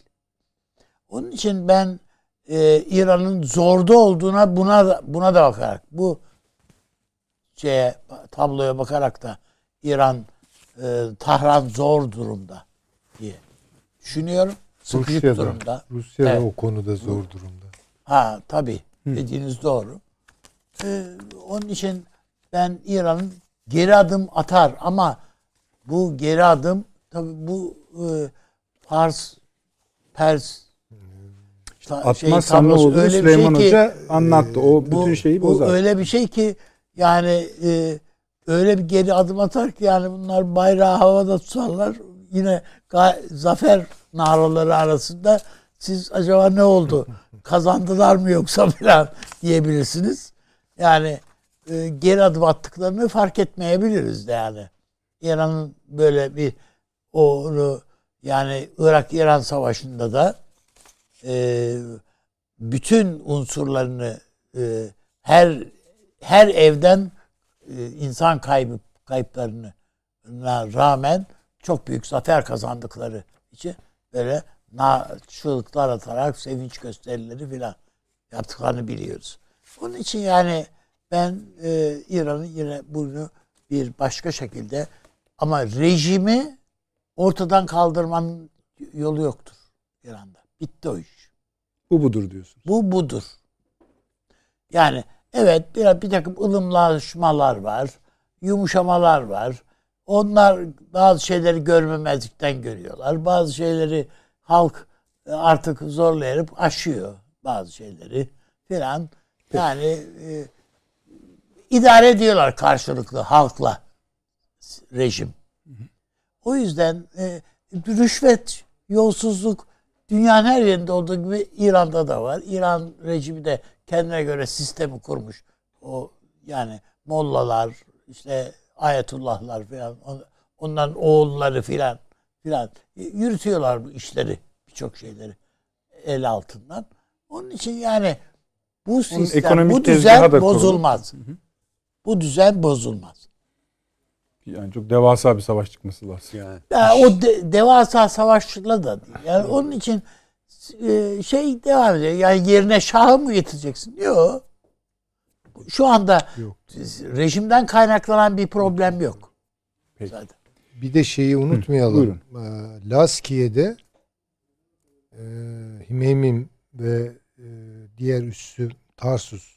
Onun için ben e, İran'ın zorda olduğuna buna buna da bakarak bu şeye tabloya bakarak da İran e, Tahran zor durumda diye düşünüyorum. Sıkıcı durumda. Rusya evet. o konuda zor durumda. Ha tabii. Dediğiniz doğru. Ee, onun için ben İran'ın geri adım atar ama bu geri adım tabii bu e, Fars Pers işte Atmaz şey, ne olur Süleyman şey Hoca ki, anlattı. O bu, bütün şeyi bozar. Bu öyle bir şey ki yani e, öyle bir geri adım atar ki yani bunlar bayrağı havada tutarlar. Yine zafer naraları arasında siz acaba ne oldu? Kazandılar mı yoksa falan diyebilirsiniz. Yani e, geri adım attıklarını fark etmeyebiliriz de yani. İran'ın böyle bir onu yani Irak-İran savaşında da e, bütün unsurlarını e, her her evden e, insan kaybı kayıplarına rağmen çok büyük zafer kazandıkları için böyle na, çığlıklar atarak sevinç gösterileri filan yaptıklarını biliyoruz. Onun için yani ben e, İran'ın yine bunu bir başka şekilde ama rejimi ortadan kaldırmanın yolu yoktur İran'da. Bitti o iş. Bu budur diyorsunuz. Bu budur. Yani evet bir, bir takım ılımlaşmalar var. Yumuşamalar var. Onlar bazı şeyleri görmemezlikten görüyorlar. Bazı şeyleri halk artık zorlayarak aşıyor bazı şeyleri filan. Yani e, idare ediyorlar karşılıklı halkla rejim. O yüzden e, rüşvet, yolsuzluk dünyanın her yerinde olduğu gibi İran'da da var. İran rejimi de kendine göre sistemi kurmuş. O yani mollalar, işte ayetullahlar filan, onların oğulları filan filan yürütüyorlar bu işleri, birçok şeyleri el altından. Onun için yani bu sistem, bu düzen bozulmaz. Hı hı. Bu düzen bozulmaz. Yani çok devasa bir savaş çıkması lazım. Yani, yani o de, devasa savaşla da değil. Yani onun için e, şey devam ediyor. Yani yerine şahı mı getireceksin? Yok. Şu anda yok. rejimden kaynaklanan bir problem yok. Peki. Zaten. Bir de şeyi unutmayalım. Hı, ee, Laskiye'de e, Himemim ve e, diğer üssü Tarsus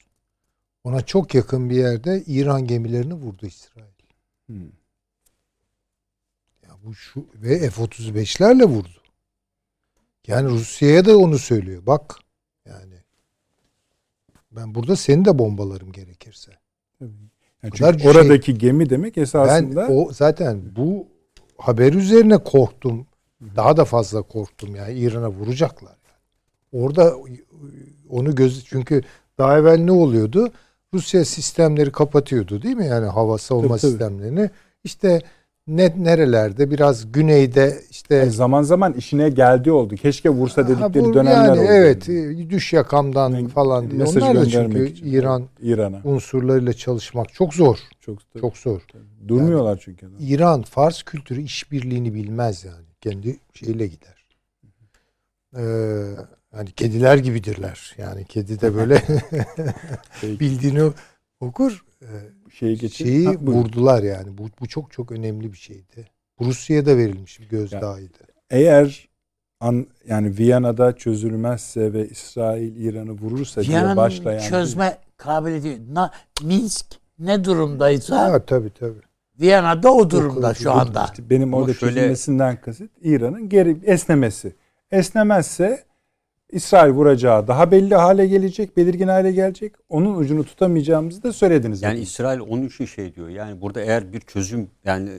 ona çok yakın bir yerde İran gemilerini vurdu İsrail. Hmm. Ya bu şu ve F-35'lerle vurdu. Yani Rusya'ya da onu söylüyor. Bak yani ben burada seni de bombalarım gerekirse. Yani çünkü oradaki şey, gemi demek esasında ben o zaten bu haber üzerine korktum. Daha da fazla korktum yani İran'a vuracaklar. Orada onu göz çünkü daha evvel ne oluyordu? Rusya sistemleri kapatıyordu değil mi? Yani hava savunma tabii, tabii. sistemlerini. İşte ne nerelerde biraz güneyde işte yani zaman zaman işine geldi oldu. Keşke vursa dedikleri ha, bu, dönemler yani, oldu. Evet, düş yakamdan yani, falan diye. Onlar da çünkü için. İran İran'a unsurlarıyla çalışmak çok zor. Çok çok zor. Durmuyorlar yani, çünkü. İran Fars kültürü işbirliğini bilmez yani. Kendi şeyle gider. Ee, hani kediler gibidirler. Yani kedi de böyle bildiğini okur. Ee, şeyi, geçir. şeyi ha, vurdular yani. Bu, bu çok çok önemli bir şeydi. Rusya'ya verilmiş bir gözdağıydı. Yani, eğer an, yani Viyana'da çözülmezse ve İsrail İran'ı vurursa diye başlayan çözme kabiliyeti Na, Minsk ne durumdaysa ha, tabii tabii. Viyana'da o durumda şu anda. İşte benim orada şöyle... çözülmesinden kasıt İran'ın geri esnemesi. Esnemezse İsrail vuracağı daha belli hale gelecek, belirgin hale gelecek. Onun ucunu tutamayacağımızı da söylediniz. Yani İsrail onun için şey diyor. Yani burada eğer bir çözüm yani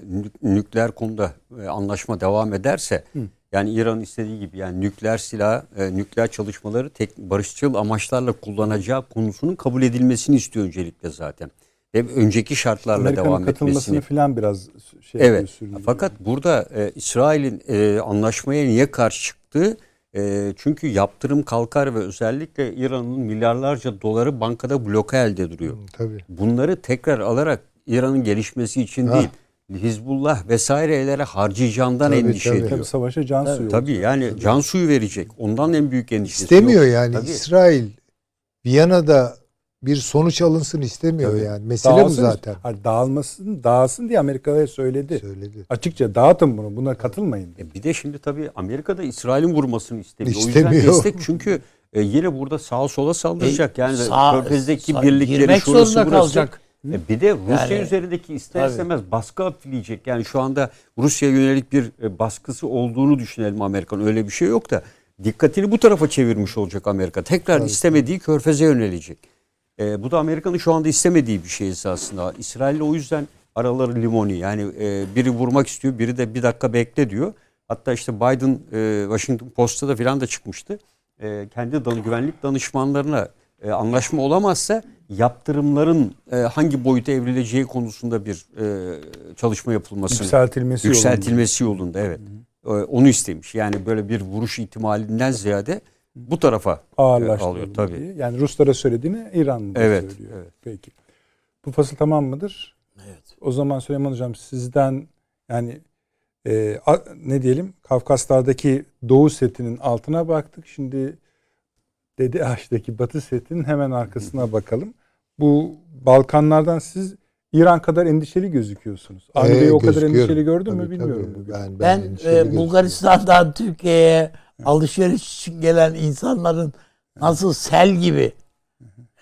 nükleer konuda e, anlaşma devam ederse Hı. yani İran istediği gibi yani nükleer silah, e, nükleer çalışmaları tek barışçıl amaçlarla kullanacağı konusunun kabul edilmesini istiyor öncelikle zaten. Ve önceki şartlarla Amerika'nın devam katılmasını falan biraz şey Evet. Fakat burada e, İsrail'in e, anlaşmaya niye karşı çıktığı e, çünkü yaptırım kalkar ve özellikle İran'ın milyarlarca doları bankada bloka elde duruyor. Hmm, tabii. Bunları tekrar alarak İran'ın gelişmesi için ha. değil Hizbullah vesairelere harcayacağından tabii, endişe tabii. ediyor. Tabii savaşa can suyu. Tabii yani tabii. can suyu verecek. Ondan en büyük endişesi İstemiyor yok. yani tabii. İsrail Viyana'da bir sonuç alınsın istemiyor Tabii. yani. Mesele dağılsın, bu zaten. Hayır, dağılmasın, dağılsın diye Amerika'ya söyledi. Söyledi. Açıkça dağıtın bunu. Buna katılmayın. E bir de şimdi tabii Amerika'da İsrail'in vurmasını istemiyor. istemiyor. O yüzden destek çünkü e, yine burada sağa sola saldıracak. E, yani sağ, Körfez'deki sağ, birlikleri şurası burası. Kalacak. E bir de Rusya yani, üzerindeki ister istemez baskı hafifleyecek. Yani şu anda Rusya yönelik bir e, baskısı olduğunu düşünelim Amerikan. Öyle bir şey yok da dikkatini bu tarafa çevirmiş olacak Amerika. Tekrar Tabii. istemediği Körfez'e yönelecek. E, bu da Amerika'nın şu anda istemediği bir şey esasında. İsrail'le o yüzden araları limoni. Yani e, biri vurmak istiyor, biri de bir dakika bekle diyor. Hatta işte Biden e, Washington Post'ta da filan da çıkmıştı. E, kendi dan güvenlik danışmanlarına e, anlaşma olamazsa yaptırımların e, hangi boyuta evrileceği konusunda bir e, çalışma yapılması yükseltilmesi, yükseltilmesi yolunda. yolunda evet. Hı hı. E, onu istemiş. Yani böyle bir vuruş ihtimalinden ziyade bu tarafa ağırlaştırılıyor tabii. Diye. Yani Ruslara söylediğini İran evet, söylüyor. Evet. Peki. Bu fasıl tamam mıdır? Evet. O zaman Süleyman Hocam sizden yani e, a, ne diyelim Kafkaslardaki Doğu setinin altına baktık. Şimdi Ağaç'taki Batı setinin hemen arkasına bakalım. bu Balkanlardan siz İran kadar endişeli gözüküyorsunuz. Avni Ee, o kadar endişeli gördün mü bilmiyorum tabii. bugün. Ben, ben, Ben e. Bulgaristan'dan Türkiye'ye alışveriş için gelen insanların nasıl sel gibi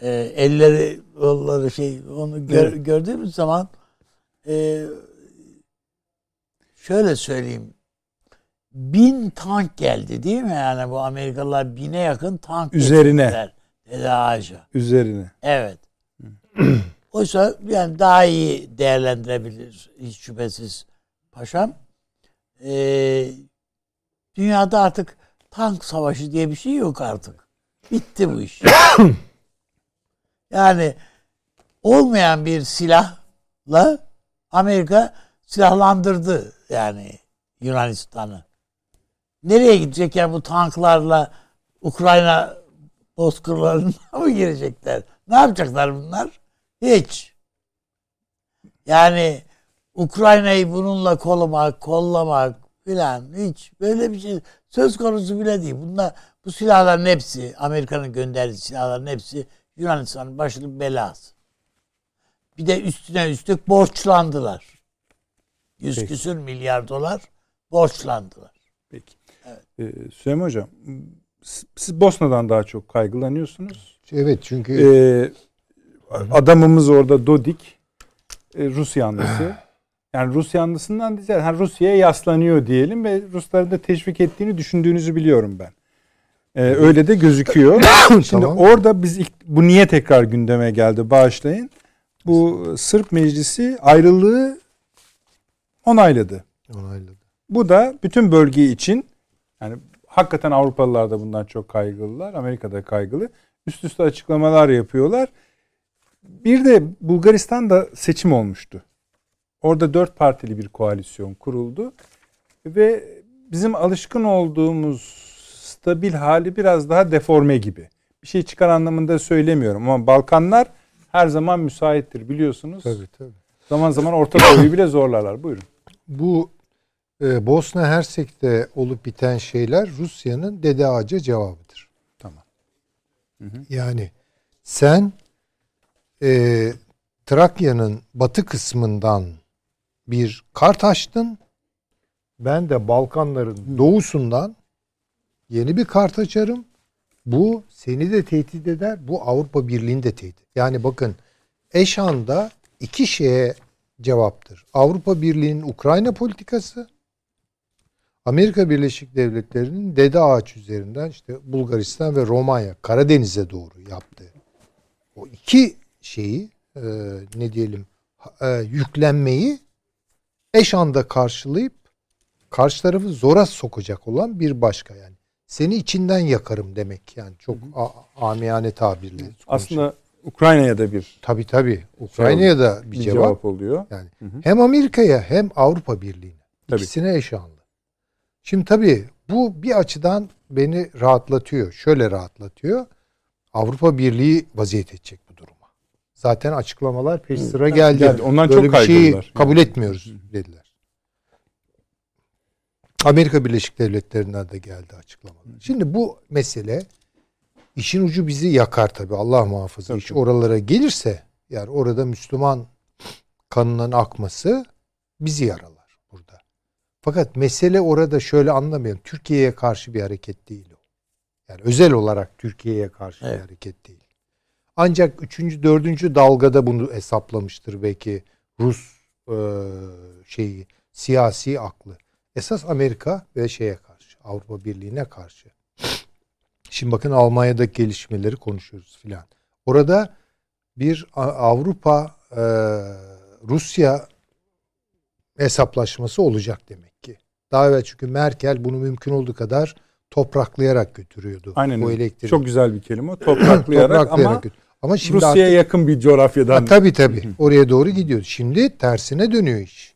e, elleri yolları şey onu gör- Evet. gördüğümüz zaman e, şöyle söyleyeyim bin tank geldi değil mi yani bu Amerikalılar bine yakın tank Üzerine. Ağaca. Üzerine. Evet. Oysa yani daha iyi değerlendirebilir hiç şüphesiz paşam. Ee, dünyada artık tank savaşı diye bir şey yok artık. Bitti bu iş. yani olmayan bir silahla Amerika silahlandırdı yani Yunanistan'ı. Nereye gidecek yani bu tanklarla Ukrayna bozkırlarına mı girecekler? Ne yapacaklar bunlar? Hiç. Yani Ukrayna'yı bununla kollamak, kollamak filan hiç böyle bir şey söz konusu bile değil. Bunlar bu silahların hepsi Amerika'nın gönderdiği silahların hepsi Yunanistan'ın başının belası. Bir de üstüne üstlük borçlandılar. Yüz Peki. küsür milyar dolar borçlandılar. Peki. Ee, Süleyman Hocam siz- Bosna'dan daha çok kaygılanıyorsunuz. Evet çünkü Ee, adamımız orada Dodik e, Rus yanlısı. Yani Rus yanlısından değil, yani Rusya'ya yaslanıyor diyelim ve Rusları da teşvik ettiğini düşündüğünüzü biliyorum ben. Ee, öyle de gözüküyor. Şimdi Tamam. orada biz ilk, bu niye tekrar gündeme geldi bağışlayın. Bu Sırp Meclisi ayrılığı onayladı. onayladı. Bu da bütün bölge için yani hakikaten Avrupalılar da bundan çok kaygılılar. Amerika'da kaygılı. Üst üste açıklamalar yapıyorlar. Bir de Bulgaristan'da seçim olmuştu. Orada dört partili bir koalisyon kuruldu. Ve bizim alışkın olduğumuz stabil hali biraz daha deforme gibi. Bir şey çıkar anlamında söylemiyorum ama Balkanlar her zaman müsaittir biliyorsunuz. Tabii tabii. Zaman zaman Orta Doğu'yu bile zorlarlar. Buyurun. Bu e, Bosna Hersek'te olup biten şeyler Rusya'nın Dede Ağaca cevabıdır. Tamam. Yani sen e, Trakya'nın batı kısmından bir kart açtın. Ben de Balkanların doğusundan yeni bir kart açarım. Bu seni de tehdit eder. Bu Avrupa Birliği'ni de tehdit. Yani bakın eş anda iki şeye cevaptır. Avrupa Birliği'nin Ukrayna politikası Amerika Birleşik Devletleri'nin Dede Ağaç üzerinden işte Bulgaristan ve Romanya Karadeniz'e doğru yaptığı o iki şeyi e, ne diyelim e, yüklenmeyi eş anda karşılayıp karşı tarafı zora sokacak olan bir başka yani. Seni içinden yakarım demek yani çok amiyane tabirle. konuşayım. Aslında Ukrayna'ya da bir tabii tabii Ukrayna'ya da bir, bir cevap. cevap oluyor. Yani Hı hı. hem Amerika'ya hem Avrupa Birliği'ne. Tabii. İkisine eş anlı. Şimdi tabii bu bir açıdan beni rahatlatıyor. Şöyle rahatlatıyor. Avrupa Birliği vaziyet edecek. Zaten açıklamalar peş sıra geldi. geldi. Ondan Böyle çok bir şeyi kabul etmiyoruz dediler. Amerika Birleşik Devletleri'nden de geldi açıklamalar. Şimdi bu mesele işin ucu bizi yakar tabii. Allah muhafaza. Tabii, İş oralara gelirse yani orada Müslüman kanının akması bizi yaralar burada. Fakat mesele orada şöyle anlamayın. Türkiye'ye karşı bir hareket değil o. Yani özel olarak Türkiye'ye karşı Evet. bir hareket değil. Ancak üçüncü, dördüncü dalgada bunu hesaplamıştır belki Rus e, şeyi, siyasi aklı. Esas Amerika ve şeye karşı, Avrupa Birliği'ne karşı. Şimdi bakın Almanya'daki gelişmeleri konuşuyoruz filan. Orada bir Avrupa e, Rusya hesaplaşması olacak demek ki. Daha evvel çünkü Merkel bunu mümkün olduğu kadar topraklayarak götürüyordu. Aynen bu öyle. elektrik. Çok güzel bir kelime. o. Topraklayarak, ama götür- ama şimdi Rusya'ya artık yakın bir coğrafyadan. Ha, tabii tabii. Oraya doğru gidiyor. Şimdi tersine dönüyor iş.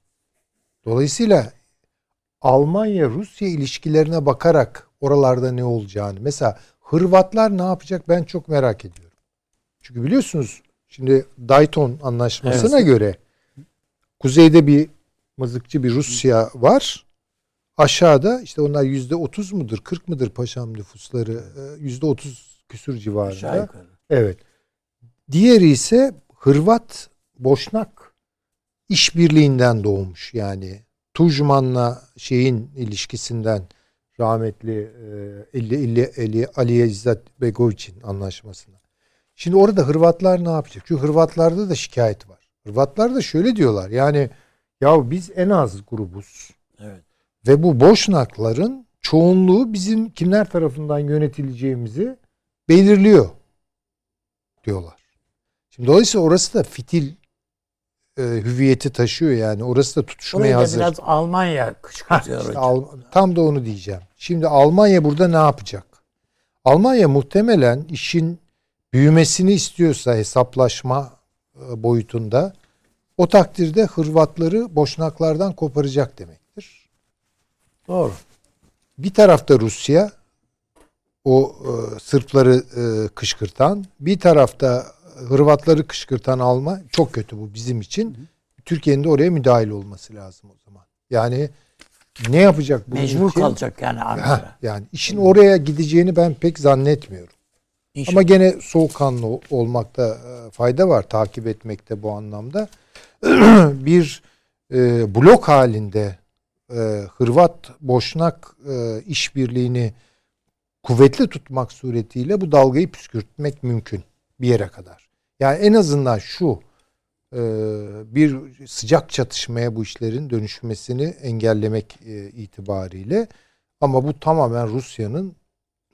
Dolayısıyla Almanya-Rusya ilişkilerine bakarak oralarda ne olacağını. Mesela Hırvatlar ne yapacak ben çok merak ediyorum. Çünkü biliyorsunuz şimdi Dayton anlaşmasına göre kuzeyde bir mızıkçı bir Rusya var. Aşağıda işte onlar yüzde otuz mudur, kırk mıdır paşam nüfusları? Ee, Yüzde otuz küsür civarında. Aşağı yukarı. Evet. Diğeri ise Hırvat Boşnak işbirliğinden doğmuş yani Tujman'la şeyin ilişkisinden rahmetli e, Eli, Eli, Eli, Ali İzzet Begoviç'in anlaşmasına. Şimdi orada Hırvatlar ne yapacak? Çünkü Hırvatlarda da şikayet var. Hırvatlar da şöyle diyorlar. Yani ya biz en az grubuz. Evet. Ve bu Boşnakların çoğunluğu bizim kimler tarafından yönetileceğimizi belirliyor diyorlar. Şimdi dolayısıyla orası da fitil e, hüviyeti taşıyor yani. Orası da tutuşmaya Oraya da hazır. biraz Almanya kışkırtıyor İşte. Al- tam da onu diyeceğim. Şimdi Almanya burada ne yapacak? Almanya muhtemelen işin büyümesini istiyorsa hesaplaşma e, boyutunda o takdirde Hırvatları Boşnaklardan koparacak demektir. Doğru. Bir tarafta Rusya o e, Sırpları e, kışkırtan, bir tarafta Hırvatları kışkırtan Alman çok kötü bu bizim için. Türkiye'nin de oraya müdahil olması lazım o zaman. Yani ne yapacak bu Mecbur ülke? kalacak yani Ankara. yani işin oraya gideceğini ben pek zannetmiyorum. İnşallah. Ama gene soğukkanlı ol- olmakta e, fayda var takip etmekte bu anlamda. bir e, blok halinde e, Hırvat Boşnak e, işbirliğini kuvvetli tutmak suretiyle bu dalgayı püskürtmek mümkün bir yere kadar. Yani en azından şu e, bir sıcak çatışmaya bu işlerin dönüşmesini engellemek e, itibariyle ama bu tamamen Rusya'nın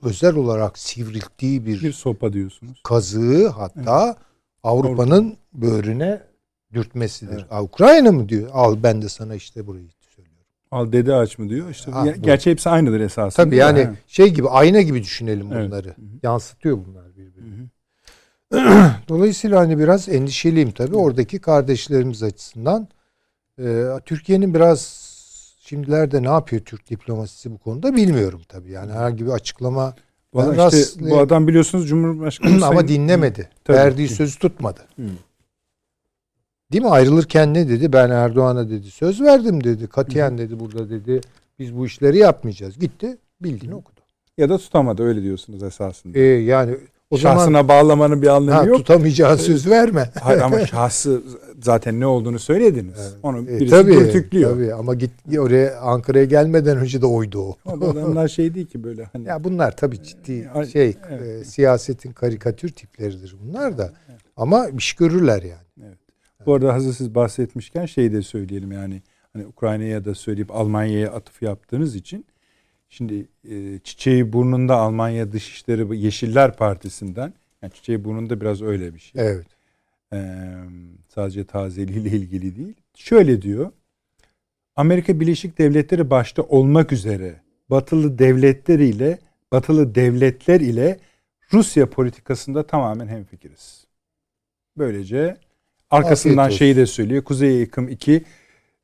özel olarak sivrilttiği bir Bir sopa diyorsunuz. kazığı hatta Avrupa'nın böğrüne dürtmesidir. Aa, Ukrayna mı diyor? Al ben de sana işte burayı söylüyorum. Al dede aç mı diyor. İşte Ha, doğru. gerçi hepsi aynıdır esasında. Tabii yani Ha. şey gibi ayna gibi düşünelim Evet. bunları. Hı hı. Yansıtıyor bunlar birbirini. hı. Dolayısıyla hani biraz endişeliyim tabii oradaki kardeşlerimiz açısından. Ee, Türkiye'nin biraz şimdilerde ne yapıyor Türk diplomasisi bu konuda bilmiyorum tabii. Yani herhangi bir açıklama Ben işte, rastlayayım. bu adam biliyorsunuz Cumhurbaşkanı ama Sayın- dinlemedi. Tabii. Verdiği sözü tutmadı. Hı. Değil mi? Ayrılırken ne dedi? Ben Erdoğan'a dedi söz verdim dedi. Katiyen dedi burada dedi. Biz bu işleri yapmayacağız. Gitti bildiğini okudu. Ya da tutamadı öyle diyorsunuz esasında. Ee, yani o Şahsına zaman bağlamanın bir anlamı ha, yok. tutamayacağı söz verme. Hayır ama şahsı zaten ne olduğunu söylediniz. Onu E, birisi tabii, dürtüklüyor. tabii ama git oraya Ankara'ya gelmeden önce de oydu o. Ama adamlar şey değil ki böyle hani Ya bunlar tabii ciddi Ay, şey evet. e, siyasetin karikatür tipleridir bunlar da. Ama iş görürler yani. Bu arada hazır siz bahsetmişken şey de söyleyelim yani hani Ukrayna'ya da söyleyip Almanya'ya atıf yaptığınız için şimdi e, çiçeği burnunda Almanya Dışişleri Yeşiller Partisi'nden yani çiçeği burnunda biraz öyle bir şey. Evet. Ee, sadece tazeliğiyle ilgili değil. Şöyle diyor. Amerika Birleşik Devletleri başta olmak üzere batılı devletler ile batılı devletler ile Rusya politikasında tamamen hemfikiriz. Böylece arkasından şeyi de söylüyor. Kuzey Yakım 2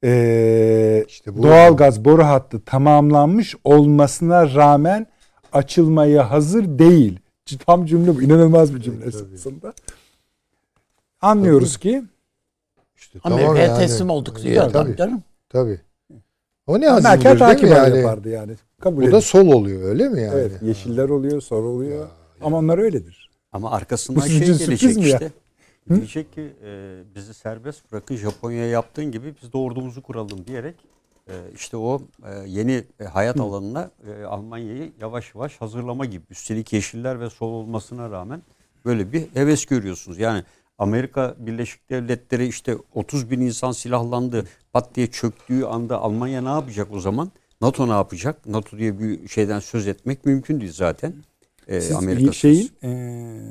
ee, İşte bu- doğalgaz boru hattı tamamlanmış olmasına rağmen açılmaya hazır değil. Tam cümle bu. İnanılmaz bir cümle Evet, tabii. esasında. Anlıyoruz ki İşte Amerika'ya yani. teslim olduk diyor Tabii, adam tabii. canım. Tabii. O ne hazırdır değil mi takip yani? yapardı yani. Kabul Bu edin. da sol oluyor öyle mi yani? evet, yeşiller oluyor, sarı oluyor. Ya, Ama onlar öyledir. Ama arkasından şey gelecek mi ya? İşte. Diyecek ki e, bizi serbest bırakın Japonya'ya yaptığın gibi biz de ordumuzu kuralım diyerek e, işte o e, yeni e, hayat alanına e, Almanya'yı yavaş yavaş hazırlama gibi. Üstelik yeşiller ve sol olmasına rağmen böyle bir heves görüyorsunuz. Yani Amerika Birleşik Devletleri işte 30 bin insan silahlandı pat diye çöktüğü anda Almanya ne yapacak o zaman? NATO ne yapacak? NATO diye bir şeyden söz etmek mümkün değil zaten. E, Siz Amerika'sız. şeyin eee,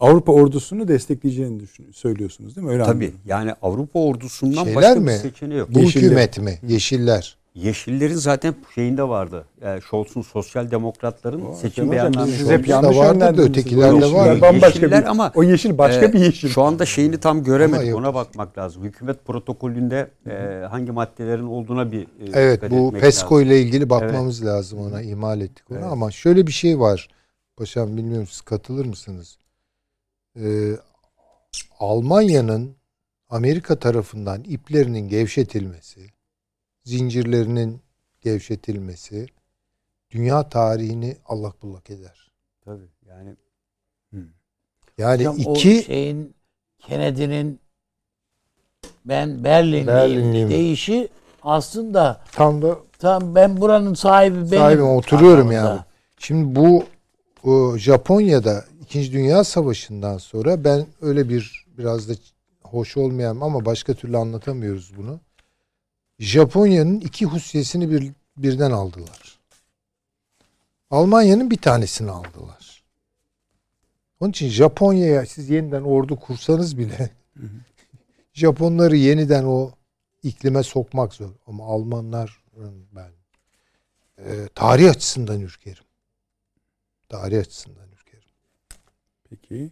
Avrupa ordusunu destekleyeceğini düşün, söylüyorsunuz değil mi? Öyle Tabii anlıyorum. yani Avrupa ordusundan Şeyler başka mi? bir seçeneği yok. Bu Yeşiller. hükümet mi? Yeşiller. Yeşillerin zaten şeyinde vardı. Yani Scholz'un sosyal demokratların O, seçim beyannamesi. siz hep yanlış vardı da yönlendirdiniz. ötekiler de O yeşiller var. Bambaşka Yeşiller bir, ama, o yeşil başka Ee, bir yeşil. Şu anda şeyini tam göremedik. Ona bakmak lazım. Hükümet protokolünde e, hangi maddelerin olduğuna bir e, Evet bu PESCO lazım. ile ilgili bakmamız lazım ona. ihmal ettik onu Evet. ama şöyle bir şey var. Paşam bilmiyorum siz katılır mısınız? Ee, Almanya'nın Amerika tarafından iplerinin gevşetilmesi, zincirlerinin gevşetilmesi dünya tarihini allak bullak eder. Tabii yani Yani Hocam o iki şeyin Kennedy'nin ben Berlinliyim Berlinliyim. deyişi aslında tam da tam ben buranın sahibi benim. Sahibim, oturuyorum yani. Şimdi bu o, Japonya'da İkinci Dünya Savaşı'ndan sonra ben öyle bir biraz da hoş olmayan ama başka türlü anlatamıyoruz bunu. Japonya'nın iki hususiyesini bir, birden aldılar. Almanya'nın bir tanesini aldılar. Onun için Japonya'ya siz yeniden ordu kursanız bile Japonları yeniden o iklime sokmak zor. Ama Almanların ben e, tarih açısından ürkerim. Tarih açısından. Peki.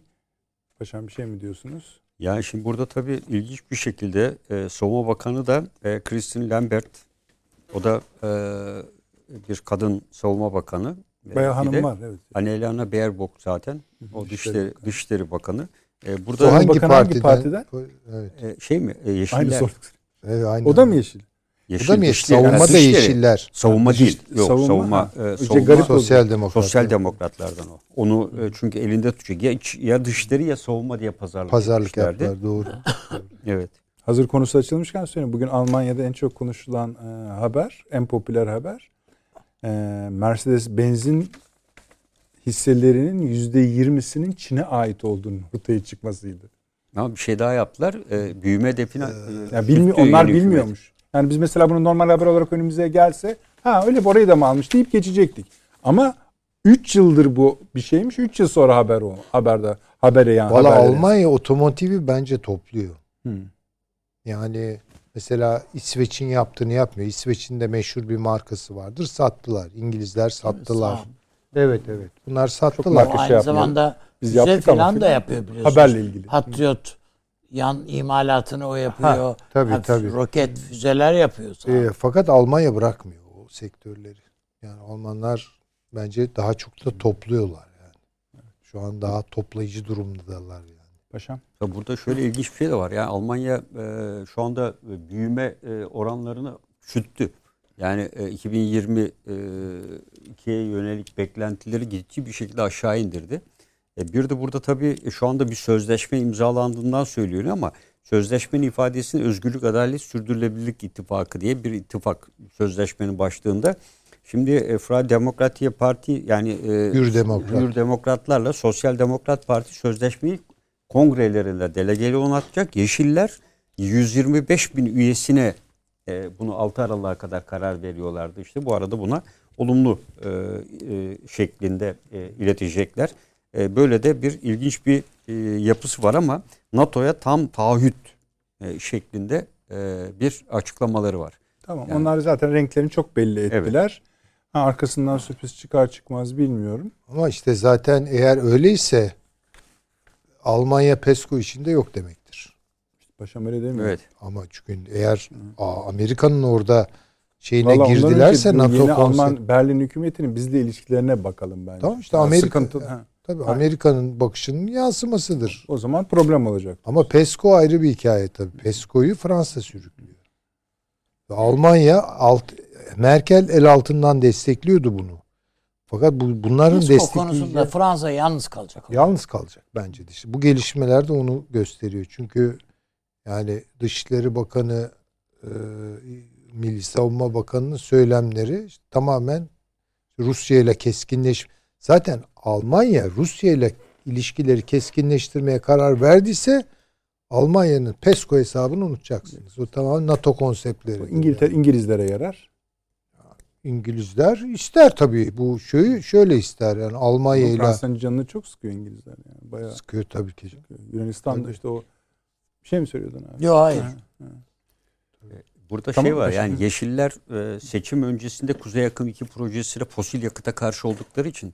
Paşam bir şey mi diyorsunuz? Yani şimdi burada tabii ilginç bir şekilde e, Savunma Bakanı da e, Christine Lambert. O da e, bir kadın savunma bakanı. E, Bayağı bir hanım de var evet. Annelena Baerbock zaten. O Dışişleri Dışişleri, Bakanı. Dışişleri Bakanı. E, O burada hangi Bakan hangi partiden? partiden? Evet. e, şey mi? E, Yeşiller. Aynı soru. evet aynı. O da mı yeşil? Yeşil da mı yeşil? Savunma da yeşiller. Savunma değil. Yok savunma, savunma. e, İşte savunma garip. Sosyal demokrat. sosyal demokratlardan o. Onu e, çünkü elinde tutacak. Ya, iç- ya dışişleri ya savunma diye pazarlık, Pazarlık yaptılar doğru. Evet. Hazır konusu açılmışken söyleyeyim. Bugün Almanya'da en çok konuşulan e, haber, en popüler haber e, Mercedes benzin hisselerinin %20'sinin Çin'e ait olduğunu ortaya çıkmasıydı. Ama bir şey daha yaptılar. E, büyüme hedefine e, Yani bilmiyor, sürttü onlar bilmiyormuş. Yani biz mesela bunu normal haber olarak önümüze gelse ha öyle orayı da mı almış deyip geçecektik. Ama 3 yıldır bu bir şeymiş. 3 yıl sonra haber o. Haberde habere yani. Valla. Almanya otomotivi bence topluyor. Hı. Yani mesela İsveç'in yaptığını yapmıyor. İsveç'in de meşhur bir markası vardır. Sattılar. İngilizler sattılar. Evet evet. Bunlar sattılar. marka Ama şey aynı yapmıyor. zamanda Biz bize falan da filan. yapıyor biliyorsunuz. Haberle ilgili. Patriot yan imalatını o yapıyor. tabii, Hafif tabii. Roket füzeler yapıyor. Ee, fakat Almanya bırakmıyor o sektörleri. Yani Almanlar bence daha çok da topluyorlar yani. Şu an daha toplayıcı durumdalar yani. Paşam. Ya Burada şöyle ilginç bir şey de var. Yani Almanya e, şu anda e, büyüme e, oranlarını küçülttü. Yani e, 2022'ye yönelik beklentileri ciddi bir şekilde aşağı indirdi. E, bir de burada tabii e, şu anda bir sözleşme imzalandığından söyleniyor ama sözleşmenin ifadesini Özgürlük, Adalet, Sürdürülebilirlik İttifakı diye bir ittifak sözleşmenin başlığında. Şimdi e, Fra Demokratiye Parti yani e, Hür Demokrat. Hür Demokratlarla Sosyal Demokrat Parti sözleşmeyi kongrelerinde delegeli onatacak. Yeşiller 125 bin üyesine e, bunu 6 Aralık'a kadar karar veriyorlardı. İşte bu arada buna olumlu e, e, şeklinde e, iletecekler. E, böyle de bir ilginç bir e, yapısı var ama NATO'ya tam taahhüt e, şeklinde e, bir açıklamaları var. Tamam. Yani- Onlar zaten renklerini çok belli Evet. ettiler. Ha, arkasından sürpriz çıkar çıkmaz bilmiyorum. Ama işte zaten eğer öyleyse Almanya PESCO içinde yok demektir. Paşam öyle demiyor. Evet. Ama çünkü eğer Amerika'nın orada şeyine Vallahi girdilerse bu NATO yeni konsept. Alman Berlin hükümetinin bizle ilişkilerine bakalım bence. Tamam işte Amerika- sıkıntı- ha. Tabii Aynen. Amerika'nın bakışının yansımasıdır. O zaman problem olacak. Ama PESCO ayrı bir hikaye tabii. PESCO'yu Fransa sürüklüyor. Ve Almanya alt, Merkel el altından destekliyordu bunu. Fakat bu, bunların PESCO konusunda Fransa yalnız kalacak. yalnız kalacak bence de. İşte bu gelişmeler de onu gösteriyor. Çünkü yani Dışişleri Bakanı e, Milli Savunma Bakanı'nın söylemleri işte tamamen Rusya ile keskinleş. Zaten Almanya Rusya ile ilişkileri keskinleştirmeye karar verdiyse Almanya'nın PESCO hesabını unutacaksınız. O tamamen NATO konseptleri. İngiltere, İngilizlere yarar. İngilizler ister tabii. Bu şeyi şöyle ister yani Almanya ile Fransa'nın canını çok sıkıyor İngilizler yani. Bayağı sıkıyor tabii ki. sıkıyor. Yunanistan'da işte o bir şey mi söylüyordun abi? Yok hayır. Ha. Burada Tamam, şey var yani Yeşiller e, seçim öncesinde Kuzey Akım 2 projesiyle fosil yakıta karşı oldukları için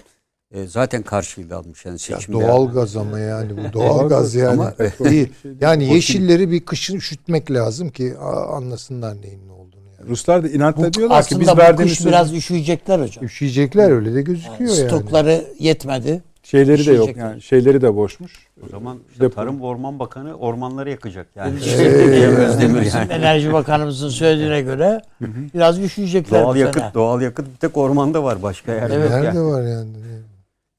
e, zaten karşıydı almış yani Ya seçimde. doğal gaz ama yani bu doğal gaz yani. Ama- değil. Yani yeşilleri bir kışın üşütmek lazım ki anlasınlar neyin ne olduğunu yani. Ruslar da inatla Bu, diyorlar ki aslında biz verdiğimiz kış sözü- biraz üşüyecekler hocam. Üşüyecekler öyle de gözüküyor yani. Stokları yetmedi. şeyleri de yok yani şeyleri de boşmuş. O zaman işte Depo. Tarım ve Orman Bakanı ormanları yakacak yani. İşte Cem Özdemir bizim yani. Enerji Bakanımızın söylediğine göre biraz üşüyecekler Doğal yakıt, sene. doğal yakıt bir tek ormanda var başka yerde Evet. yok Nerede yani. var yani?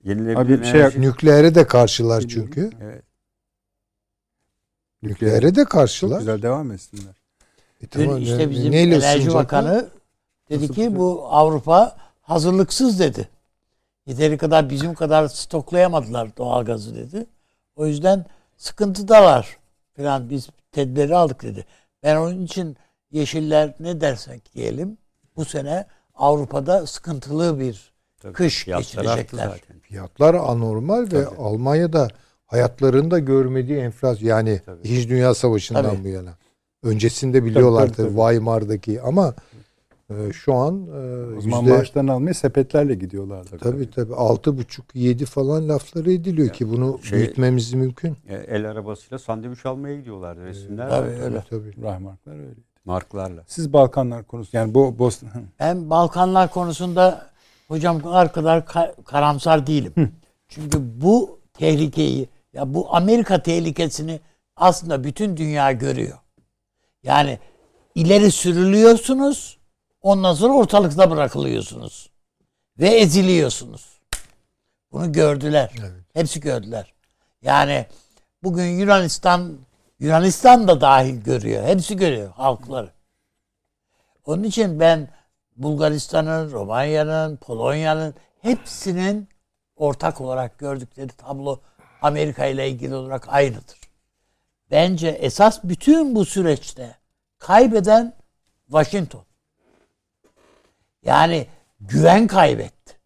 Abi bir şey enerji- Nükleere de karşılar çünkü. Evet. Nükleere de Çok karşılar. güzel devam etsinler. E Dün tamam, işte ne- bizim neyle Enerji? Bakanı dedi Nasıl ki bir- bu Avrupa hazırlıksız dedi. Yeteri kadar bizim kadar stoklayamadılar doğalgazı dedi. O yüzden sıkıntıdalar falan biz tedbiri aldık dedi. Ben onun için yeşiller ne dersek diyelim bu sene Avrupa'da sıkıntılı bir Tabii, kış fiyatlar geçirecekler. zaten. Fiyatlar anormal ve Almanya'da hayatlarında görmediği enflasyon yani Tabii. İkinci Dünya Savaşı'ndan Tabii. bu yana. Öncesinde biliyorlardı tabii, tabii. Weimar'daki ama e, şu an e, O zaman yüzde maaşlarını almaya sepetlerle gidiyorlardı. tabii tabii altı buçuk yedi falan lafları ediliyor ki bunu şey- büyütmemiz mümkün. E, El arabasıyla sandviç almaya gidiyorlardı resimler. Tabii var. öyle. Tabii. Rahmarklar öyle. Marklarla. Siz Balkanlar konusu yani bu Bosna Ben Balkanlar konusunda hocam kadar ka- karamsar değilim. Çünkü bu tehlikeyi ya bu Amerika tehlikesini aslında bütün dünya görüyor. Yani ileri sürülüyorsunuz ondan sonra ortalıkta bırakılıyorsunuz. Ve eziliyorsunuz. Bunu gördüler. Hepsi gördüler. Yani bugün Yunanistan Yunanistan da dahil görüyor. Hepsi görüyor halkları. Onun için ben Bulgaristan'ın, Romanya'nın, Polonya'nın hepsinin ortak olarak gördükleri tablo Amerika ile ilgili olarak aynıdır. Bence esas bütün bu süreçte kaybeden Washington. Yani güven kaybetti.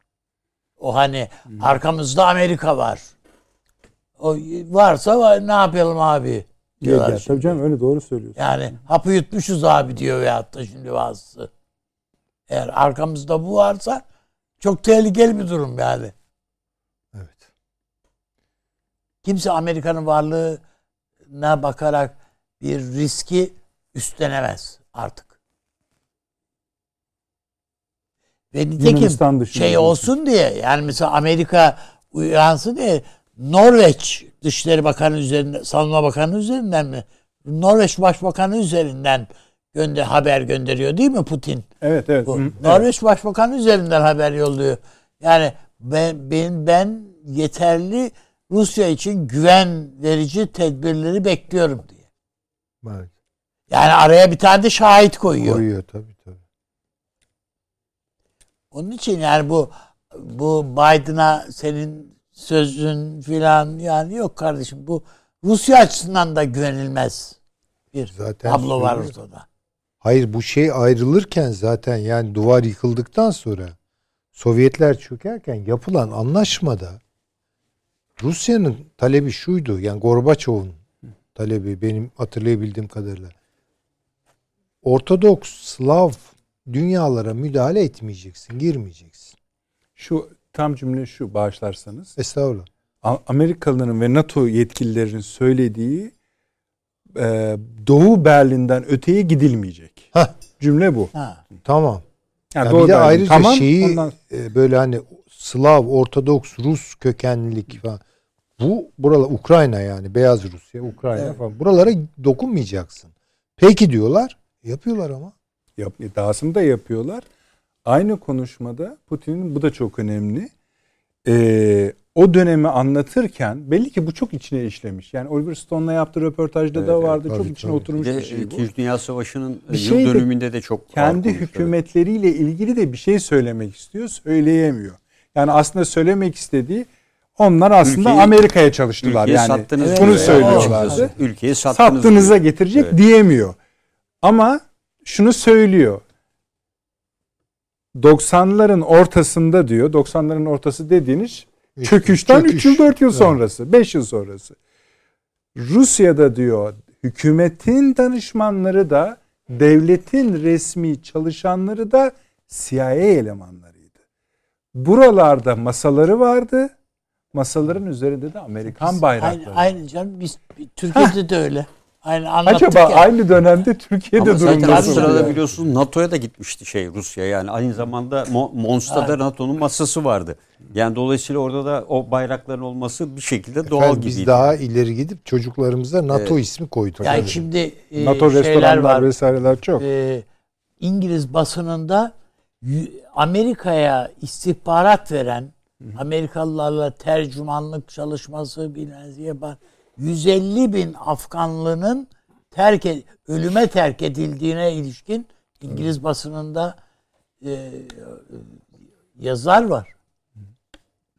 O hani arkamızda Amerika var. O varsa var, ne yapalım abi diyorlar. Gel. Tabii canım öyle doğru söylüyorsun. Yani hapı yutmuşuz abi diyor veyahut da şimdi bazısı. Eğer arkamızda bu varsa çok tehlikeli bir durum yani. Evet. Kimse Amerika'nın varlığına bakarak bir riski üstlenemez artık. Ve nitekim şey olsun diye yani mesela Amerika uyansın diye Norveç Dışişleri Bakanı üzerinden, Savunma Bakanı üzerinden mi? Norveç Başbakanı üzerinden gönder haber gönderiyor değil mi Putin? Evet evet. Bu Hı, evet. Norveç Başbakanı üzerinden haber yolluyor. Yani ben ben, ben yeterli Rusya için güven verici tedbirleri bekliyorum diye. Evet. Yani araya bir tane de şahit koyuyor. Koyuyor tabii tabii. Onun için yani bu bu Biden'a senin sözün filan yani yok kardeşim bu Rusya açısından da güvenilmez bir Zaten tablo var ortada. Hayır bu şey ayrılırken zaten yani duvar yıkıldıktan sonra Sovyetler çökerken yapılan anlaşmada Rusya'nın talebi şuydu. Yani Gorbaçov'un talebi benim hatırlayabildiğim kadarıyla. Ortodoks Slav dünyalara müdahale etmeyeceksin, girmeyeceksin. Şu tam cümle şu bağışlarsanız. Estağfurullah. Amerikalıların ve NATO yetkililerinin söylediği e, Doğu Berlin'den öteye gidilmeyecek. Hah. Cümle bu. Ha. Tamam. Yani Ya Doğu bir de Berlin ayrıca tamam, şeyi ondan- e, böyle hani Slav, Ortodoks, Rus kökenlilik falan. Bu buralar Ukrayna yani Beyaz Rusya, Ukrayna Evet. falan. Buralara dokunmayacaksın. Peki diyorlar. Yapıyorlar ama. Yap, dahasını da yapıyorlar. Aynı konuşmada Putin'in bu da çok önemli. Ee, o dönemi anlatırken belli ki bu çok içine işlemiş. Yani Oliver Stone'la yaptığı röportajda Evet, da evet, vardı. çok tabii, içine tabii. oturmuş Bir de bir şey bu. İkinci Dünya Savaşı'nın Bir yıl şey de dönümünde de çok Kendi konuştu, evet. hükümetleriyle ilgili de bir şey söylemek istiyor, söyleyemiyor. Yani aslında söylemek istediği onlar aslında Ülkeyi- Amerika'ya çalıştılar. Ülkeyi yani sattınız Evet, bunu evet, söylüyorlardı. evet. Ülkeyi sattınız. Sattığınıza diyor. getirecek Evet. diyemiyor. Ama şunu söylüyor. 90'ların ortasında diyor. 90'ların ortası dediğiniz çöküşten 3 yıl 4 yıl sonrası, 5 yıl sonrası. Rusya'da diyor hükümetin danışmanları da devletin resmi çalışanları da CIA elemanlarıydı. Buralarda masaları vardı. Masaların üzerinde de Amerikan bayrakları. Aynı, aynı canım biz Türkiye'de de öyle. Aynı anlattık Acaba ya. aynı dönemde Türkiye'de Ama durum nasıl? sırada yani? biliyorsunuz NATO'ya da gitmişti şey Rusya yani aynı zamanda Mo- Monsta'da. NATO'nun masası vardı. Yani dolayısıyla orada da o bayrakların olması bir şekilde doğal Efendim, gibiydi. biz daha ileri gidip çocuklarımıza NATO Evet. ismi koyduk. Yani Yani şimdi e, NATO şeyler restoranlar var. vesaireler çok. e, İngiliz basınında Amerika'ya istihbarat veren Amerikalılarla tercümanlık çalışması bilmez yapar. 150 bin Afganlının terk ed- ölüme terk edildiğine ilişkin İngiliz basınında e, yazar var.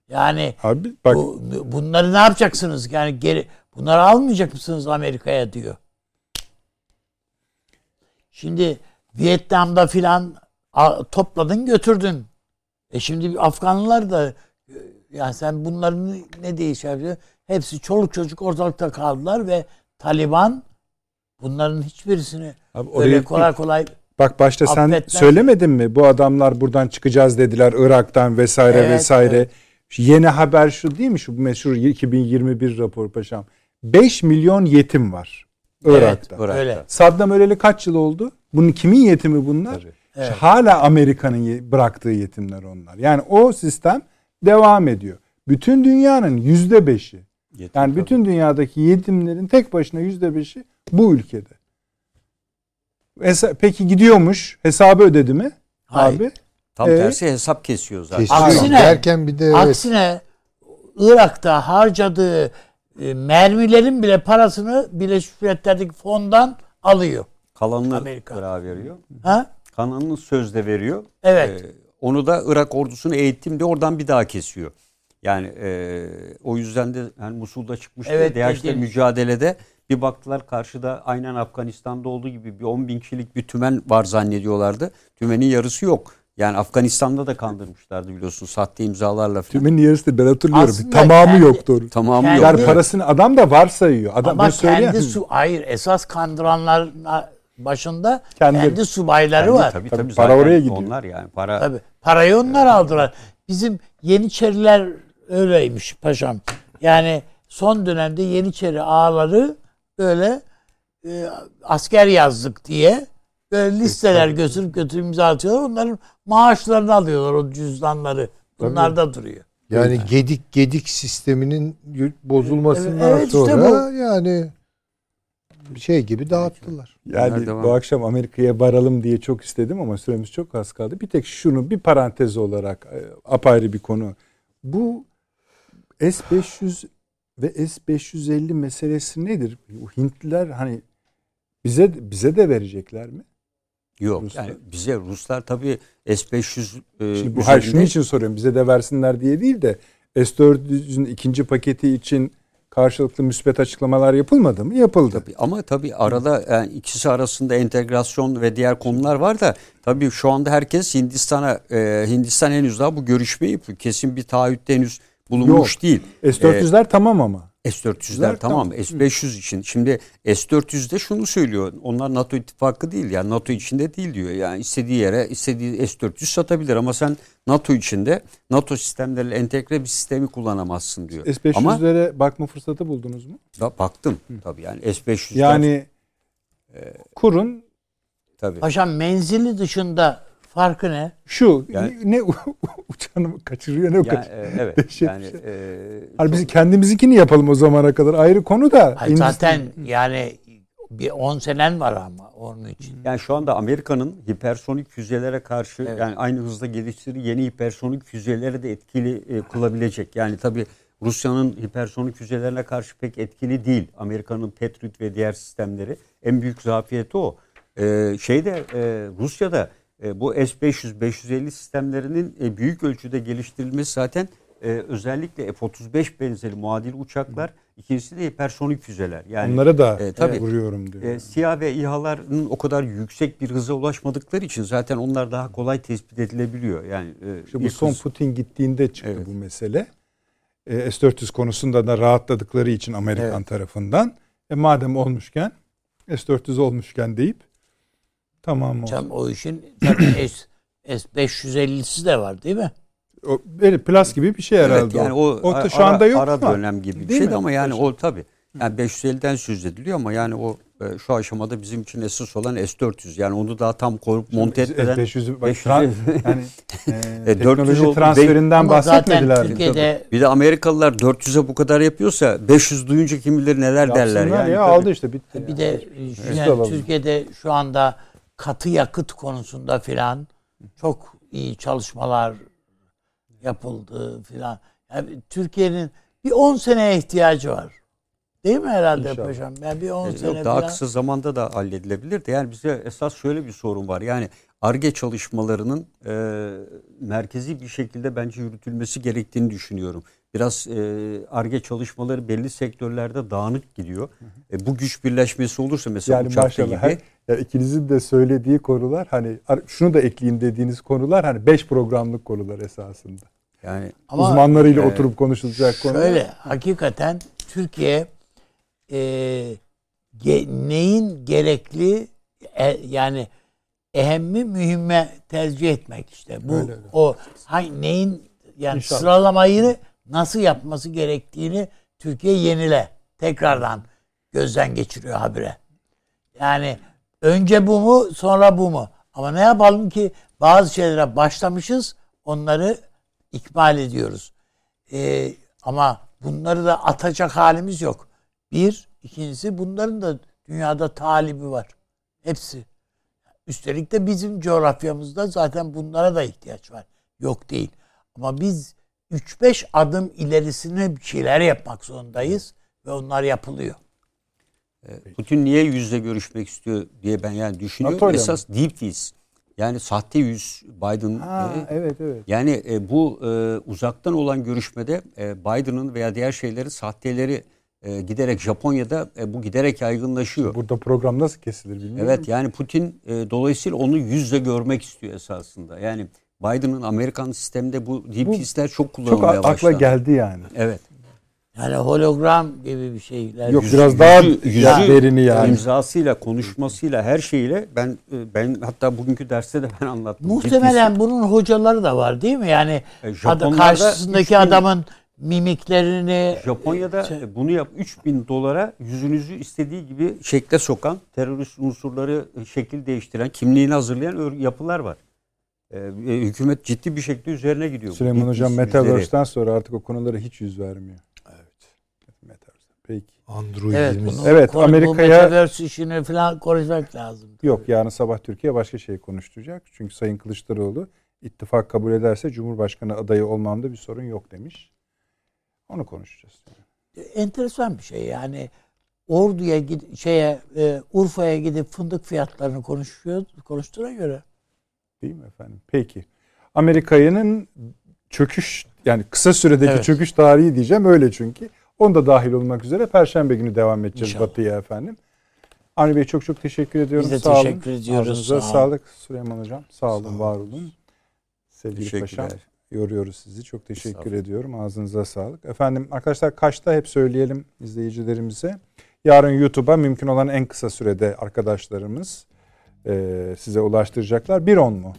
Yani Abi bak bu, bunları ne yapacaksınız? Yani geri bunları almayacak mısınız Amerika'ya diyor. Şimdi Vietnam'da filan topladın götürdün. E şimdi Afganlılar da yani sen bunların ne değişebilir? Hepsi çoluk çocuk ortalıkta kaldılar ve Taliban bunların hiçbirisini Abi öyle oraya- kolay kolay Bak başta sen Affetmez. söylemedin mi? Bu adamlar buradan çıkacağız dediler Irak'tan vesaire Evet, vesaire. evet. Yeni haber şu değil mi? Şu meşhur 2021 rapor paşam. 5 milyon yetim var Irak'ta. Evet, öyle. Saddam öleli kaç yıl oldu? Bunun kimin yetimi bunlar? Tabii. Evet. Hala Amerika'nın bıraktığı yetimler onlar. Yani o sistem devam ediyor. Bütün dünyanın yüzde beşi. Yetim Yani tabii. bütün dünyadaki yetimlerin tek başına yüzde beşi bu ülkede. Hesa- Peki gidiyormuş. Hesabı ödedi mi? Hayır. Abi. Tam Ee, tersi hesap kesiyor zaten. Kesiyor. Aksine- Derken bir de evet, Aksine Irak'ta harcadığı e, mermilerin bile parasını Birleşmiş Milletler'deki fondan alıyor. Kalanını Amerika. Irak'a veriyor. Ha? Kalanını sözde veriyor. Evet. Ee, onu da Irak ordusunu eğittim de oradan bir daha kesiyor. Yani e, o yüzden de hani Musul'da çıkmıştı Evet, DH'de mücadelede bir baktılar karşıda aynen Afganistan'da olduğu gibi bir 10 bin kişilik bir tümen var zannediyorlardı. Tümenin yarısı yok. Yani Afganistan'da da kandırmışlardı biliyorsun sahte imzalarla falan. Tümün yarısı ben hatırlıyorum. Aslında Tamamı kendi- yoktu. onun. Tamamı Kendi- yok. Yani parasını adam da varsayıyor. Adam Ama kendi su hayır esas kandıranlar başında Kendi- kendi, subayları Tabii, var. Tabii, Tabii, tabii, para oraya gidiyor. Onlar yani para Tabii. Parayı onlar aldılar. Bizim Yeniçeriler öyleymiş paşam. Yani son dönemde Yeniçeri ağaları böyle e, asker yazdık diye böyle listeler götürüp götürüp imza atıyorlar. Onların maaşlarını alıyorlar o cüzdanları. Bunlar da duruyor. yani gedik gedik sisteminin bozulmasından Evet, işte sonra yani şey gibi dağıttılar. Yani Nerede bu akşam Amerika'ya varalım diye çok istedim ama süremiz çok az kaldı. Bir tek şunu bir parantez olarak e, apayrı bir konu. Bu S-500 ve S-550 meselesi nedir? Bu Hintliler hani bize bize de verecekler mi? yok. Ruslar. Yani bize Ruslar tabii S-500 e, Şimdi bu hayır şunun için soruyorum. Bize de versinler diye değil de S-400'ün ikinci paketi için karşılıklı müspet açıklamalar yapılmadı mı? Yapıldı. Tabii, ama tabii arada yani ikisi arasında entegrasyon ve diğer konular var da tabii şu anda herkes Hindistan'a e, Hindistan henüz daha bu görüşmeyi. Kesin bir taahhütte henüz bulunmuş Yok. değil. S-400'ler tamam ama. S-400'ler tamam. S-500 için. Şimdi S-400'de şunu söylüyor. Onlar NATO ittifakı değil. Yani NATO içinde değil diyor. Yani istediği yere istediği S-400 satabilir ama sen NATO içinde NATO sistemleriyle entegre bir sistemi kullanamazsın diyor. Ama S-500'lere bakma fırsatı buldunuz mu? da baktım tabii yani S-500'ler Yani kurun tabii. Paşam menzili dışında farkı ne? şu Yani- ne, uçağını kaçırıyor ne Yani, kaçırıyor. e, evet. Dehşet yani şey. e, biz çok- kendimizinkini yapalım o zamana kadar ayrı konu da. Hayır, zaten yani bir 10 senen var ama onun için. yani şu anda Amerika'nın hipersonik füzelere karşı Evet. yani aynı hızda geliştirdiği yeni hipersonik füzeleri de etkili e, kılabilecek. Yani tabii Rusya'nın hipersonik füzelerine karşı pek etkili değil. Amerika'nın Patriot ve diğer sistemleri en büyük zafiyeti o. E, şeyde e, Rusya'da bu S-500, 550 sistemlerinin e, büyük ölçüde geliştirilmesi zaten e, özellikle F-35 benzeri muadil uçaklar, ikincisi de hipersonik füzeler. Yani Onlara da e, tabii. vuruyorum diyor. e, SİHA ve İHA'ların o kadar yüksek bir hıza ulaşmadıkları için zaten onlar daha kolay tespit edilebiliyor. Yani e, İşte bu son hız- Putin gittiğinde çıktı Evet. bu mesele. E, S-400 konusunda da rahatladıkları için Amerikan Evet. tarafından. E, madem olmuşken S-400 olmuşken deyip tamam olsun. Hocam o işin S, S550'si de var değil mi? O, böyle plus gibi bir şey herhalde. Evet, yani o, şu ara, anda yok ara dönem gibi bir Değil şey mi? ama yani o tabii. Yani 550'den söz ediliyor ama yani o e, şu aşamada bizim için esas olan S400. Yani onu daha tam korup monte etmeden S-500'ü bak, 500 tran- yani e, E, 400 teknoloji oldu. transferinden bahsetmediler. Türkiye'de bir de Amerikalılar 400'e bu kadar yapıyorsa 500 duyunca kim bilir neler derler. Yapsınlar Yani ya tabii. aldı işte bitti. bir de Biz yani de alalım. Türkiye'de şu anda katı yakıt konusunda filan çok iyi çalışmalar yapıldı filan. Yani Türkiye'nin bir 10 seneye ihtiyacı var. Değil mi herhalde İnşallah. paşam? Yani bir 10 Yok, sene daha filan- kısa zamanda da halledilebilir de yani bize esas şöyle bir sorun var. Yani ARGE çalışmalarının e, merkezi bir şekilde bence yürütülmesi gerektiğini düşünüyorum. Biraz e, ARGE çalışmaları belli sektörlerde dağınık gidiyor. E, bu güç birleşmesi olursa mesela Yani uçakta gibi. her, yani ikinizin de söylediği konular hani şunu da ekleyin dediğiniz konular hani 5 programlık konular esasında. Yani Ama Uzmanlarıyla e, oturup konuşulacak konular. Şöyle hakikaten Türkiye e, ge- neyin gerekli e, yani ehemmi mühimme tercih etmek işte. Bu Öyle, öyle. o hangi, neyin yani İnşallah. sıralamayı nasıl yapması gerektiğini Türkiye yenile tekrardan gözden geçiriyor habire. Yani önce bu mu sonra bu mu? Ama ne yapalım ki bazı şeylere başlamışız onları ikmal ediyoruz. Ee, ama bunları da atacak halimiz yok. Bir, ikincisi bunların da dünyada talibi var. Hepsi. Üstelik de bizim coğrafyamızda zaten bunlara da ihtiyaç var. Yok değil. Ama biz 3-5 adım ilerisine bir şeyler yapmak zorundayız ve onlar yapılıyor. Putin niye yüzle görüşmek istiyor diye ben yani düşünüyorum. NATO ile mi? Esas deep face. Yani sahte yüz Biden Ha, e, evet evet. Yani e, bu e, uzaktan olan görüşmede e, Biden'ın veya diğer şeyleri sahteleri e, giderek Japonya'da e, bu giderek yaygınlaşıyor. Burada program nasıl kesilir bilmiyorum. Evet yani Putin e, dolayısıyla onu yüzle görmek istiyor esasında. Yani Biden'ın Amerikan sisteminde bu deep Bu face'ler çok Çok kullanılmaya a- akla geldi yani. Evet. Yani hologram gibi bir şeyler. Yok Yüzü- biraz daha yüzü- yüzü- derini yani. imzasıyla, konuşmasıyla, her şeyiyle ben e, ben hatta bugünkü derste de ben anlattım. Muhtemelen bunun hocaları da var değil mi? Yani E, ad- karşısındaki 3000 adamın mimiklerini Japonya'da şey- e, bunu yap 3000 dolara yüzünüzü istediği gibi şekle sokan, terörist unsurları şekil değiştiren, kimliğini hazırlayan yapılar var. E, e, hükümet ciddi bir şekilde üzerine gidiyor. Süleyman Bu Hocam. Metaverse'den sonra artık o konulara hiç yüz vermiyor. Evet. Metaverse. Peki. Androidimiz. Evet, bunu, Evet, Amerika'ya- metaverse işini falan konuşmak lazım. Yok yarın sabah Türkiye başka şey konuşturacak. Çünkü Sayın Kılıçdaroğlu ittifak kabul ederse Cumhurbaşkanı adayı olmamda bir sorun yok demiş. Onu konuşacağız. Enteresan bir şey yani. Ordu'ya gid şeye e, Urfa'ya gidip fındık fiyatlarını konuşuyor konuştuğuna göre. Değil mi efendim? Peki. Amerika'nın çöküş yani kısa süredeki Evet. çöküş tarihi diyeceğim öyle çünkü. Onda dahil olmak üzere Perşembe günü devam edeceğiz İnşallah. Batı'ya efendim. Avni Bey çok çok teşekkür ediyorum. Biz de sağ teşekkür olun. ediyoruz, Ağzınıza sağ olun. sağlık Süleyman Hocam. Sağ olun, Sağ olun. var olun. Sevgili. Paşam yoruyoruz sizi. Çok teşekkür ediyorum. Ağzınıza sağlık. Efendim arkadaşlar kaçta hep söyleyelim izleyicilerimize. Yarın YouTube'a mümkün olan en kısa sürede arkadaşlarımız e, size ulaştıracaklar. 1.10 mu?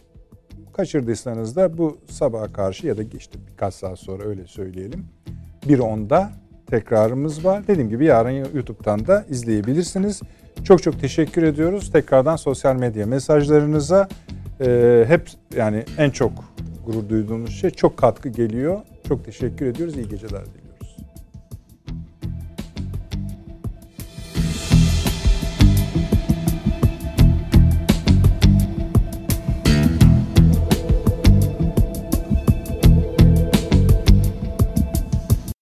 Kaçırdıysanız da bu sabaha karşı ya da işte birkaç saat sonra öyle söyleyelim. 1.10'da tekrarımız var. Dediğim gibi yarın YouTube'dan da izleyebilirsiniz. Çok çok teşekkür ediyoruz. Tekrardan sosyal medya mesajlarınıza e, hep yani en çok gurur duyduğumuz şey çok katkı geliyor. Çok teşekkür ediyoruz. İyi geceler diliyorum.